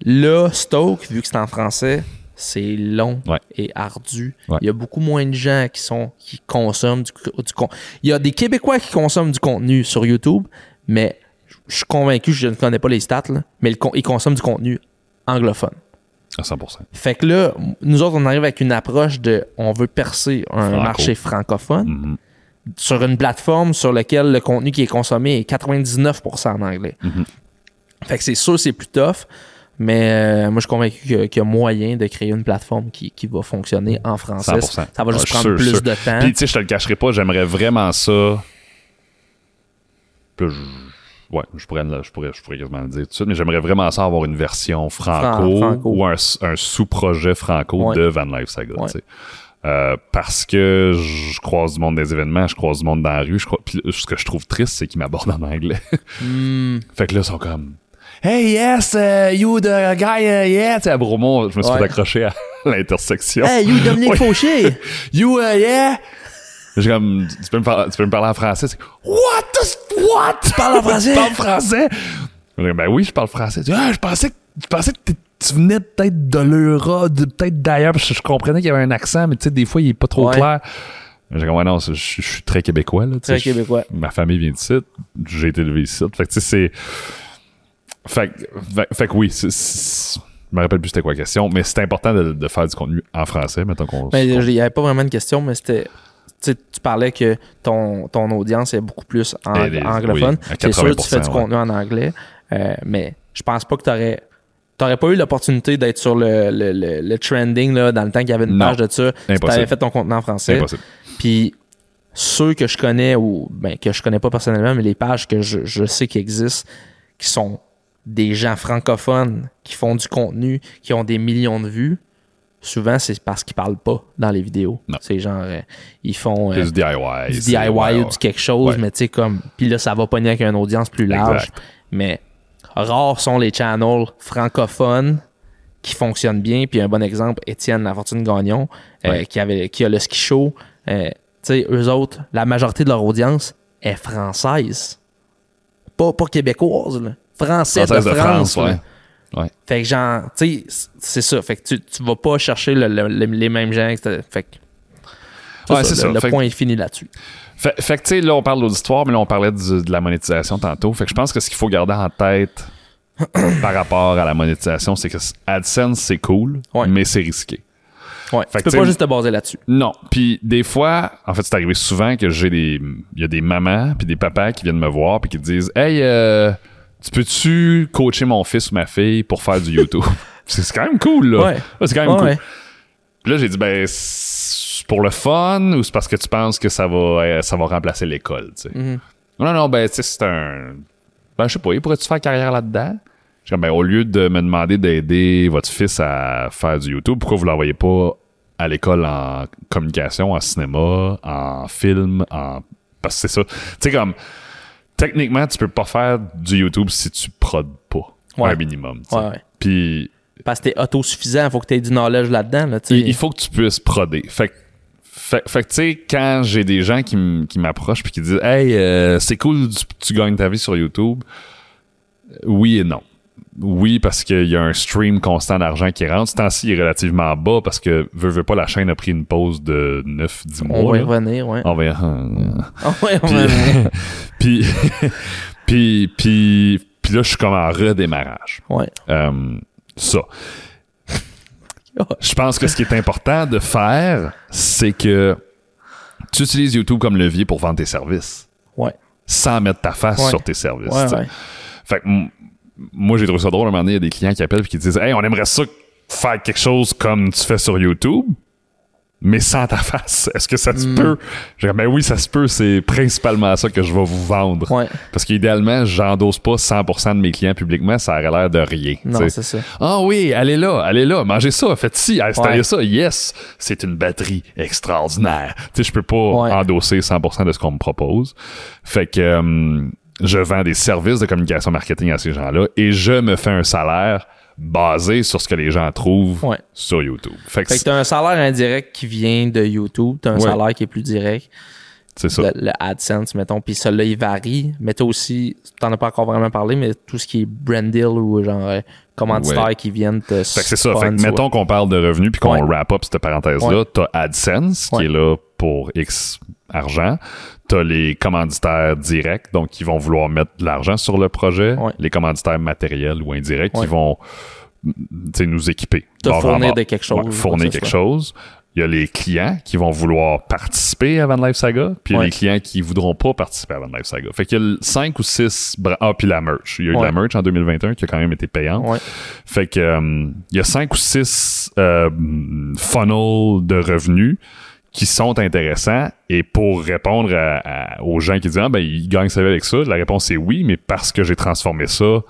Là, Stoke, vu que c'est en français, c'est long Ouais. et ardu. Ouais. Il y a beaucoup moins de gens qui sont qui consomment du, du con- Il y a des Québécois qui consomment du contenu sur YouTube, mais je suis convaincu, je ne connais pas les stats, là, mais le ils consomment du contenu anglophone. À 100%. Fait que là, nous autres, on arrive avec une approche de on veut percer un Franco. marché francophone Mhm. sur une plateforme sur laquelle le contenu qui est consommé est 99% en anglais. Mhm. Fait que c'est sûr c'est plus tough, mais euh, moi je suis convaincu qu'il y a moyen de créer une plateforme qui, qui va fonctionner en français. 100%. Ça va juste Ouais, prendre sûr, plus sûr. de temps. Puis, tu sais, je te le cacherai pas, j'aimerais vraiment ça. Puis je- Ouais, je pourrais, je, pourrais, je pourrais quasiment le dire tout de suite, mais j'aimerais vraiment ça avoir une version franco, Fran- franco. ou un, un sous-projet franco Ouais. de Van Life Saga. Ouais. Euh, parce que je croise du monde des événements, je croise du monde dans la rue. Je crois, puis ce que je trouve triste, c'est qu'ils m'abordent en anglais. Hmm, fait que là, ils sont comme Hey, yes, uh, you the guy, uh, yeah. Tu sais, à Bromont, je me suis Ouais. fait accrocher à l'intersection. Hey, you Dominique. Fauché! You, uh, yeah. J'ai comme, tu peux, me parler, tu peux me parler en français? What? the- what? Tu parles en français? Tu parles français? Ben oui, je parle français. Ah, je pensais que, je pensais que tu venais peut-être de l'Euro, de- peut-être d'ailleurs, parce que je comprenais qu'il y avait un accent, mais tu sais, des fois, il est pas trop Ouais. clair. J'ai dit, ouais, non, je, je suis très québécois, là. tu sais, Très je- québécois. Ma famille vient d'ici. J'ai été élevé ici. Fait que, tu sais, c'est. Fait, que- fait, fait que oui, c'est- c'est- je me rappelle plus c'était quoi la question, mais c'est important de, de faire du contenu en français, mettons qu'on. Qu'on- il n'y avait pas vraiment de question, mais c'était. Tu parlais que ton, ton audience est beaucoup plus en- est- anglophone. oui, c'est sûr que tu fais du 80%, ouais. contenu en anglais, euh, mais je pense pas que tu aurais. T'aurais pas eu l'opportunité d'être sur le, le, le, le trending là, dans le temps qu'il y avait une Non. page de ça. Tu Impossible. avais fait ton contenu en français. impossible. Puis ceux que je connais ou ben, que je connais pas personnellement, mais les pages que je, je sais qui existent, qui sont des gens francophones qui font du contenu, qui ont des millions de vues, souvent c'est parce qu'ils parlent pas dans les vidéos. Non. C'est genre euh, ils font euh, du DIY. du DIY ou du quelque chose, Ouais. mais tu sais comme puis là ça va pogner avec une audience plus large. Exact. Mais rares sont les channels francophones qui fonctionnent bien. Puis un bon exemple, Étienne La Fortune Gagnon, euh, qui, avait, qui a le ski show. Euh, tu sais, eux autres, la majorité de leur audience est française. Pas, pas québécoise, là. Française, Française de, de France. Ouais. Ouais. Fait que genre, tu sais, c'est ça. Fait que tu, tu vas pas chercher le- le- le- les mêmes gens. Fait que. Ouais, ça, c'est le, ça. le Fait que- point est fini là-dessus. Fait, fait que, tu sais, là, on parle d'auditoire, mais là, on parlait du- de la monétisation tantôt. Fait que je pense que ce qu'il faut garder en tête par rapport à la monétisation, c'est que AdSense, c'est cool, Ouais. mais c'est risqué. Ouais. Fait tu que peux pas juste te baser là-dessus. Non. Puis des fois, en fait, c'est arrivé souvent que j'ai des. Il y a des mamans puis des papas qui viennent me voir puis qui disent Hey, euh, tu peux-tu coacher mon fils ou ma fille pour faire du YouTube? c'est quand même cool, là. Ouais. c'est quand même Ouais, cool. ouais. Puis là, j'ai dit, ben, c'est pour le fun ou c'est parce que tu penses que ça va, euh, ça va remplacer l'école, tu sais? Mhm. Non, non, ben, tu sais, c'est un. Ben, je sais pas, pourrais-tu faire carrière là-dedans? J'ai dit, ben, au lieu de me demander d'aider votre fils à faire du YouTube, pourquoi vous l'envoyez pas à l'école en communication, en cinéma, en film, en. Parce que c'est ça. Tu sais, comme. Techniquement, tu peux pas faire du YouTube si tu prodes pas. Ouais. Un minimum. Ouais, ouais. Puis Parce que t'es autosuffisant, il faut que tu aies du knowledge là-dedans. Là, il, il faut que tu puisses proder. Fait, que- Fait, fait que tu sais, quand j'ai des gens qui, m'approchent puis qui disent Hey, euh, c'est cool, tu, tu gagnes ta vie sur YouTube. Oui et non. Oui, parce qu'il y a un stream constant d'argent qui rentre. Ce temps-ci, il est relativement bas parce que, veux, veux pas, la chaîne a pris une pause de 9-10 mois. On va y revenir, ouais. On va y- revenir. puis, puis, puis, puis là, je suis comme en redémarrage. Ouais. Euh, ça. Je pense que ce qui est important de faire, c'est que tu utilises YouTube comme levier pour vendre tes services, Ouais. sans mettre ta face Ouais. sur tes services. Ouais. Fait que moi, j'ai trouvé ça drôle. À un moment donné, il y a des clients qui appellent et qui disent Hey, on aimerait ça faire quelque chose comme tu fais sur YouTube, mais sans ta face. Est-ce que ça Hmm. se peut? Je dis Ben oui, ça se peut. C'est principalement ça que je vais vous vendre. Ouais. Parce qu'idéalement, j'endosse pas 100% de mes clients publiquement, ça aurait l'air de rien. Non, c'est ça. Ah oui, allez là, allez là, mangez ça, faites ci, installez Ouais. ça. Yes, c'est une batterie extraordinaire. Tu sais, je peux pas Ouais. endosser 100% de ce qu'on me propose. Fait que euh, je vends des services de communication marketing à ces gens-là et je me fais un salaire basé sur ce que les gens trouvent Ouais. sur YouTube. Fait que t'as un salaire indirect qui vient de YouTube, t'as un Ouais. salaire qui est plus direct, c'est ça. le, le AdSense, mettons, puis celui-là, il varie, mais t'as aussi, t'en as pas encore vraiment parlé, mais tout ce qui est brand deal ou genre euh, commanditaires Ouais. qui viennent te Fait que c'est ça. Fait que mettons qu'on parle de revenus puis qu'on wrap up cette parenthèse-là. T'as AdSense qui est là pour X argent. T'as les commanditaires directs, donc qui vont vouloir mettre de l'argent sur le projet. Ouais. Les commanditaires matériels ou indirects Ouais. qui vont tu sais, nous équiper. Te Bord en fournir de quelque chose, Ouais, fournir quelque soit. chose. Il y a les clients qui vont vouloir participer à Van Life Saga, puis il y a les clients qui voudront pas participer à Van Life Saga. Fait qu'il y a 5 ou 6 Ah, puis la merch. Il y a eu de la merch en 2021 qui a quand même été payante. Fait que euh, il y a cinq ou six euh, funnels de revenus qui sont intéressants et pour répondre à- à- aux gens qui disent ah ben ils gagnent sa vie avec ça, la réponse est oui, mais parce que j'ai transformé ça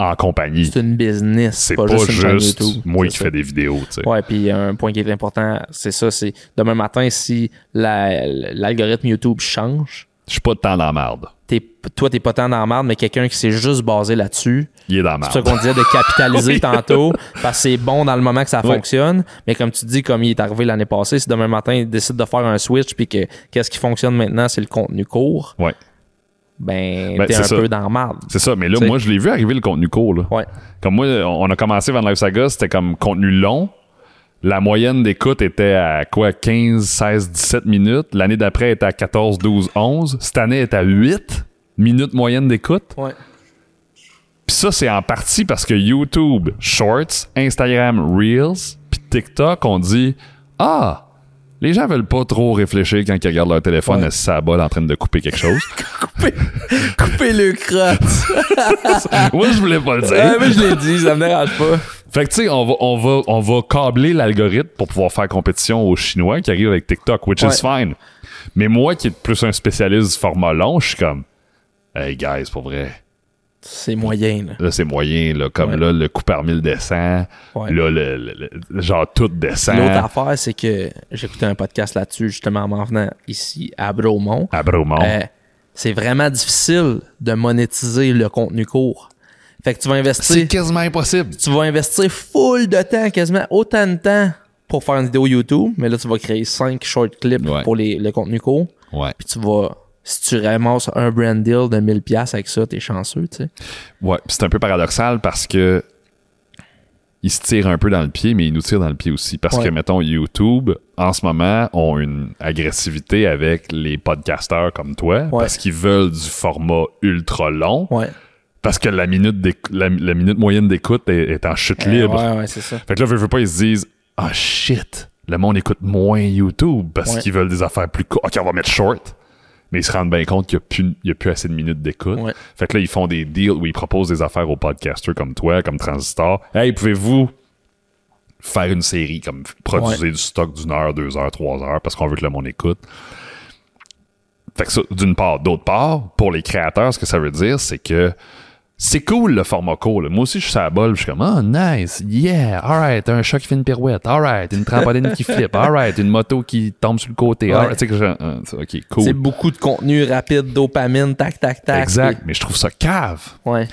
en compagnie. C'est une business, C'est pas, pas, juste, une chaîne juste YouTube. moi qui fais des vidéos, tu sais. Ouais, puis un point qui est important, c'est ça, c'est demain matin, si la- l'algorithme YouTube change, Je suis pas de temps dans la marde. T'es, toi, t'es pas tant dans la merde, mais quelqu'un qui s'est juste basé là-dessus, Il est dans la c'est ça qu'on disait de capitaliser Oui. tantôt, parce que c'est bon dans le moment que ça fonctionne, mais comme tu dis, comme il est arrivé l'année passée, si demain matin, il décide de faire un switch, puis que qu'est-ce qui fonctionne maintenant, c'est le contenu court, Ouais. ben, Ben, t'es un ça. peu dans la marde. C'est ça, mais là T'sais. moi je l'ai vu arriver le contenu court là. Ouais. Comme moi, on a commencé Van Life Saga, c'était comme contenu long. La moyenne d'écoute était à quoi 15, 16, 17 minutes. L'année d'après était à 14, 12, 11. Cette année elle est à 8 minutes moyenne d'écoute. Ouais. Puis ça, c'est en partie parce que YouTube Shorts, Instagram Reels, puis TikTok, on dit Ah, les gens veulent pas trop réfléchir quand ils regardent leur téléphone Ouais. à en train de couper quelque chose. Couper le crotte. Moi, je voulais pas le dire. ouais, mais je l'ai dit, ça me dérange pas. Fait que tu sais, on va, on va, on va câbler l'algorithme pour pouvoir faire compétition aux Chinois qui arrivent avec TikTok, which is fine. Mais moi qui est plus un spécialiste du format long, je suis comme, hey guys, pour vrai, C'est moyen, là. là c'est moyen, là, comme Ouais. là le coup par mille descend, Ouais. là le, le- le- genre tout descend. L'autre affaire, c'est que j'écoutais un podcast là-dessus, justement, en m'en venant ici à Bromont. à Bromont. Euh, c'est vraiment difficile de monétiser le contenu court. Fait que tu vas c'est investir, quasiment impossible. tu vas investir full de temps, quasiment autant de temps pour faire une vidéo YouTube, mais là, tu vas créer 5 short clips Ouais. pour les, le contenu court. Ouais. Puis tu vas, si tu ramasses un brand deal de 1000$ piastres avec ça, t'es chanceux, tu sais. Ouais, c'est un peu paradoxal parce que ils se tirent un peu dans le pied, mais ils nous tirent dans le pied aussi. Parce Ouais. que, mettons, YouTube, en ce moment, ont une agressivité avec les podcasteurs comme toi, Ouais. parce qu'ils veulent du format ultra long, Ouais. parce que la minute, la, la minute moyenne d'écoute est, est en chute libre. Ouais, ouais, c'est ça. Fait que là, veux, veux pas, ils se disent « Ah, shit! Le monde écoute moins YouTube parce qu'ils veulent des affaires plus courtes. OK, on va mettre short. » Mais ils se rendent bien compte qu'il n'y a, plus- a assez de minutes d'écoute. Ouais. Fait que là, ils font des deals où ils proposent des affaires aux podcasters comme toi, comme Transistor. Hey, pouvez-vous faire une série, comme produire du stock d'une heure, deux heures, trois heures, parce qu'on veut que le monde écoute? Fait que ça, d'une part. D'autre part, pour les créateurs, ce que ça veut dire, c'est que c'est cool le format court. là. Moi aussi, je suis à la balle, je suis comme, oh, nice, yeah, alright, un chat qui fait une pirouette, alright, une trampoline qui flippe, alright, une moto qui tombe sur le côté, Ouais. alright, tu sais que je- euh, ok, cool. C'est beaucoup de contenu rapide, dopamine, tac, tac, tac. Exact, mais je trouve ça cave. Ouais.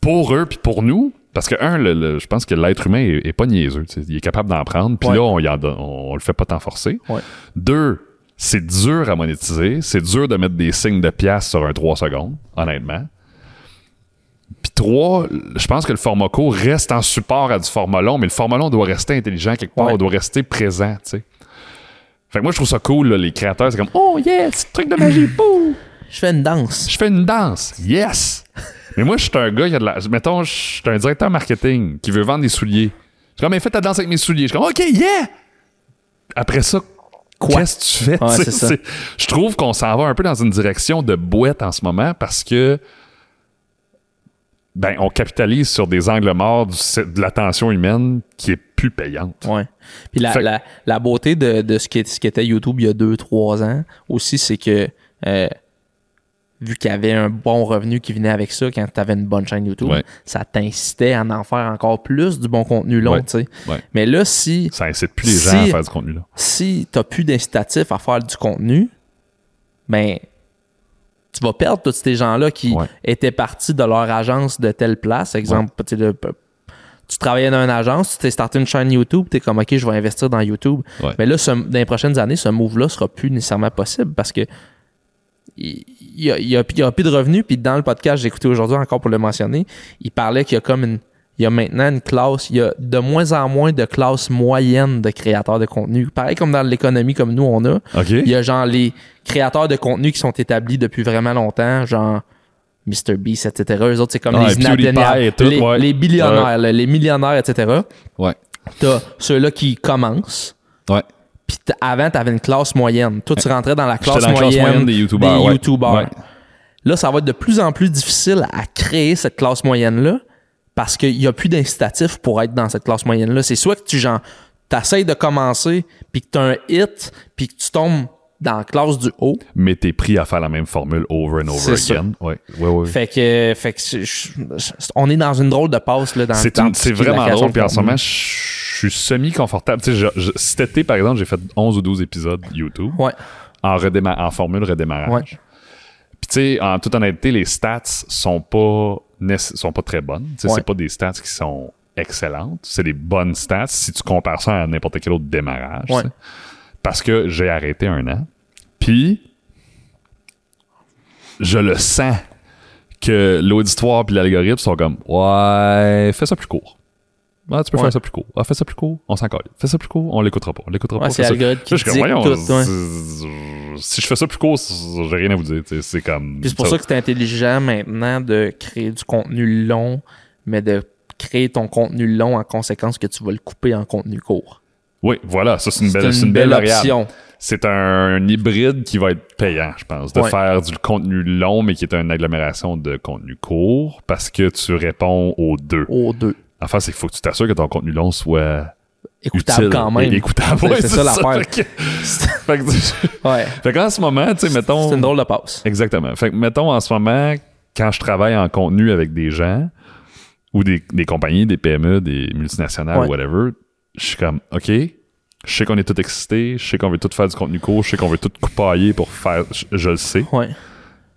pour eux puis pour nous, Parce que, un, le- le- je pense que l'être humain est, est pas niaiseux. Il est capable d'en prendre. Puis Ouais. là, on, y en donne- on, on le fait pas tant forcer. Ouais. Deux, c'est dur à monétiser. C'est dur de mettre des signes de pièces sur un 3 secondes, honnêtement. Puis trois, je pense que le format court reste en support à du format long, mais le format long doit rester intelligent quelque part, Ouais. on doit rester présent, tu sais. Fait que moi, je trouve ça cool, là, les créateurs, c'est comme « Oh yeah, c'est truc de magie, bouh! Je fais une danse. Je fais une danse, yes! » Mais moi, je suis un gars qui a de la... Mettons, je suis un directeur marketing qui veut vendre des souliers. Je suis comme « Mais fais ta danse avec mes souliers. » Je suis comme « OK, yeah! » Après ça, Quoi? qu'est-ce que tu fais? Ouais. Je trouve qu'on s'en va un peu dans une direction de boîte en ce moment parce que ben, on capitalise sur des angles morts du- de l'attention humaine qui est plus payante. Ouais. Puis la, Fait- la, la beauté de, de ce, qui, ce qui était YouTube il y a deux, trois ans aussi, c'est que euh, vu qu'il y avait un bon revenu qui venait avec ça quand tu avais une bonne chaîne YouTube, Ouais. ça t'incitait à en faire encore plus du bon contenu long, Ouais. tu sais. Ouais. Mais là, si, Ça incite plus les gens à faire du contenu là. si t'as plus d'incitatif à faire du contenu, ben tu vas perdre tous ces gens-là qui Ouais. étaient partis de leur agence de telle place. Exemple, tu sais, le- tu travaillais dans une agence, tu t'es starté une chaîne YouTube, tu es comme OK, je vais investir dans YouTube. Ouais. Mais là, ce- dans les prochaines années, ce move-là sera plus nécessairement possible parce que il il y a, il y a- il y a plus de revenus. Puis dans le podcast, j'ai écouté aujourd'hui encore pour le mentionner, il parlait qu'il y a comme une. Il y a maintenant une classe, il y a de moins en moins de classes moyennes de créateurs de contenu. Pareil comme dans l'économie comme nous on a. OK? Il y a genre les créateurs de contenu qui sont établis depuis vraiment longtemps, genre MrBeast, etc. Eux autres, c'est comme Ah, les, et tout, les, ouais. les billionnaires, là, les millionnaires, etc. Ouais. T'as ceux-là qui commencent. Ouais. Puis avant, t'avais une classe moyenne. Toi, tu rentrais dans la classe, dans la classe moyenne, moyenne des YouTubers, des. YouTubers. Ouais. Là, ça va être de plus en plus difficile à créer cette classe moyenne-là parce qu'il n'y a plus d'incitatif pour être dans cette classe moyenne-là. C'est soit que tu genre, t'essayes de commencer, puis que tu as un hit, puis que tu tombes dans la classe du haut. Mais t'es pris à faire la même formule over and over again. Ouais. Ouais, ouais. Fait que, fait que je- je- on est dans une drôle de passe là, dans C'est c'est vraiment drôle. Puis en ce moment, je je suis semi-confortable. Cet été, par exemple, j'ai fait 11 ou 12 épisodes YouTube Ouais, en, redéma- en formule redémarrage. Puis tu sais, en toute honnêteté, les stats sont pas sont pas très bonnes. Ouais. c'est pas des stats qui sont excellentes. C'est des bonnes stats si tu compares ça à n'importe quel autre démarrage. Ouais. Parce que j'ai arrêté un an. Puis je le sens que l'auditoire puis l'algorithme sont comme ouais, fais ça plus court. Ah, tu peux Ouais. faire ça plus court. Ah, fais ça plus court, on s'en. Fais ça plus court, on l'écoutera pas. On l'écoutera Ouais, pas. c'est ça- l'algorithme qui dit voyons, tout, ouais. si je fais ça plus court, j'ai rien à vous dire. C'est comme. Puis c'est pour ça que c'est intelligent maintenant de créer du contenu long, mais de créer ton contenu long en conséquence que tu vas le couper en contenu court. Oui, voilà, ça c'est une belle, c'est une belle option. C'est un, hybride qui va être payant, je pense, de Ouais. faire du contenu long, mais qui est une agglomération de contenu court, parce que tu réponds aux deux. Aux deux. Enfin, c'est qu'il faut que tu t'assures que ton contenu long soit Écoutable utile quand même. écoutable. C'est- Ouais, c'est ça l'affaire. Fait que- fait que- Ouais. fait qu'en ce moment, tu sais, mettons. C'est une drôle de passe. Exactement. Fait que, mettons, en ce moment, quand je travaille en contenu avec des gens, ou des, des compagnies, des PME, des multinationales, Ouais. whatever, je suis comme, OK, je sais qu'on est tous excités, je sais qu'on veut tout faire du contenu court, je sais qu'on veut tout coupailler pour faire, je, je le sais, Ouais.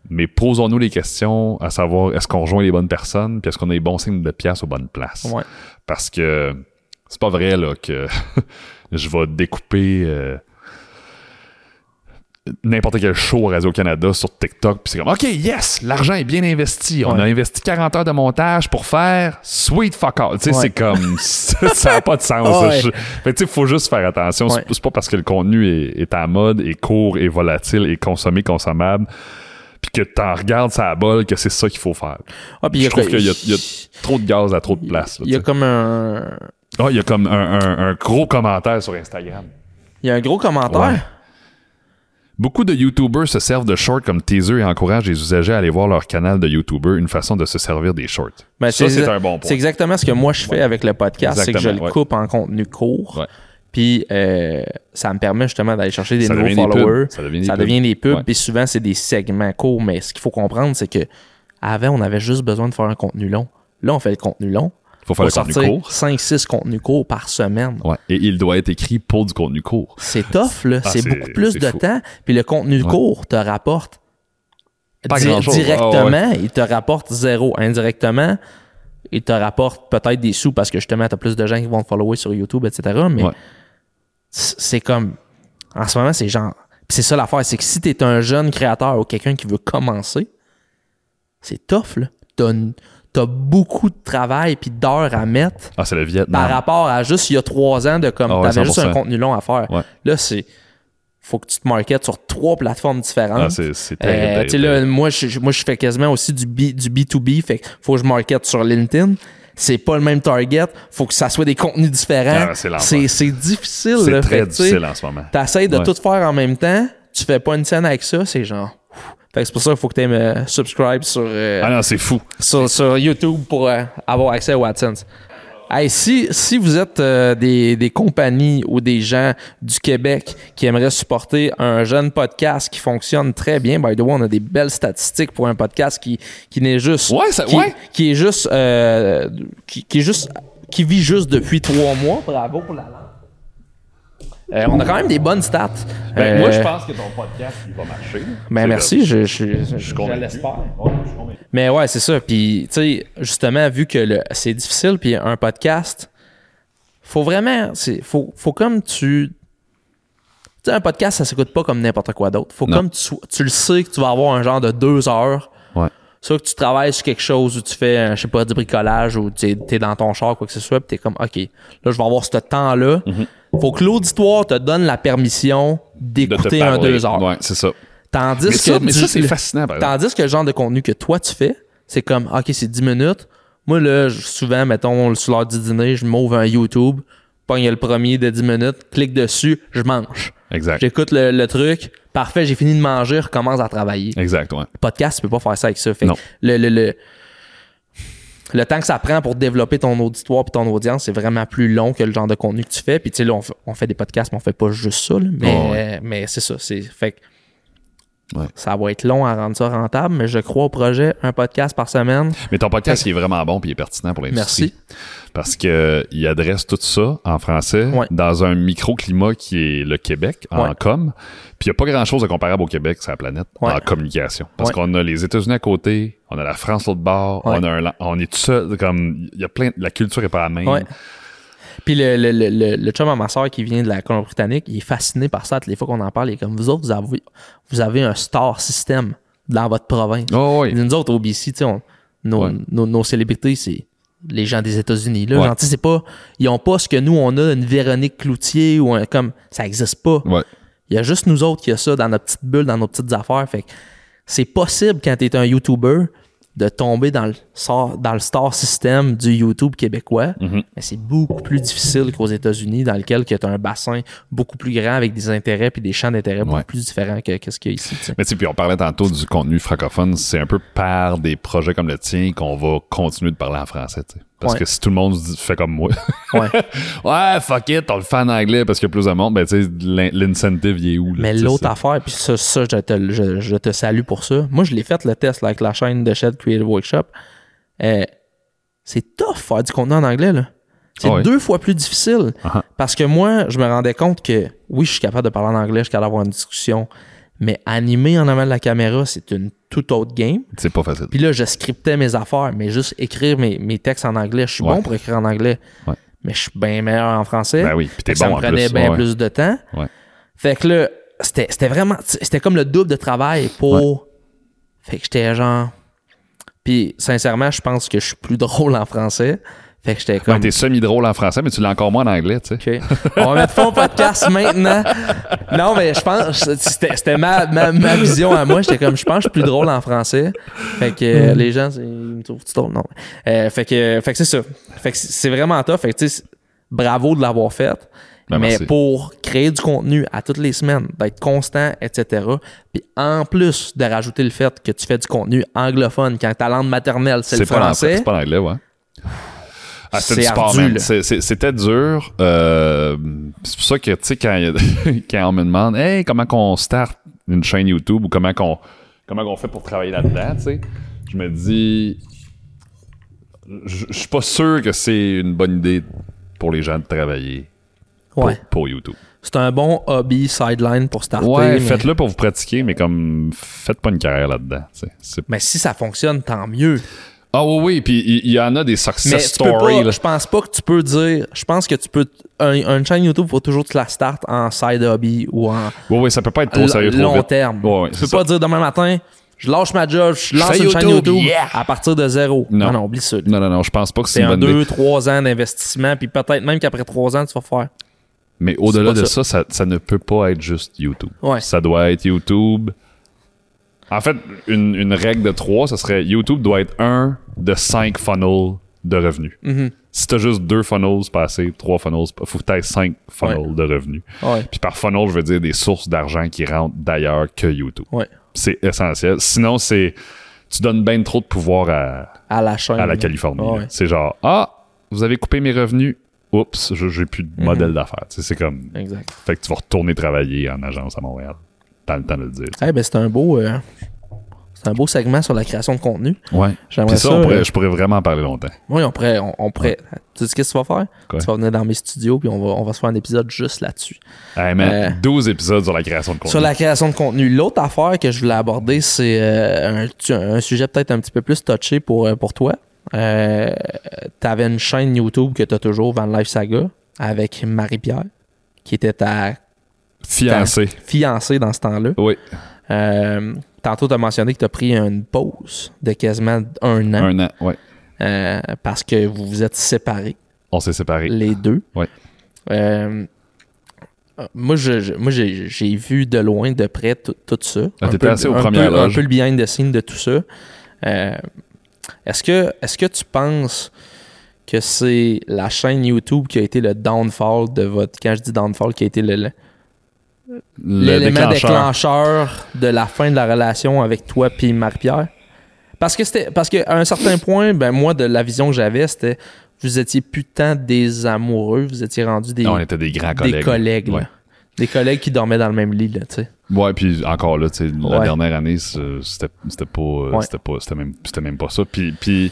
Mais posons-nous les questions à savoir est-ce qu'on rejoint les bonnes personnes, puis est-ce qu'on a les bons signes de pièce aux bonnes places? Ouais. Parce que c'est pas vrai là que je vais découper euh, n'importe quel show à Radio-Canada sur TikTok puis c'est comme OK, yes, l'argent est bien investi. On Ouais. a investi 40 heures de montage pour faire sweet fuck all. Tu sais, Ouais. c'est comme ça n'a pas de sens. Ouais. Je- Fait que, tu sais, faut juste faire attention. C'est- Ouais. C'est pas parce que le contenu est, est à mode, est court, est volatile, est consommé, consommable puis que t'en regardes ça bol que c'est ça qu'il faut faire. Ah, puis Je trouve qu'il y y a trop de gaz à trop de place. Il y a comme un. Ah, il y a comme un, un- un gros commentaire sur Instagram. Il y a un gros commentaire? Ouais. Beaucoup de YouTubers se servent de shorts comme teaser et encouragent les usagers à aller voir leur canal de YouTuber, une façon de se servir des shorts. Ben, ça, c'est un bon point. C'est exactement ce que moi je fais avec le podcast, c'est que je le coupe en contenu court. Puis euh, ça me permet justement d'aller chercher des Ça nouveaux des followers. Ça devient des ça pubs. devient des pubs. Ouais. Puis souvent, c'est des segments courts. Mais ce qu'il faut comprendre, c'est que avant, on avait juste besoin de faire un contenu long. Là, on fait le contenu long. Il faut faire Faut le contenu court. 5-6 contenus courts par semaine. Ouais. Et il doit être écrit pour du contenu court. C'est tough, là. Ah, c'est beaucoup plus de fou. temps. Puis le contenu Ouais. court te rapporte Pas di- grand-chose. directement, Ah, il te rapporte zéro. Indirectement, il te rapporte peut-être des sous parce que justement, tu as plus de gens qui vont te follower sur YouTube, etc. Mais c'est comme. En ce moment, c'est genre. Puis c'est ça l'affaire, c'est que si tu es un jeune créateur ou quelqu'un qui veut commencer, c'est tough, là. T'as beaucoup de travail puis d'heures à mettre Ah, c'est le Vietnam. par rapport à juste il y a trois ans de comme Ah ouais, t'avais juste un 100%. contenu long à faire. Ouais. Là, c'est. Faut que tu te marketes sur trois plateformes différentes. Ah, c'est c'est Euh, terrible. tu sais, là, moi, je, moi, je fais quasiment aussi du, B, du B2B, fait que faut que je market sur LinkedIn. C'est pas le même target. Faut que ça soit des contenus différents. Ah, c'est difficile. C'est très Fait difficile en ce moment. T'essayes de Ouais. tout faire en même temps. Tu fais pas une scène avec ça. C'est genre. ouf. Fait que c'est pour ça qu'il faut que tu me subscribe sur, euh, Ah non, c'est fou. sur, sur YouTube pour euh, avoir accès à AdSense. Hey, si, si vous êtes euh, des, des compagnies ou des gens du Québec qui aimeraient supporter un jeune podcast qui fonctionne très bien, by the way, on a des belles statistiques pour un podcast qui, qui n'est juste. Ouais, ça- qui, ouais. qui est juste. euh, qui, qui est juste. qui vit juste depuis trois mois. Bravo pour la langue. Euh, on a quand même des bonnes stats. Ben, Euh, Moi, je pense que ton podcast, il va marcher. ben merci, je, je, je, je, l'espère. Ouais. Mais ouais, c'est ça. Puis, tu sais, justement, vu que le- c'est difficile, puis un podcast, faut vraiment. c'est- Faut, faut comme tu. Tu sais, un podcast, ça s'écoute pas comme n'importe quoi d'autre. Faut Non. comme tu, tu le sais que tu vas avoir un genre de deux heures. Ouais. Soit que tu travailles sur quelque chose ou tu fais, euh, je sais pas, du bricolage ou tu es dans ton char, quoi que ce soit, puis t'es comme, OK, là, je vais avoir ce temps-là. Faut que l'auditoire te donne la permission. De d'écouter un deux heures. Ouais, c'est ça. Tandis Mais que ça, mais du- ça, c'est fascinant, par. Tandis que le genre de contenu que toi tu fais, c'est comme OK, c'est 10 minutes. Moi là, souvent mettons sur l'heure du dîner, je m'ouvre un YouTube, pogne le premier de 10 minutes, clique dessus, je mange. Exact. J'écoute le, le truc, parfait, j'ai fini de manger, je recommence à travailler. Exact, ouais. Le podcast, tu peux pas faire ça avec ça. Fait Non. le, le, le, le temps que ça prend pour développer ton auditoire et ton audience, c'est vraiment plus long que le genre de contenu que tu fais. Puis tu sais, là, on fait, on fait des podcasts, mais on fait pas juste ça. là. mais Oh, mais c'est ça. C'est, fait que Ouais. ça va être long à rendre ça rentable, mais je crois au projet, un podcast par semaine. Mais ton podcast, il est vraiment bon puis il est pertinent pour l'industrie. Merci. Parce que il adresse tout ça en français Ouais. dans un microclimat qui est le Québec en Ouais. com. Puis il n'y a pas grand-chose de comparable au Québec sur la planète en communication. Parce qu'on a les États-Unis à côté, on a la France l'autre bord, on, a un, on est tout seul. Comme, il y a plein, la culture est pas la même. Puis le, le, le, le, le chum à ma soeur qui vient de la Colombie-Britannique, il est fasciné par ça. Toutes les fois qu'on en parle, il est comme vous autres, vous avez, vous avez un star system dans votre province. Oh, oui. Nous autres, au BC, on- nos, Ouais. nos, nos célébrités, c'est les gens des États-Unis. Là, Ouais. C'est pas, ils ont pas ce que nous, on a, une Véronique Cloutier ou un, comme, ça existe pas. Ouais. Il y a juste nous autres qui a ça dans notre petite bulle, dans nos petites affaires. Fait que c'est possible quand tu es un YouTuber de tomber dans le, star- dans le star system du YouTube québécois. Mhm. Mais c'est beaucoup plus difficile qu'aux États-Unis, dans lequel tu as un bassin beaucoup plus grand avec des intérêts puis des champs d'intérêt beaucoup Ouais. plus différents que, ce qu'il y a ici. Mais tu sais, puis on parlait tantôt du contenu francophone, c'est un peu par des projets comme le tien qu'on va continuer de parler en français, tu sais. Parce Ouais. que si tout le monde se dit- fait comme moi, Ouais. ouais, fuck it, on le fait en anglais parce qu'il y a plus de monde, ben tu sais, l'in- l'incentive, il est où? là, Mais l'autre affaire, puis ça, ça je, te, je, je te salue pour ça. Moi, je l'ai fait le test là, avec la chaîne de Shed Creative Workshop. Euh, c'est tough faire du contenu en anglais. là. C'est Ah deux fois plus difficile. Ah. Parce que moi, je me rendais compte que oui, je suis capable de parler en anglais, je suis capable d'avoir une discussion. Mais animer en avant de la caméra, c'est une toute autre game. C'est pas facile. Puis là, je scriptais mes affaires, mais juste écrire mes, mes textes en anglais. Je suis Ouais. bon pour écrire en anglais. Ouais. Mais je suis bien meilleur en français. Ben oui, puis t'es que ça bon me en prenait plus. bien ouais. plus de temps. Fait que là, c'était c'était vraiment. C'était comme le double de travail pour. Fait que j'étais genre. Puis sincèrement, je pense que je suis plus drôle en français. Fait que j'étais comme. Ouais, t'es semi-drôle en français, mais tu l'as encore moins en anglais, tu sais. OK. On va mettre fond podcast maintenant. Non, mais je pense, c'était c'était ma, ma, ma vision à moi. J'étais comme, je pense que je suis plus drôle en français. Fait que euh, les gens, c'est- ils me trouvent-tu drôle? Non. Euh, fait que, fait que c'est ça. Fait que c'est c'est vraiment tough. Fait que, tu sais, bravo de l'avoir fait. Ben, mais merci. pour créer du contenu à toutes les semaines, d'être constant, etc. Puis en plus de rajouter le fait que tu fais du contenu anglophone quand ta langue maternelle, c'est le pas l'anglais, français. C'est pas l'anglais, ouais. Ah, c'était C'est du sport, C'était dur. Euh, c'est pour ça que, tu sais, quand, on me demande, hey, comment qu'on start une chaîne YouTube ou comment qu'on comment qu'on fait pour travailler là-dedans, tu sais, je me dis, je suis pas sûr que c'est une bonne idée pour les gens de travailler pour, Ouais. pour YouTube. C'est un bon hobby sideline pour starter. Ouais, mais- faites-le pour vous pratiquer, mais comme, faites pas une carrière là-dedans, Mais si ça fonctionne, tant mieux. Ah oui, oui, puis il y, en a des Mais success peux stories. je pense pas que tu peux dire. Je pense que tu peux. Un, une chaîne YouTube, faut toujours que tu la start en side hobby ou en Oui, oui, ça peut pas être trop sérieux trop long vite. terme. Ouais, tu peux pas dire demain matin, je lâche ma job, je lance une chaîne YouTube, yeah! à partir de zéro. Non. Non, non, oublie ça. Non, non, non, je pense pas que c'est une un bonne idée. 2-3 ans d'investissement, puis peut-être même qu'après 3 ans, tu vas faire. Mais au-delà de pas ça, ça, ça ne peut pas être juste YouTube. Ouais. Ça doit être YouTube. En fait, une, une règle de trois, ça serait YouTube doit être un de cinq funnels de revenus. Mhm. Si t'as juste deux funnels, c'est pas assez. Trois funnels, faut que t'aies cinq funnels de revenus. Ouais. Puis par funnel, je veux dire des sources d'argent qui rentrent d'ailleurs que YouTube. Ouais. C'est essentiel. Sinon, c'est tu donnes bien trop de pouvoir à, À la chaîne. à la. Californie. C'est genre, ah, vous avez coupé mes revenus. Oups, j'ai plus de Mhm. modèle d'affaires. C'est comme, Exact. fait que tu vas retourner travailler en agence à Montréal. T'as le temps de le dire. Eh ben, c'est un beau. euh, c'est un beau segment sur la création de contenu. Ouais. J'aimerais ça, ça. on pourrait- euh, je pourrais vraiment en parler longtemps. Oui, on pourrait. On, on pourrait Tu sais qu'est-ce que tu vas faire? Quoi? Tu vas venir dans mes studios, puis on va, on va se faire un épisode juste là-dessus. Hey, man, Euh, 12 épisodes sur la création de contenu. Sur la création de contenu. L'autre affaire que je voulais aborder, c'est euh, un, sujet peut-être un petit peu plus touché pour, pour toi. Euh, T'avais une chaîne YouTube que t'as toujours, Van Life Saga, avec Marie-Pierre, qui était ta Fiancé. fiancée dans ce temps-là. Oui, Euh, tantôt, tu as mentionné que tu as pris une pause de quasiment un an un an. Ouais. euh, parce que vous vous êtes séparés, On s'est séparés. les deux. Ouais. Euh, moi, je, je- moi j'ai, vu de loin, de près, tout, tout ça. Ah, Un t'étais peu- assis aux un premières peu- Un loges. peu le behind the scene de tout ça. Est-ce, que, est-ce que tu penses que c'est la chaîne YouTube qui a été le downfall de votre... Quand je dis downfall, qui a été Le l'élément déclencheur. déclencheur de la fin de la relation avec toi puis Marie-Pierre? Parce que c'était parce qu'à un certain point, ben moi de la vision que j'avais, c'était vous étiez plus tant des amoureux, vous étiez rendus des, Non, on était des grands des collègues. collègues, là. Ouais. des collègues qui dormaient dans le même lit, là, tu sais. Ouais, puis encore là, tu sais, la dernière année, c'était c'était pas, euh, Ouais. c'était pas, c'était même, c'était même pas ça. Puis, puis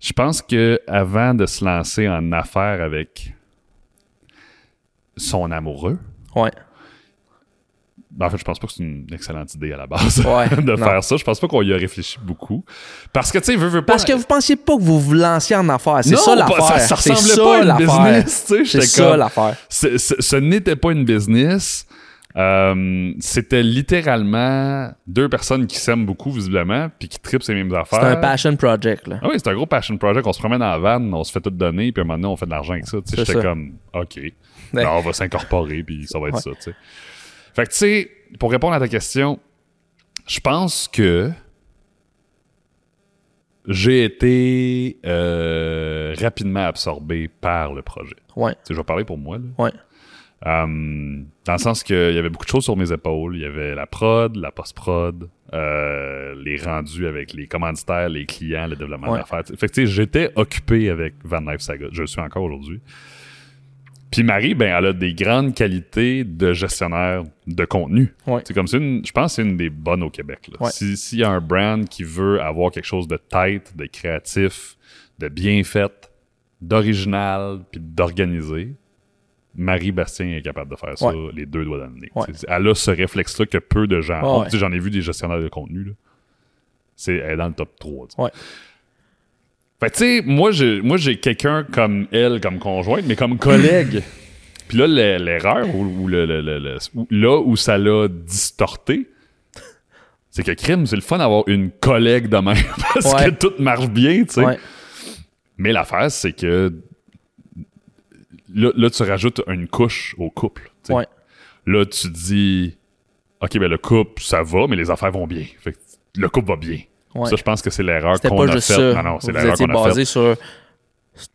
je pense que avant de se lancer en affaires avec son amoureux, Ouais. Ben, en fait, je pense pas que c'est une excellente idée à la base Ouais, de non. faire ça. Je pense pas qu'on y a réfléchi beaucoup. Parce que, tu sais, veux, veux pas. Parce que vous pensiez pas que vous vous lanciez en affaires. C'est ça l'affaire. ça, ça C'est ressemblait ça, pas à une l'affaire. business, tu sais. C'est ça l'affaire. ce, n'était pas une business. Euh, c'était littéralement deux personnes qui s'aiment beaucoup, visiblement, puis qui tripent ces mêmes affaires. C'est un passion project, là. Ah oui, c'est un gros passion project. On se promène dans la van, on se fait tout donner, puis à un moment donné, on fait de l'argent avec ça. J'étais comme, OK. Ben, on va s'incorporer, puis ça va être Ouais. ça. tu sais. Fait que, tu sais, pour répondre à ta question, je pense que j'ai été euh, rapidement absorbé par le projet. Ouais. Tu sais, je vais parler pour moi. Là. Ouais. Euh, dans le sens qu'il y avait beaucoup de choses sur mes épaules. Il y avait la prod, la post-prod, euh, les rendus avec les commanditaires, les clients, le développement Ouais. d'affaires. Fait que tu sais, j'étais occupé avec Van Life Saga. Je le suis encore aujourd'hui. Puis Marie, ben, elle a des grandes qualités de gestionnaire de contenu. Ouais. C'est comme une, je pense que c'est une des bonnes au Québec. Ouais. Si- S'il y a un brand qui veut avoir quelque chose de tête, de créatif, de bien fait, d'original, puis d'organisé, Marie Bastien est capable de faire ça Ouais. les deux doigts dans le nez. Elle a ce réflexe-là que peu de gens ont. J'en ai vu des gestionnaires de contenu. Là. Elle est dans le top 3. Fait tu sais, moi, j'ai, moi, j'ai quelqu'un comme elle, comme conjointe, mais comme collègue. Puis là, l'e- l'erreur, ou, ou le, là où ça l'a distorté, c'est que crime, c'est le fun d'avoir une collègue de même parce Ouais. que tout marche bien, tu sais. Ouais. Mais l'affaire, c'est que là, là, tu rajoutes une couche au couple. Ouais. Là, tu dis, OK, ben le couple, ça va, mais les affaires vont bien. Fait que le couple va bien. Ouais. Ça, je pense que c'est l'erreur qu'on a faite. Non, non, c'est l'erreur qu'on a basé faite. sur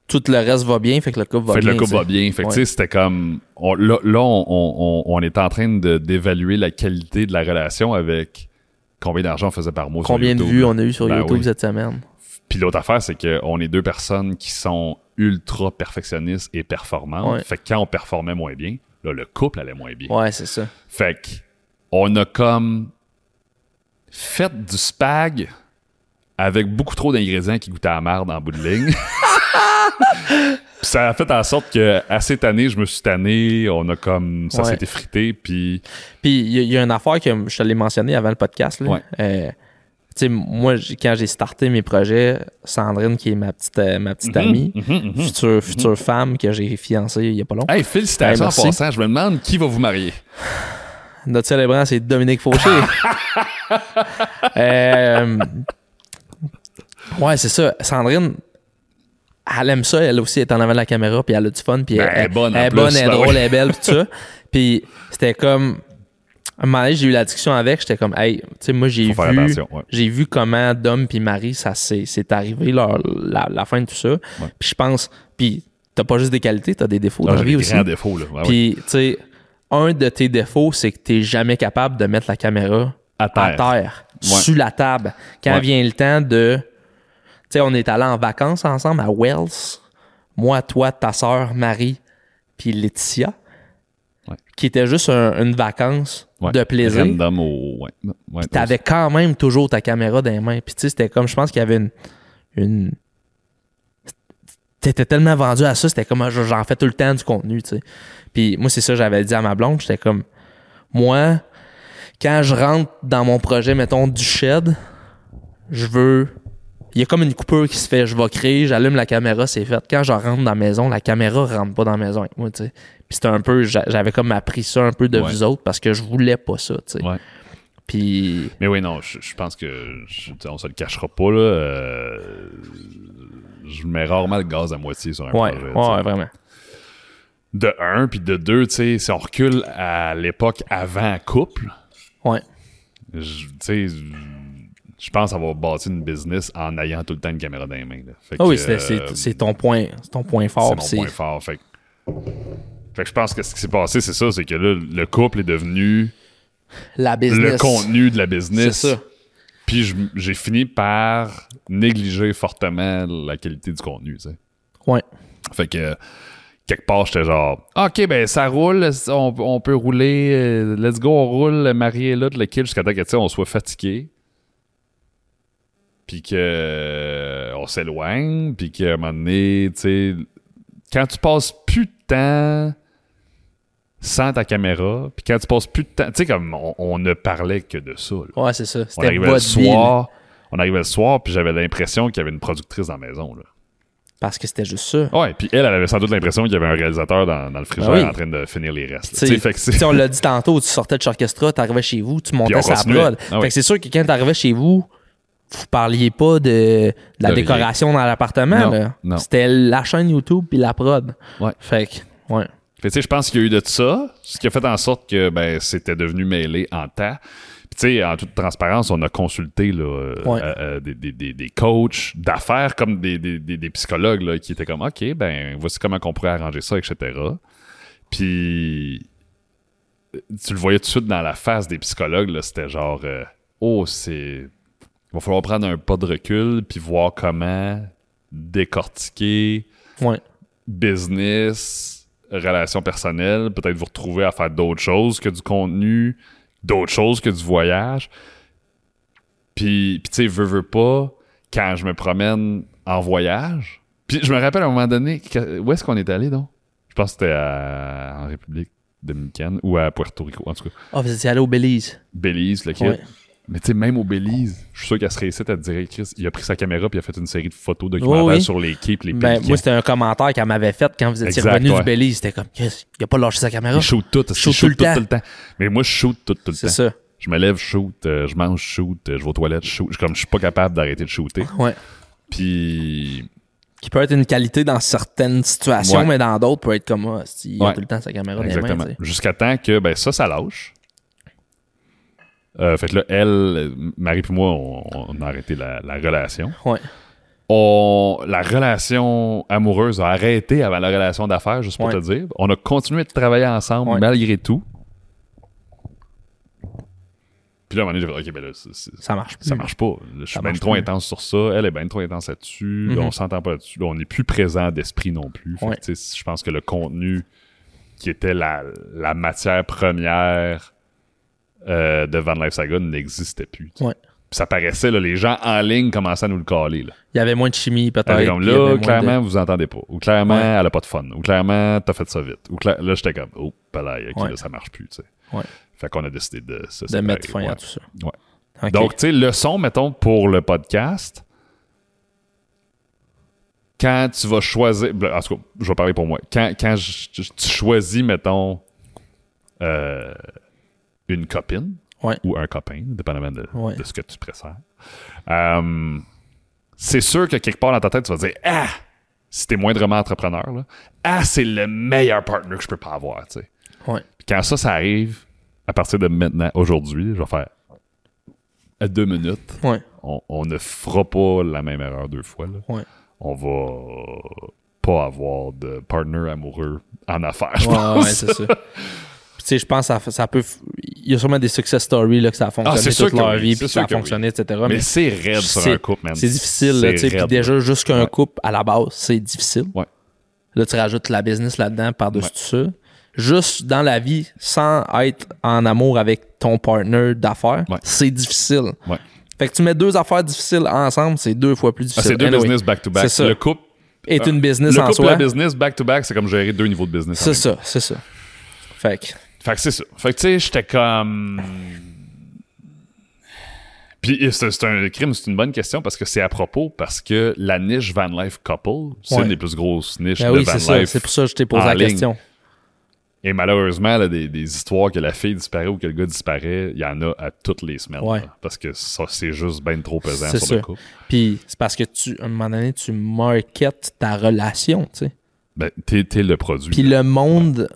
tout le reste va bien, fait que le couple va Fait que bien. le couple va bien. Fait que, Ouais. tu sais, c'était comme. on- là, là, on, on, on- est en train d'évaluer la qualité de la relation avec combien d'argent on faisait par mois. sur Combien de YouTube, vues on a eu sur Ben YouTube oui. cette semaine? Puis l'autre affaire, c'est qu'on est deux personnes qui sont ultra perfectionnistes et performantes. Ouais. Fait que quand on performait moins bien, là, le couple allait moins bien. Ouais, c'est ça. Fait que on a comme fait du spag avec beaucoup trop d'ingrédients qui goûtaient à la merde en bout de ligne. Ça a fait en sorte que assez tanné, je me suis tanné, on a comme ça Ouais. s'est effrité puis Puis il y, a- il y a une affaire que je te l'ai mentionné avant le podcast. Là. Ouais. Euh, moi, quand j'ai starté mes projets, Sandrine, qui est ma petite, euh, ma petite amie, Mhm, mhm. future, future femme que j'ai fiancée il y a pas longtemps. Hey, félicitations Hey, en merci. passant. Je me demande qui va vous marier. Notre célébrant, c'est Dominique Fauché. Euh, ouais, c'est ça. Sandrine, elle aime ça. Elle aussi est en avant de la caméra, puis elle a du fun. Puis Ben, elle, est bonne elle est plus, bonne, elle est ben drôle, oui. elle est belle, tout ça. Puis c'était comme. À un moment donné, j'ai eu la discussion avec. J'étais comme, hey, tu sais, moi, j'ai vu. attention, ouais. J'ai vu comment Dom puis Marie, ça s'est c'est arrivé, leur, la, la fin de tout ça. Puis je pense. Puis t'as pas juste des qualités, t'as des défauts Ah, dans la vie aussi. défauts, là. Ouais. Puis, tu sais, un de tes défauts, c'est que t'es jamais capable de mettre la caméra À terre. à terre, Ouais. sur la table. Quand vient le temps de. Tu sais, on est allé en vacances ensemble à Wells. Moi, toi, ta sœur Marie, puis Laetitia. Ouais. Qui était juste un- une vacance Ouais. de plaisir. Random au. Ouais. Ouais, Puis t'avais quand même toujours ta caméra dans les mains. Puis tu sais, c'était comme, je pense qu'il y avait une. une... T'étais tellement vendu à ça, c'était comme, ah, j'en fais tout le temps du contenu, tu sais. Puis moi, c'est ça, j'avais dit à ma blonde, j'étais comme, moi, quand je rentre dans mon projet, mettons, du shed, je veux. Il y a comme une coupure qui se fait. Je vais créer, j'allume la caméra, c'est fait. Quand je rentre dans la maison, la caméra rentre pas dans la maison avec moi, tu sais. Puis c'était un peu, j'a- j'avais comme appris ça un peu de Ouais. vous autres parce que je voulais pas ça, tu sais. Ouais. Puis Mais oui, non, je, je pense que je, on se le cachera pas là. euh, je mets rarement le gaz à moitié sur un Ouais, projet. ouais, vraiment. De un, puis de deux, tu sais, si on recule à l'époque avant couple, Ouais. je- tu sais, je pense avoir bâti une business en ayant tout le temps une caméra dans les mains. là. Fait Ah oui, que, euh, c'est ton point, c'est ton point c'est fort. mon c'est- point fort. Fait, fait que je pense que ce qui s'est passé, c'est ça, c'est que là, le couple est devenu La business. le contenu de la business. C'est ça. Puis j'ai fini par négliger fortement la qualité du contenu, tu sais. Ouais. Fait que quelque part, j'étais genre, OK, ben ça roule, on, on peut rouler, euh, let's go, on roule, Marie est là, de le kill jusqu'à temps que, on soit fatigué. Puis que euh, on s'éloigne, puis qu'à un moment donné, tu sais, quand tu passes plus de temps sans ta caméra, puis quand tu passes plus de temps, tu sais, comme on, on ne parlait que de ça, là. Ouais, c'est ça. On arrivait le soir, on arrivait le soir, puis j'avais l'impression qu'il y avait une productrice dans la maison, là. Parce que c'était juste ça. Ouais, puis elle, elle avait sans doute l'impression qu'il y avait un réalisateur dans, dans le frigidaire Ben oui. en train de finir les restes. Tu sais, Tu sais, fait que on l'a dit tantôt, tu sortais de Orchestra, t'arrivais chez vous, tu montais on sa prod. Ah oui. Fait que c'est sûr que quand t'arrivais chez vous, vous parliez pas de, de la De décoration dans l'appartement. C'était la chaîne YouTube puis la prod. Ouais. Fait que, ouais. Fait tu sais, je pense qu'il y a eu de ça, ce qui a fait en sorte que ben, c'était devenu mêlé en temps. Puis, tu sais, en toute transparence, on a consulté là, euh, Ouais. euh, euh, des, des, des, des coachs d'affaires comme des, des, psychologues là, qui étaient comme OK, ben, voici comment on pourrait arranger ça, etc. Puis, tu le voyais tout de suite dans la face des psychologues, c'était genre euh, Oh, c'est. Il va falloir prendre un pas de recul puis voir comment décortiquer Ouais. business, relations personnelles, peut-être vous retrouver à faire d'autres choses que du contenu, d'autres choses que du voyage. Puis, puis tu sais, veux, veux pas, quand je me promène en voyage, puis je me rappelle à un moment donné, où est-ce qu'on est allé, donc? Je pense que c'était à- en République dominicaine ou à Puerto Rico, en tout cas. Ah, vous étiez allé au Belize. Belize, le. Ouais. Mais tu sais, même au Belize, je suis sûr qu'elle serait ici à te dire, Chris, il a pris sa caméra puis il a fait une série de photos documentaires Oui, oui. sur les quais les Ben, moi, c'était un commentaire qu'elle m'avait fait quand vous étiez revenu ouais. du Belize. C'était comme, yes, il a pas lâché sa caméra. Il shoot tout, il shoot shoot tout le tout, tout le temps. Mais moi, je shoot tout, tout le C'est temps. ça. Je me lève, je shoot, euh, je mange, je shoot, euh, je vais aux toilettes, je shoot. Je- Comme je suis pas capable d'arrêter de shooter. Ouais. Puis, Qui peut être une qualité dans certaines situations, Ouais. mais dans d'autres, peut être comme, ah, si, il a Ouais. tout le temps sa caméra dans exactement. Jusqu'à temps que, ben, ça, ça lâche. Euh, fait que là, elle, Marie et moi, on, on a arrêté la, la relation. Ouais. On, la relation amoureuse a arrêté avant la relation d'affaires, juste pour Ouais. te dire. On a continué de travailler ensemble Ouais. malgré tout. Puis là, à un moment donné, j'ai fait, OK, ben là, c'est- c'est- Ça marche plus. ça marche pas. Je suis bien trop plus. intense sur ça. Elle est bien trop intense là-dessus. Là, Mhm. on s'entend pas là-dessus. Là, on n'est plus présent d'esprit non plus. Ouais. je pense que le contenu qui était la, la matière première euh, de Van Life Saga n'existait plus. Ouais. Puis ça paraissait, là, les gens en ligne commençaient à nous le caler. Là. Il y avait moins de chimie, peut-être. Comme là, clairement, de- vous entendez pas. Ou clairement, Ouais. elle a pas de fun. Ou clairement, t'as fait ça vite. Ou cla- là, j'étais comme, oh, palais, ok, Ouais. là, ça marche plus. tu sais. Ouais. Fait qu'on a décidé de se de mettre fin à tout ça. Donc, tu sais, le son, mettons, pour le podcast, quand tu vas choisir. ben, En tout cas, je vais parler pour moi. Quand, quand je- tu tu choisis, mettons, euh, une copine Ouais. ou un copain, dépendamment de, Ouais. de ce que tu préfères, euh, c'est sûr que quelque part dans ta tête, tu vas dire Ah, si t'es moindrement entrepreneur, là, Ah, c'est le meilleur partner que je peux pas avoir. Ouais. Quand ça, ça arrive, à partir de maintenant, aujourd'hui, je vais faire à deux minutes. Ouais. On, on ne fera pas la même erreur deux fois. là. Ouais. On va pas avoir de partner amoureux en affaires, je Ouais, pense. c'est ça. Je pense que ça, ça peut. Il y a sûrement des success stories là, que ça a fonctionné Ah, toute leur oui, vie, puis ça a oui. fonctionné, etc. Mais Mais c'est raide sur c'est- un couple, man. c'est difficile, là, tu sais. Puis déjà, juste qu'un Ouais. couple, à la base, c'est difficile. Ouais. Là, tu rajoutes la business là-dedans par-dessus Ouais. tout ça. Juste dans la vie, sans être en amour avec ton partner d'affaires, c'est difficile. Fait que tu mets deux affaires difficiles ensemble, c'est deux fois plus Ah, difficile. c'est deux Anyway, business back-to-back. Le couple, est une business le en couple soi. business back-to-back, c'est comme gérer deux niveaux de business. C'est ça, c'est ça. Fait que, Fait que c'est ça. Fait que tu sais, j'étais comme. Puis c'est un crime, c'est une bonne question parce que c'est à propos, parce que la niche Van Life Couple, c'est Ouais. une des plus grosses niches ben de oui, Van c'est ça. Life. C'est pour ça que je t'ai posé la ligne. question. Et malheureusement, là, des, des histoires que la fille disparaît ou que le gars disparaît, il y en a à toutes les semaines. Ouais. là, parce que ça, c'est juste bien trop pesant sur ça. le couple. Puis c'est parce que tu, à un moment donné, tu marketes ta relation, tu sais. Ben, t'es, t'es le produit. Puis le monde,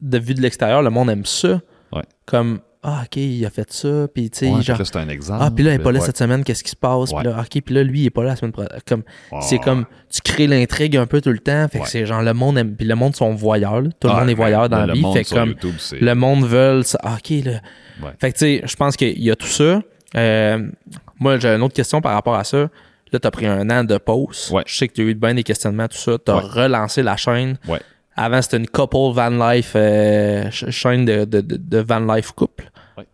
de vue de l'extérieur, le monde aime ça. Ouais. Comme, ah, OK, il a fait ça. Puis, tu sais, Ouais, genre, c'est un exemple. ah, puis là, il est pas là Ouais. cette semaine, qu'est-ce qui se passe? Puis là, OK, puis là, lui, il est pas là la semaine prochaine. Comme, c'est comme, tu crées l'intrigue un peu tout le temps. Fait que c'est genre, le monde aime, puis le monde sont voyeurs, là. Tout le Ah, monde est voyeur dans la vie. Fait comme, YouTube, le monde veut ça. Ah, OK, là. Fait que, tu sais, je pense qu'il y a tout ça. Euh, moi, j'ai une autre question par rapport à ça. Là, tu as pris un an de pause. Ouais. Je sais que tu as eu bien des questionnements, tout ça. Tu as Ouais. relancé la chaîne. Avant, c'était une couple van life, euh, ch- chaîne de, de, de, van life couple. Ouais.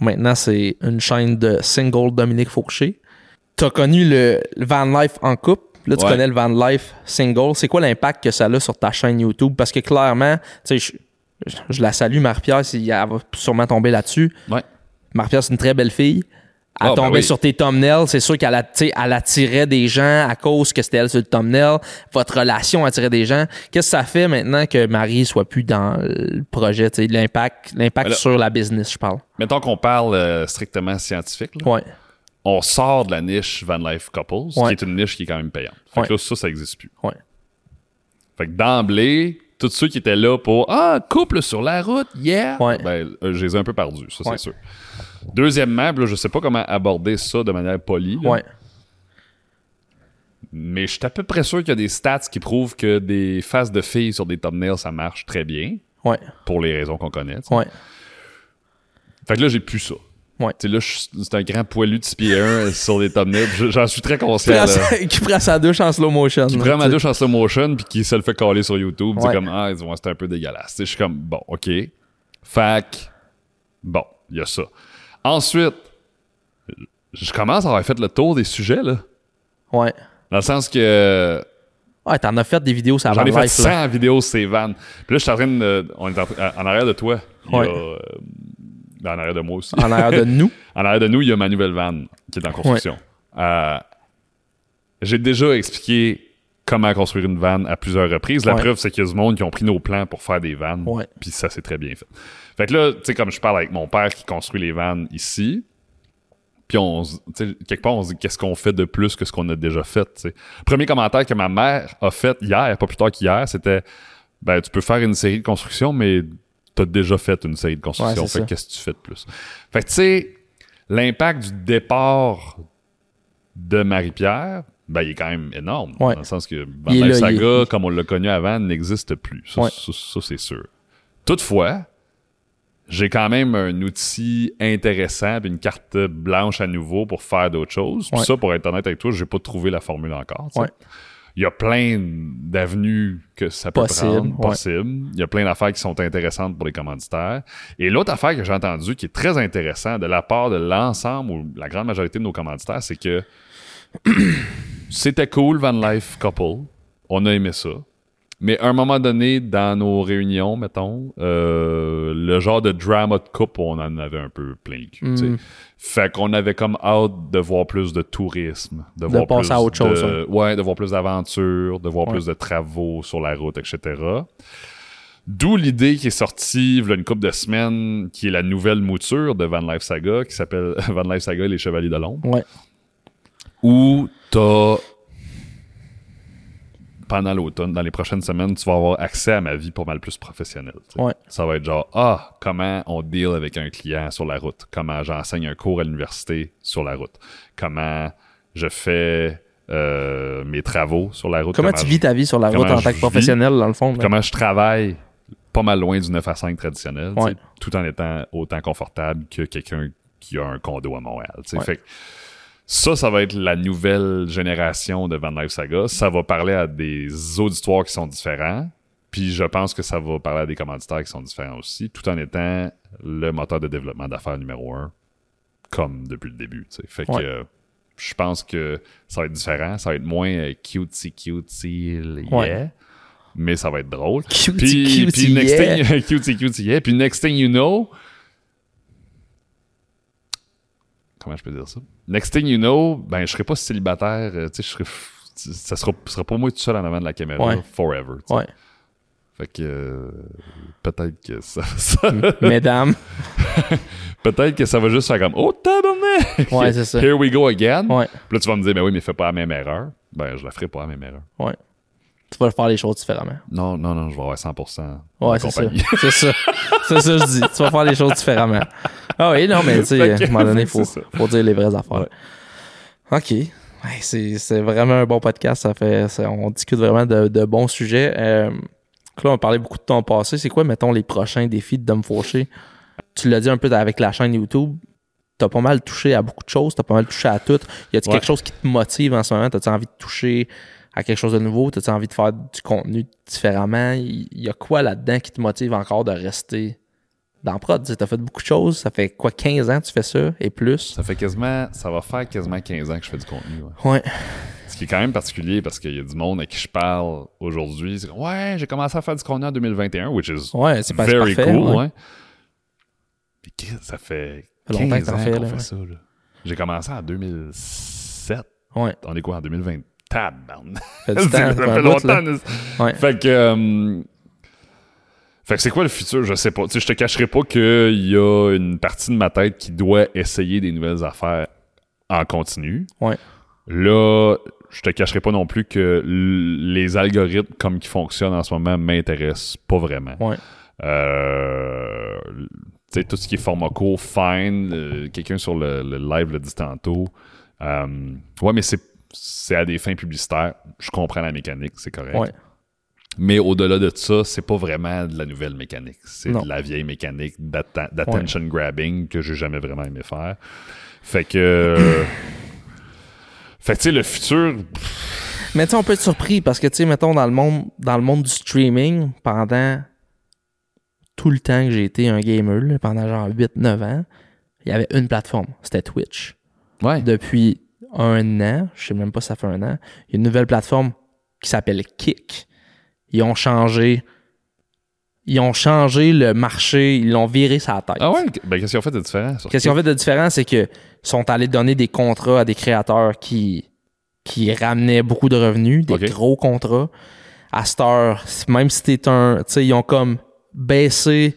Maintenant, c'est une chaîne de single Dominique Fauché. Tu as connu le le van life en couple? Là, tu Ouais. connais le van life single. C'est quoi l'impact que ça a sur ta chaîne YouTube? Parce que clairement, tu sais, je, je la salue, Marie-Pierre, si- elle va sûrement tomber là-dessus. Ouais. Marie-Pierre, c'est une très belle fille. Elle Ah, ben tombait oui. sur tes thumbnails. C'est sûr qu'elle elle attirait des gens à cause que c'était elle sur le thumbnail. Votre relation attirait des gens. Qu'est-ce que ça fait maintenant que Marie soit plus dans le projet? L'impact, l'impact Ben sur la business, je parle? Mettons qu'on parle euh, strictement scientifique. là. Ouais. on sort de la niche Van Life Couples, Ouais. qui est une niche qui est quand même payante. Fait Ouais. que là, ça, ça n'existe plus. Ouais. Fait que d'emblée, tous ceux qui étaient là pour Ah, couple sur la route, yeah! Ben, euh, je les ai un peu perdus, ça, c'est sûr. Deuxièmement, là, je sais pas comment aborder ça de manière polie, là, Ouais. mais je suis à peu près sûr qu'il y a des stats qui prouvent que des faces de filles sur des thumbnails, ça marche très bien, Ouais. pour les raisons qu'on connaît. Ouais. Fait que là, j'ai plus ça. Ouais. Là, c'est un grand poilu de 6 pieds 1 sur des thumbnails. Je- J'en suis très conscient. Sa- qui prend sa douche en slow motion. qui là, prend ma douche en slow motion puis qui se le fait caler sur YouTube. C'est Ouais. comme, ah, ils vont, c'est un peu dégueulasse. Je suis comme, bon, OK. Fac, bon, il y a ça. Ensuite, je commence à avoir fait le tour des sujets, là. Ouais. Dans le sens que Ouais, t'en as fait des vidéos sur j'en ai van fait life, là. 100 vidéos sur ces vannes. Puis là, je suis en train de. On est en, en arrière de toi. Il y a, Ouais. euh, en arrière de moi aussi. En arrière de nous. En arrière de nous, il y a ma nouvelle vanne qui est en construction. Euh, J'ai déjà expliqué comment construire une vanne à plusieurs reprises. La Ouais. preuve, c'est qu'il y a du monde qui ont pris nos plans pour faire des vannes. Ouais. Puis ça, c'est très bien fait. Fait que là, tu sais, comme je parle avec mon père qui construit les vannes ici, puis on, quelque part, on se dit qu'est-ce qu'on fait de plus que ce qu'on a déjà fait. tu sais? Premier commentaire que ma mère a fait hier, pas plus tard qu'hier, c'était ben, tu peux faire une série de construction, mais tu as déjà fait une série de construction. Ouais, fait qu'est-ce que tu fais de plus? Fait que tu sais, l'impact du départ de Marie-Pierre, ben, il est quand même énorme. Ouais. Dans le sens que là, Saga, est- comme on l'a connu avant, n'existe plus. Ça, Ouais. ça- ça, c'est sûr. Toutefois, j'ai quand même un outil intéressant puis une carte blanche à nouveau pour faire d'autres choses. Puis Ouais. ça, pour être honnête avec toi, j'ai pas trouvé la formule encore. Ouais. Il y a plein d'avenues que ça peut Possible, prendre. ouais. Possible. Il y a plein d'affaires qui sont intéressantes pour les commanditaires. Et l'autre affaire que j'ai entendue qui est très intéressante de la part de l'ensemble ou la grande majorité de nos commanditaires, c'est que c'était cool, Van Life Couple. On a aimé ça. Mais à un moment donné, dans nos réunions, mettons, euh, le genre de drama de couple, on en avait un peu plein le cul. tu sais. Mm. Fait qu'on avait comme hâte de voir plus de tourisme, de, voir passer plus à autre chose, de, ouais, de voir plus d'aventures, de voir Ouais. plus de travaux sur la route, etc. D'où l'idée qui est sortie il une couple de semaines, qui est la nouvelle mouture de Van Life Saga, qui s'appelle Van Life Saga et les Chevaliers de l'Ombre Ouais. où t'as pendant l'automne, dans les prochaines semaines, tu vas avoir accès à ma vie pas mal plus professionnelle. Ouais. Ça va être genre ah comment on deal avec un client sur la route, comment j'enseigne un cours à l'université sur la route, comment je fais euh, mes travaux sur la route, Comment tu je- vis ta vie sur la route en tant que professionnel, dans le fond? comment je travaille pas mal loin du 9 à 5 traditionnel, Ouais. tout en étant autant confortable que quelqu'un qui a un condo à Montréal. tu sais. Ouais. Fait que ça, ça va être la nouvelle génération de Van Life Saga. Ça va parler à des auditoires qui sont différents. Puis je pense que ça va parler à des commanditaires qui sont différents aussi, tout en étant le moteur de développement d'affaires numéro un, comme depuis le début. Fait que Ouais. euh, je pense que ça va être différent. Ça va être moins euh, cutesy cutesy yeah, Ouais. mais ça va être drôle. Cutie, Puis, cutie, puis next yeah. thing, cutie, cutie, yeah. Puis next thing you know, comment je peux dire ça? Next thing you know, ben, je serai pas célibataire, euh, tu sais, je serai, ça sera, sera pas moi tout seul en avant de la caméra, Ouais. forever. Ouais. Fait que, euh, peut-être que ça, ça- Mesdames. peut-être que ça va juste faire comme, oh, tabarnak! Ouais, c'est ça. Here we go again. Ouais. Puis là, tu vas me dire, mais oui, mais fais pas la même erreur. Ben, je la ferai pas la même erreur. Ouais. Tu vas faire les choses différemment. Non, non, non, je vais avoir 100% Ouais, c'est ça. C'est ça. C'est ça, je dis. Tu vas faire les choses différemment. Ah oui, non, mais tu sais, à un moment donné, il faut, faut dire les vraies affaires. Ouais. OK. Ouais, c'est, c'est vraiment un bon podcast. Ça fait, ça- on discute vraiment de, de bons sujets. Euh, là, on parlait beaucoup de ton passé. C'est quoi, mettons, les prochains défis de Dom Fauché? Tu l'as dit un peu avec la chaîne YouTube. T'as pas mal touché à beaucoup de choses. T'as pas mal touché à tout. Y a-t-il Ouais. quelque chose qui te motive en ce moment? T'as-tu envie de toucher à quelque chose de nouveau? T'as-tu envie de faire du contenu différemment? Il y a quoi là-dedans qui te motive encore de rester dans prod? Tu as fait beaucoup de choses. Ça fait quoi, 15 ans que tu fais ça et plus? Ça fait quasiment, ça va faire quasiment 15 ans que je fais du contenu. ouais. Ouais. Ce qui est quand même particulier parce qu'il y a du monde à qui je parle aujourd'hui. Ouais, j'ai commencé à faire du contenu en 2021, which is Ouais, c'est very parfait. cool. ouais. Ouais. Puis Chris, ça fait Ça fait longtemps 15 que ans qu'on là, fait ouais. ça. J'ai commencé en 2007. Ouais. On est quoi en 2020? Du ça fait bout, longtemps. Ouais. Fait que. euh, fait que c'est quoi le futur? Je sais pas. Tu sais, je te cacherai pas qu'il y a une partie de ma tête qui doit essayer des nouvelles affaires en continu. Ouais. Là, je te cacherai pas non plus que les algorithmes comme qui fonctionnent en ce moment m'intéressent pas vraiment. Ouais. Euh, tu sais, tout ce qui est format court, fine. euh, Quelqu'un sur le, le live l'a dit tantôt. Euh, ouais, mais c'est c'est à des fins publicitaires. Je comprends la mécanique, c'est correct. Ouais. Mais au-delà de ça, c'est pas vraiment de la nouvelle mécanique. C'est de la vieille mécanique d'attention grabbing que j'ai jamais vraiment aimé faire. Fait que. fait que, tu sais, le futur. Mais tu sais, on peut être surpris parce que, tu sais, mettons, dans le monde, dans le monde du streaming, pendant tout le temps que j'ai été un gamer, là, pendant genre 8-9 ans, il y avait une plateforme, c'était Twitch. Ouais. Depuis un an, je sais même pas si ça fait un an, il y a une nouvelle plateforme qui s'appelle Kick. Ils ont changé. Ils ont changé le marché, ils l'ont viré sa tête. Ah ouais? Ben, qu'est-ce qu'ils ont fait de différent? Qu'est-ce qu'ils ont fait de différent, c'est que sont allés donner des contrats à des créateurs qui, qui ramenaient beaucoup de revenus, des gros contrats. À cette heure, même si t'es un. Tu sais, ils ont comme baissé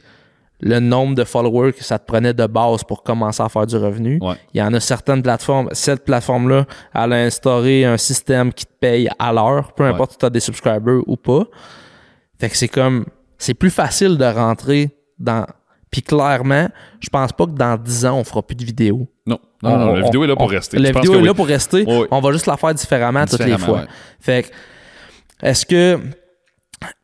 le nombre de followers que ça te prenait de base pour commencer à faire du revenu. Ouais. Il y en a certaines plateformes. Cette plateforme-là, elle a instauré un système qui te paye à l'heure, peu importe si tu as des subscribers ou pas. Fait que c'est comme. C'est plus facile de rentrer dans. Puis clairement, je pense pas que dans 10 ans, on fera plus de vidéos. Non, non, non, On- la on- vidéo est là pour rester. La Je vidéo est oui. là pour rester. Oui. On va juste la faire différemment toutes les fois. ouais. Fait que, est-ce que,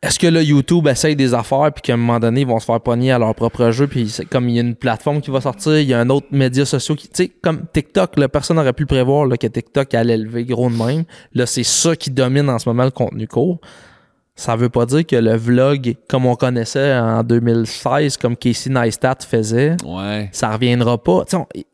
est-ce que là, YouTube essaye des affaires puis qu'à un moment donné, ils vont se faire pogner à leur propre jeu puis c'est comme il y a une plateforme qui va sortir, il y a un autre média social qui, tu sais, comme TikTok, là, personne n'aurait pu prévoir là, que TikTok allait lever gros de même. Là, c'est ça qui domine en ce moment le contenu court. Ça veut pas dire que le vlog, comme on connaissait en 2016, comme Casey Neistat faisait, Ouais. ça reviendra pas. Tu sais,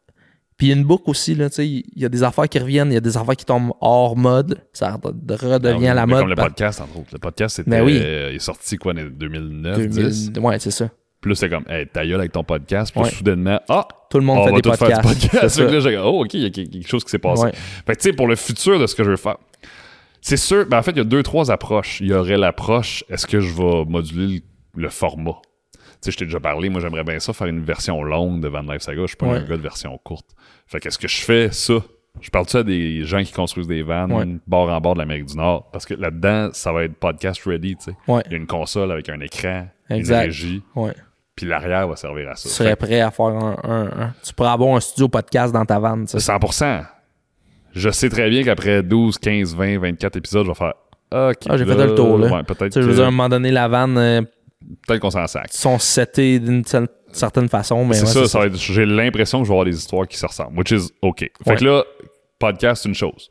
Puis une boucle aussi, là, tu sais, il y a des affaires qui reviennent, il y a des affaires qui tombent hors mode, ça redevient Ah, la mode. Comme le podcast, entre autres. Le podcast, c'était, Ben oui. euh, il est sorti quoi, en 2009, 2000 10. Ouais, c'est ça. Puis là, c'est comme, hey, ta gueule avec ton podcast. Puis Ouais. soudainement, ah, Tout le monde on fait va des podcasts. faire du podcast. là, j'ai oh, OK, il y a quelque chose qui s'est passé. Ouais. Fait que, tu sais, pour le futur de ce que je veux faire, c'est sûr, ben, en fait, il y a deux, trois approches. Il y aurait l'approche, est-ce que je vais moduler le, le format? Tu sais, je t'ai déjà parlé, moi, j'aimerais bien ça, faire une version longue de Van Life Saga. Je suis pas Ouais. un gars de version courte. Fait qu'est-ce que je fais, ça? Je parle-tu à des gens qui construisent des vannes, Ouais. bord en bord de l'Amérique du Nord? Parce que là-dedans, ça va être podcast ready, tu sais. Ouais. Il y a une console avec un écran, Exact. une régie, puis l'arrière va servir à ça. Tu serais prêt à faire un, un- un- Tu pourrais avoir un studio podcast dans ta vanne, tu sais. 100%. Je sais très bien qu'après 12, 15, 20, 24 épisodes, je vais faire OK. Ah, j'ai fait le tour, là. Ouais, peut-être je veux dire, à un moment donné, la vanne, euh, peut-être qu'on s'en sac. sont setées d'une cer- certaine façon, mais c'est ouais, ça, ça j'ai l'impression que je vais avoir des histoires qui se ressemblent, which is OK. Fait Ouais. que là, podcast, c'est une chose.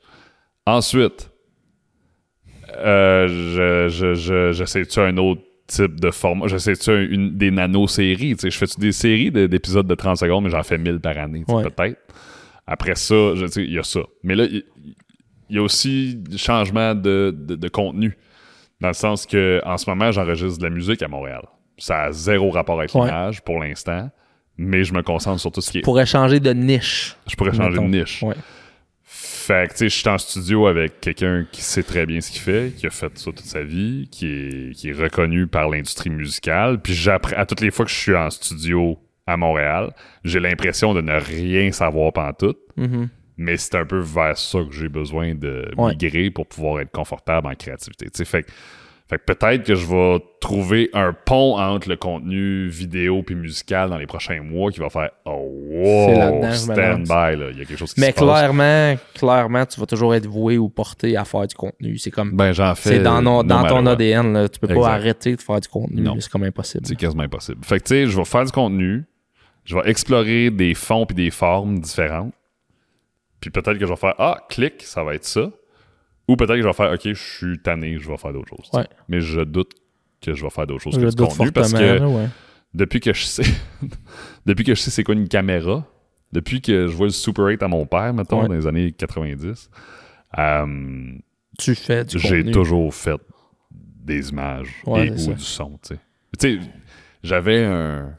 Ensuite, euh, je, je, je, j'essaie-tu un autre type de format? J'essaie-tu un- une, des nano-séries? Je fais-tu des séries de- d'épisodes de 30 secondes, mais j'en fais 1000 par année, Ouais. peut-être. Après ça, il y a ça. Mais là, il y, a aussi changement de, de, de contenu. Dans le sens que en ce moment, j'enregistre de la musique à Montréal. Ça a zéro rapport avec Ouais. l'image pour l'instant, mais je me concentre sur tout ce qui est. pourrait changer de niche. Je pourrais changer mettons. de niche. Ouais. Fait que, tu sais, je suis en studio avec quelqu'un qui sait très bien ce qu'il fait, qui a fait ça toute sa vie, qui est, qui est reconnu par l'industrie musicale. Puis j'apprends, à toutes les fois que je suis en studio à Montréal, j'ai l'impression de ne rien savoir pantoute. Mhm. Mais c'est un peu vers ça que j'ai besoin de Ouais. migrer pour pouvoir être confortable en créativité. Fait que, fait peut-être que je vais trouver un pont entre le contenu vidéo puis musical dans les prochains mois qui va faire Oh wow, que je me stand lance. by là, il y a quelque chose qui Mais se passe. clairement, clairement, tu vas toujours être voué ou porté à faire du contenu. C'est comme. Ben j'en fais. c'est dans, no ton. ADN, là. tu peux Exact. pas arrêter de faire du contenu. C'est comme impossible. C'est quasiment impossible. Fait que tu sais, je vais faire du contenu, je vais explorer des fonds puis des formes différentes. Puis peut-être que je vais faire ah, clic, ça va être ça. Ou peut-être que je vais faire OK, je suis tanné, je vais faire d'autres choses. Ouais. Mais je doute que je vais faire d'autres choses Je que du doute contenu parce que ouais. depuis que je sais depuis que je sais c'est quoi une caméra, depuis que je vois le Super 8 à mon père mettons Ouais. dans les années 90, euh, Tu fais du j'ai toujours fait des images et ou ça. du son. Tu sais, j'avais un,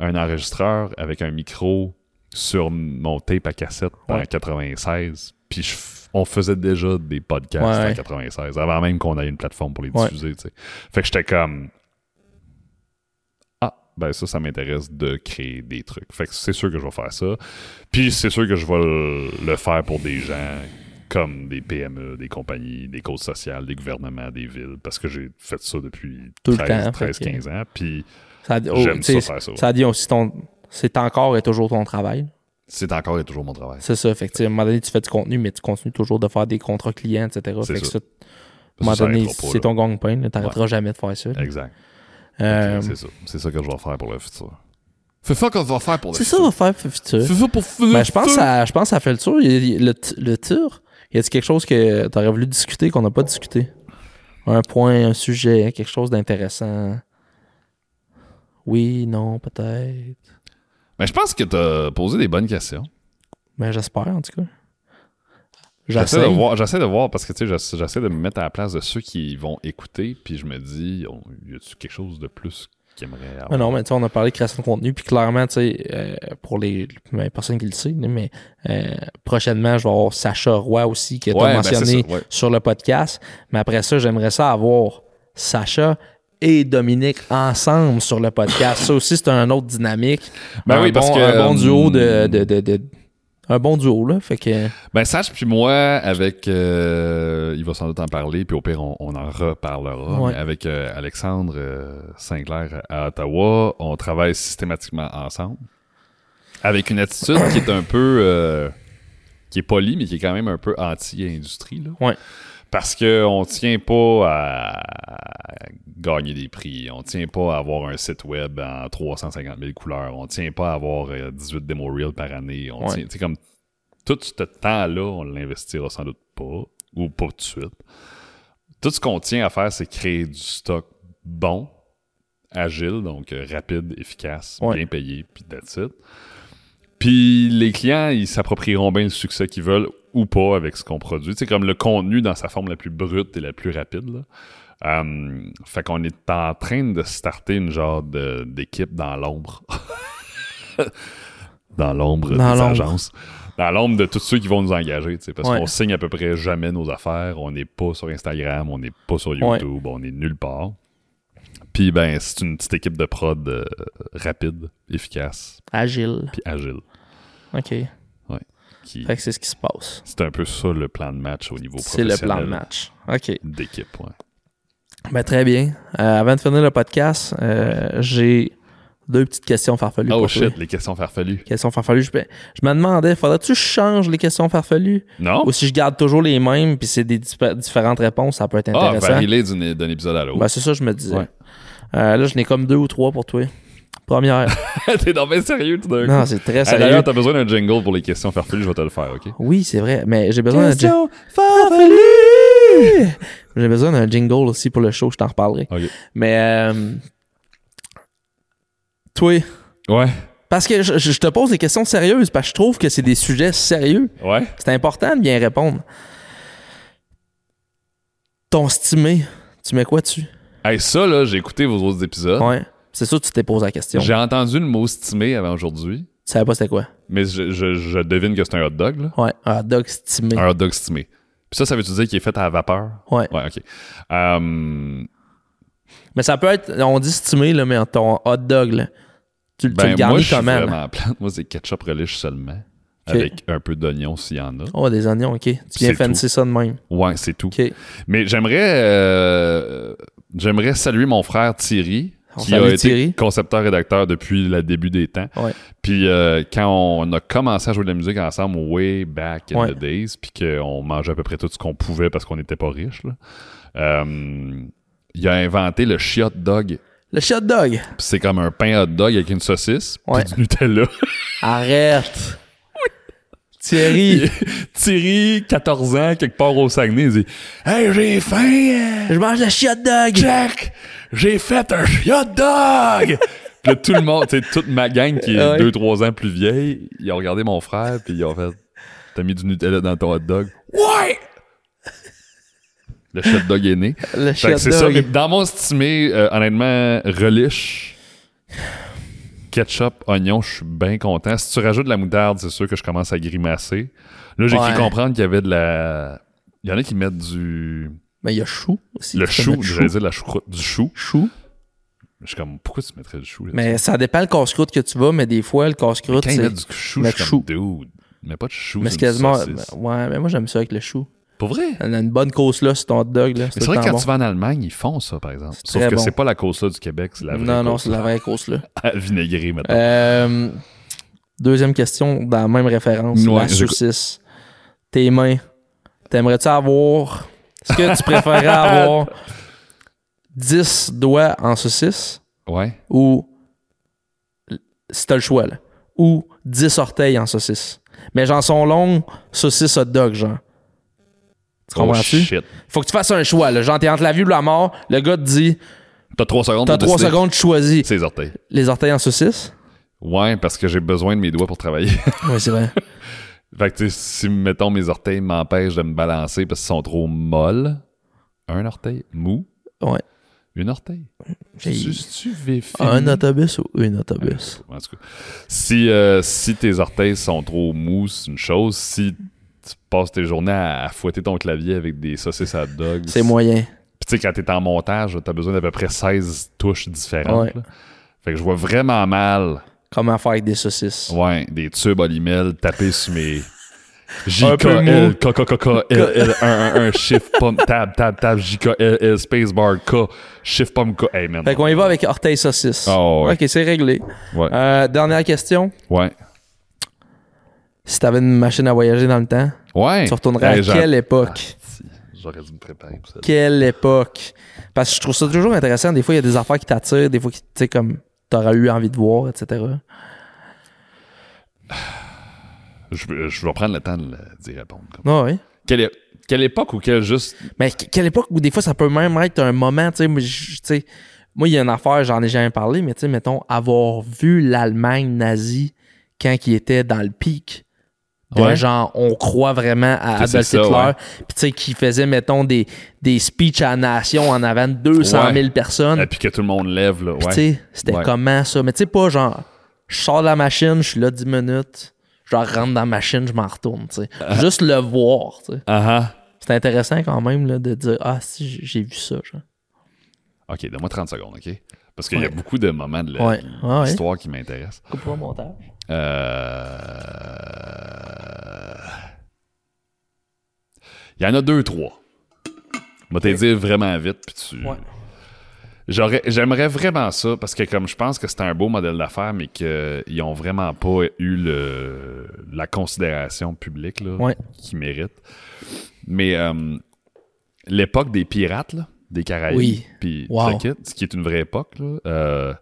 un enregistreur avec un micro sur mon tape à cassette en Ouais. 96, puis je on faisait déjà des podcasts Ouais. en 96, avant même qu'on ait une plateforme pour les diffuser. Fait que j'étais comme... Ah, ben ça, ça m'intéresse de créer des trucs. Fait que c'est sûr que je vais faire ça. Puis c'est sûr que je vais le, le faire pour des gens comme des PME, des compagnies, des causes sociales, des gouvernements, des villes, parce que j'ai fait ça depuis Tout le 13, temps, fait 13 que- 15 ans. Puis Ça, oh, ça faire ça. ça dit aussi ton. C'est encore et toujours ton travail. C'est encore et toujours mon travail. C'est ça. Fait que, tu sais, à un moment donné, tu fais du contenu, mais tu continues toujours de faire des contrats clients, etc. Fait que ça. ça, à un moment donné, c'est ton gang-pain. T'arrêteras jamais de faire ça. Exact. Euh, C'est ça. C'est ça que je vais faire pour le futur. C'est ça qu'on va faire pour le c'est ça, futur. va faire pour le futur. C'est ça pour le Ben, je pense futur. ça, je pense que ça fait le tour. Le, le tour, y a quelque chose que tu aurais voulu discuter qu'on n'a pas discuté? Un point, un sujet, quelque chose d'intéressant? Oui, non, peut-être. Ben, je pense que t'as posé des bonnes questions. Ben, j'espère, en tout cas. J'essaie de voir, j'essaie de voir parce que tu sais, j'essa- j'essaie de me mettre à la place de ceux qui vont écouter, puis je me dis, oh, y a-tu quelque chose de plus qu'ils aimeraient avoir? Mais non, mais tu sais, on a parlé de création de contenu, puis clairement, tu sais, euh, pour les ben, personnes qui le savent, mais euh, prochainement, je vais avoir Sacha Roy aussi, qui Ouais, ben, mentionné c'est ça, ouais. sur le podcast. Mais après ça, j'aimerais ça avoir Sacha et Dominique ensemble sur le podcast. ça aussi, c'est un autre dynamique. Ben un oui, parce bon, que, Un bon duo de... euh, de, de, de- un bon duo, là. Fait que... Ben, Sach puis moi, avec. euh, il va sans doute en parler, puis au pire, on, on en reparlera. Ouais. Mais avec euh, Alexandre euh, Sinclair à Ottawa, on travaille systématiquement ensemble. Avec une attitude qui est un peu. qui est polie, mais qui est quand même un peu anti-industrie. là. Ouais. Parce qu'on tient pas à gagner des prix, on tient pas à avoir un site web en 350 000 couleurs, on tient pas à avoir euh, 18 démo reels par année, on Ouais. tient, comme tout ce temps-là, on l'investira sans doute pas, ou pas tout de suite. Tout ce qu'on tient à faire, c'est créer du stock bon, agile, donc euh, rapide, efficace, Ouais. bien payé, puis that's it. Puis les clients, ils s'approprieront bien le succès qu'ils veulent ou pas avec ce qu'on produit. C'est comme le contenu dans sa forme la plus brute et la plus rapide. Là. Euh, fait qu'on est en train de starter une genre d'équipe dans l'ombre. dans l'ombre des agences. Dans l'ombre de tous ceux qui vont nous engager, parce Ouais. qu'on signe à peu près jamais nos affaires. On n'est pas sur Instagram, on n'est pas sur YouTube, on est nulle part. Puis ben, c'est une petite équipe de prod euh, rapide, efficace, Agile. puis agile. OK. Qui... Fait que c'est ce qui se passe. C'est un peu ça le plan de match au niveau C'est le professionnel. plan de match. OK. D'équipe, ouais. Ben, très bien. Euh, avant de finir le podcast, euh, j'ai deux petites questions farfelues Oh toi. shit, les questions farfelues. Questions farfelues. Je, me- je me demandais, faudrait-tu que je change les questions farfelues? Non? Ou si je garde toujours les mêmes, puis c'est des diffé- différentes réponses, ça peut être Ah, intéressant. varie-les d'un d'un épisode à l'autre. Ben, c'est ça je me disais. Ouais. Euh, là, je n'ai comme deux ou trois pour toi. Première. T'es donc bien sérieux tout d'un non, coup. c'est très sérieux. D'ailleurs, t'as besoin d'un jingle pour les questions farfelues, je vais te le faire, OK? oui, c'est vrai. Mais j'ai besoin d'un jing- farfelues! j'ai besoin d'un jingle aussi pour le show, je t'en reparlerai. Mais euh, toi, Ouais. parce que je, je te pose des questions sérieuses, parce que je trouve que c'est des sujets sérieux. Ouais. C'est important de bien répondre. Ton stimé, tu mets quoi dessus? Hey, ça, là, j'ai écouté vos autres épisodes. Ouais. C'est ça que tu t'es posé la question. J'ai entendu le mot stimé avant aujourd'hui, Tu savais pas c'était quoi? mais je, je- je devine que c'est un hot dog, là. Ouais, un hot dog stimé. Un hot dog stimé. Puis ça, ça veut-tu dire qu'il est fait à la vapeur? Ouais. Ouais, OK. Euh, Mais ça peut être, on dit stimé, là, mais ton hot dog, là, tu, tu ben, le moi, garnis je comment? là? vraiment plate. Moi, c'est ketchup relish seulement. Avec un peu d'oignon s'il y en a. Oh, des oignons, ok. Tu viens fancy ça de même. Ouais, c'est tout. Ok. Mais j'aimerais euh, j'aimerais saluer mon frère Thierry, On qui a été concepteur-rédacteur depuis le début des temps. Ouais. Puis euh, quand on a commencé à jouer de la musique ensemble way back in Ouais. the days, puis qu'on mangeait à peu près tout ce qu'on pouvait parce qu'on n'était pas riches, là, euh, il a inventé le shit dog. Le hot dog. C'est comme un pain hot dog avec une saucisse, Ouais. puis du Nutella. Arrête. Thierry, Thierry, 14 ans, quelque part au Saguenay, il dit « Hey, j'ai faim! euh, je mange le hot dog. Jack, j'ai fait un hot dog! Puis là, tout le monde, tu sais, toute ma gang qui est Ouais. 2-3 ans plus vieille, ils ont regardé mon frère, puis ils ont fait T'as mis du Nutella dans ton hot dog? Ouais! Le hot dog est né. Le Fait que hot c'est ça. Mais dans mon estimé, euh, honnêtement, relish, ketchup, oignon, je suis bien content. Si tu rajoutes de la moutarde, c'est sûr que je commence à grimacer. Là, j'ai Ouais. cru comprendre qu'il y avait de la. Il y en a qui mettent du. Mais il y a chou aussi. Le chou, j'allais dire la choucroute, du chou. Chou. Je suis comme, pourquoi tu mettrais du chou là Mais ça dépend le casse-croûte que tu vas, mais des fois, le casse-croûte, Quand ils c'est. mettent du chou, je suis chou. comme, dude, mais pas de chou. Mais c'est c'est quasiment. Ouais, mais moi, j'aime ça avec le chou. Pour vrai? On a une bonne cause là sur ton hot dog. Là. C'est vrai que quand tu vas en Allemagne, ils font ça, par exemple. C'est Sauf que bon. c'est pas la cause là du Québec, c'est la vraie Non, non, c'est la vraie cause là. vinaigrée, maintenant. Euh, deuxième question dans la même référence. Ouais, la saucisse. Tes mains. T'aimerais-tu avoir. Est-ce que tu préférerais avoir 10 doigts en saucisse? Ouais. ou. Si t'as le choix, là. Ou 10 orteils en saucisse. Mais genre sont longues, saucisse hot dog, genre. Tu Oh comprends-tu? shit. Faut que tu fasses un choix, là. Genre, t'es entre la vie ou la mort. Le gars te dit T'as trois secondes T'as pour 3 décider. secondes, tu choisis Ses orteils. les orteils en saucisse? Ouais, parce que j'ai besoin de mes doigts pour travailler. Oui, c'est vrai. fait que, tu sais, si, mettons, mes orteils m'empêchent de me balancer parce qu'ils sont trop molles, un orteil mou, Ouais. une orteil. J'ai- Tu Un autobus ou une autobus? En tout cas, si, euh, si tes orteils sont trop mous, c'est une chose. Si tu passes tes journées à, à fouetter ton clavier avec des saucisses à dog, C'est moyen. Puis tu sais, quand t'es en montage, t'as besoin d'à peu près 16 touches différentes. Ouais. Fait que je vois vraiment mal, Comment faire avec des saucisses? ouais, des tubes olimel tapés sur mes... Un peu mou. JKL, KKKK, LL, 111, shift, pomme, tab, tab, tab, JKL, spacebar, K, shift, pomme, K. Hey, man. Fait qu'on y va avec orteil saucisse. Oh, ouais. Ok, c'est réglé. Ouais, Euh, dernière question. ouais. Si t'avais une machine à voyager dans le temps, Ouais. tu retournerais Hey, à quelle époque? Ah, J'aurais dû me préparer pour ça. Quelle époque? Parce que je trouve ça toujours intéressant. Des fois, il y a des affaires qui t'attirent, des fois, tu sais, comme t'aurais eu envie de voir, etc. Je, vais- je vais prendre le temps d'y répondre. Ah oui? Quelle, époque ou quelle juste... Mais que- quelle époque où des fois ça peut même être un moment, tu sais, moi, je- tu sais, moi il y a une affaire, j'en ai jamais parlé, mais tu sais, mettons, avoir vu l'Allemagne nazie quand il était dans le pic. Ouais. genre, on croit vraiment à Adolf Hitler. ouais. Puis tu sais, qui faisait, mettons, des, des speeches à la nation en avant de 200 000 personnes. Et puis que tout le monde lève, là. Ouais. tu sais, c'était comment ça? Mais tu sais, pas genre, je sors de la machine, je suis là 10 minutes, je rentre dans la machine, je m'en retourne, tu sais. Juste le voir, tu sais. Ah ah. C'est intéressant quand même là, de dire, ah, si, j'ai- vu ça, genre. OK, donne-moi 30 secondes, OK? Parce qu'il y a beaucoup de moments de l'histoire qui m'intéressent. Coupe pas le montage. Euh... Il y en a deux, trois. Je vais te dire vraiment vite, puis tu... Ouais. J'aimerais vraiment ça, parce que comme je pense que c'est un beau modèle d'affaires, mais qu'ils ont vraiment pas eu le, la considération publique là, Ouais. qu'ils méritent. Mais euh, l'époque des pirates, là, des Caraïbes, Oui. puis Wow. ce qui est une vraie époque, là, euh,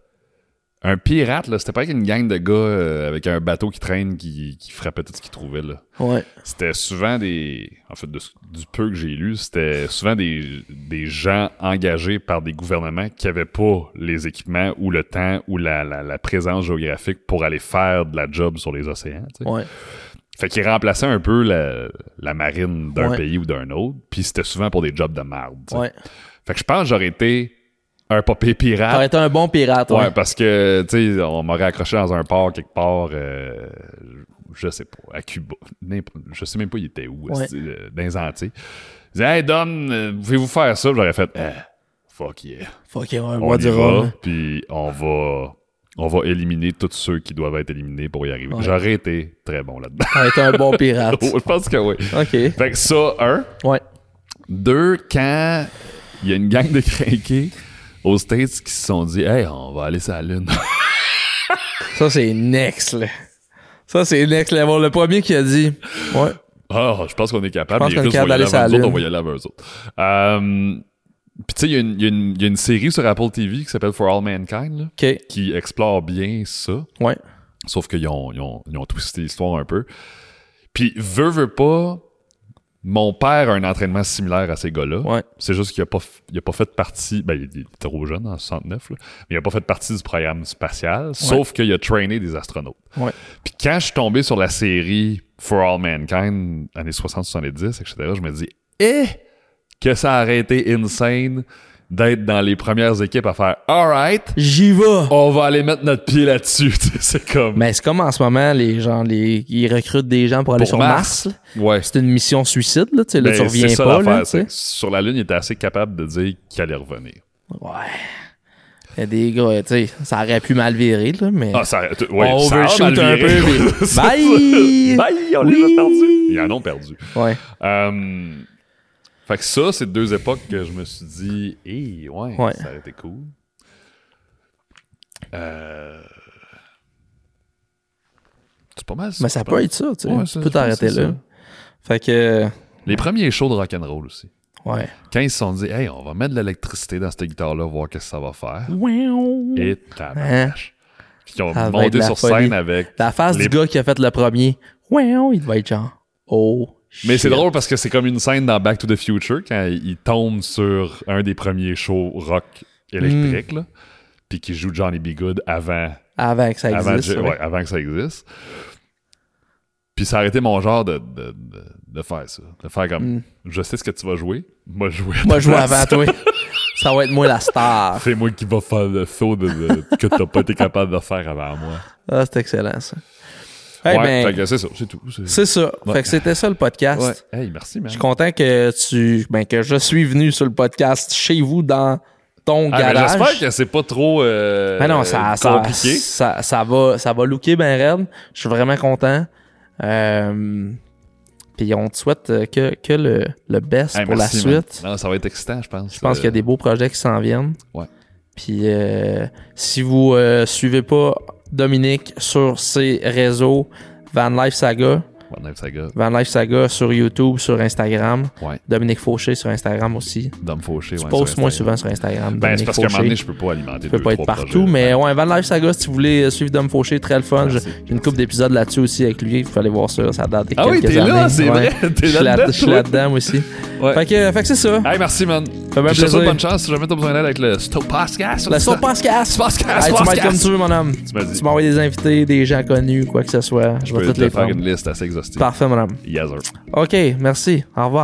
un pirate, là, c'était pas une gang de gars euh, avec un bateau qui traîne qui, qui frappait tout ce qu'ils trouvaient. Là. Ouais. C'était souvent des. En fait, de du peu que j'ai lu, c'était souvent des, des gens engagés par des gouvernements qui avaient pas les équipements ou le temps ou la, la, la présence géographique pour aller faire de la job sur les océans. tu sais. Ouais. Fait qu'ils remplaçaient un peu la, la marine d'un Ouais. pays ou d'un autre, puis c'était souvent pour des jobs de merde. tu sais. Ouais. Fait que je pense que j'aurais été un papier pirate. T'aurais été un bon pirate, ouais. Ouais, parce que, tu sais, on m'aurait accroché dans un port quelque part, euh, je sais pas, à Cuba. Je sais même pas il était où, Ouais. euh, dans les Antilles. Il disait, hey, Dom, euh, pouvez-vous faire ça? J'aurais fait, eh, fuck yeah. Fuck, yeah, ouais, On y va, puis on va, on va éliminer tous ceux qui doivent être éliminés pour y arriver. J'aurais été très bon là-dedans. T'aurais été un bon pirate. je pense que oui. OK. Fait que ça, un. Ouais. Deux, quand il y a une gang de crinqués aux States qui se sont dit, hey, on va aller sur la Lune. Ça, c'est next, là. Ça, c'est next level. Le premier qui a dit, ouais. Ah, je pense qu'on est capable. Je pense qu'on est capable d'aller sur la autres, Lune. on va y aller avant eux autres. Euh, Puis tu sais, il y, a une- y y a série sur Apple TV qui s'appelle For All Mankind, là, OK. qui explore bien ça. Ouais. Sauf qu'ils ont, ils ont, ils ont twisté l'histoire un peu. Puis, veut, veut pas, mon père a un entraînement similaire à ces gars-là. Ouais. C'est juste qu'il a pas, il a pas fait partie, ben, il est trop jeune, en 69, là, mais il a pas fait partie du programme spatial, sauf qu'il a trainé des astronautes. Ouais. Puis quand je suis tombé sur la série For All Mankind, années 60-70, etc., je me dis, eh, que ça aurait été insane d'être dans les premières équipes à faire, alright, J'y vais. on va aller mettre notre pied là-dessus. C'est comme. Mais c'est comme en ce moment, les gens, les, ils recrutent des gens pour aller Pour sur Mars. Ouais. C'est une mission suicide, là. Tu sais, là, Ben, tu reviens ça pas, là. Sur la Lune, il était assez capable de dire qu'il allait revenir. Ouais. Il y a des gars, tu sais, ça aurait pu mal virer, là, mais. Ah, ça, ouais, on overshoot un peu, mais- Bye! Bye! On les Oui! a perdus. Ils en ont perdu. Ouais. Euh, fait que ça, c'est deux époques que je me suis dit, hé, ouais, Ouais. ça aurait été cool. Euh... C'est pas mal ça. Mais ça peut être ça, tu sais. Ouais, tu peux t'arrêter là. ça. Fait que. Les premiers shows de rock'n'roll aussi. Ouais. Quand ils se sont dit, hey, on va mettre de l'électricité dans cette guitare-là, voir qu'est-ce que ça va faire. Et tabarnache. Puis ils ont Hein? Monté sur folie. scène avec. La face Les- du gars qui a fait le premier, oh, il devait être genre, oh. Mais c'est drôle parce que c'est comme une scène dans Back to the Future quand il tombe sur un des premiers shows rock électrique, là, puis qu'il joue Johnny B. Good avant, Avant que ça existe. ouais. avant que ça existe. Puis ça a été mon genre de, de, de, de faire ça. De faire comme, Mm. je sais ce que tu vas jouer, moi jouer. Moi, ta je joue place. avant toi. ça va être moi la star. C'est moi qui va faire le saut de, de- que t'as pas été capable de faire avant moi. Ah, c'est excellent, ça. Ouais, ben, fait que c'est ça, c'est tout. C'est- ça. Ouais. Fait que c'était ça le podcast. Ouais. Hey, merci, man. Je suis content que tu, ben, que je suis venu sur le podcast chez vous dans ton Ah, ben, garage. J'espère que c'est pas trop euh, Ben non, ça, compliqué. ça, ça va, ça va looker bien raide. Je suis vraiment content. Euh, puis on te souhaite euh, que, que le, le best Hey, pour merci, la man. suite. Non, ça va être excitant, je pense. Je pense qu'il y a des beaux projets qui s'en viennent. Ouais. Puis euh, si vous euh, suivez pas Dominique sur ses réseaux Van Life Saga, Van Life Saga. Van Life Saga sur YouTube, sur Instagram. Ouais. Dominique Fauché sur Instagram aussi. Dom Fauché. Tu ouais, postes moins souvent sur Instagram. Ben, c'est parce qu'à un moment donné, je peux pas alimenter Tu peux deux, pas être partout, projets. mais ouais, Van Life Saga, si vous voulez euh, suivre Dom Fauché, très le fun. J'ai une couple d'épisodes là-dessus aussi avec lui. Il faut aller voir ça. Ça date de Ah oui, t'es là, c'est Ouais. vrai. T'es Je là- je suis là-dedans aussi. Ouais. Fait que, fait que c'est ça. Hey, merci, man. Fait bien Je te souhaite plaisir. bonne chance si jamais t'as besoin d'aide avec le Stop Podcast. La sauce podcast. Podcast. Tu m'as comme tu veux, mon homme. Tu m'as des invités, des gens connus, quoi que ce soit. Je Je vais toutes te les faire une liste assez Parfait, homme. Yes, sir. OK, merci. Au revoir.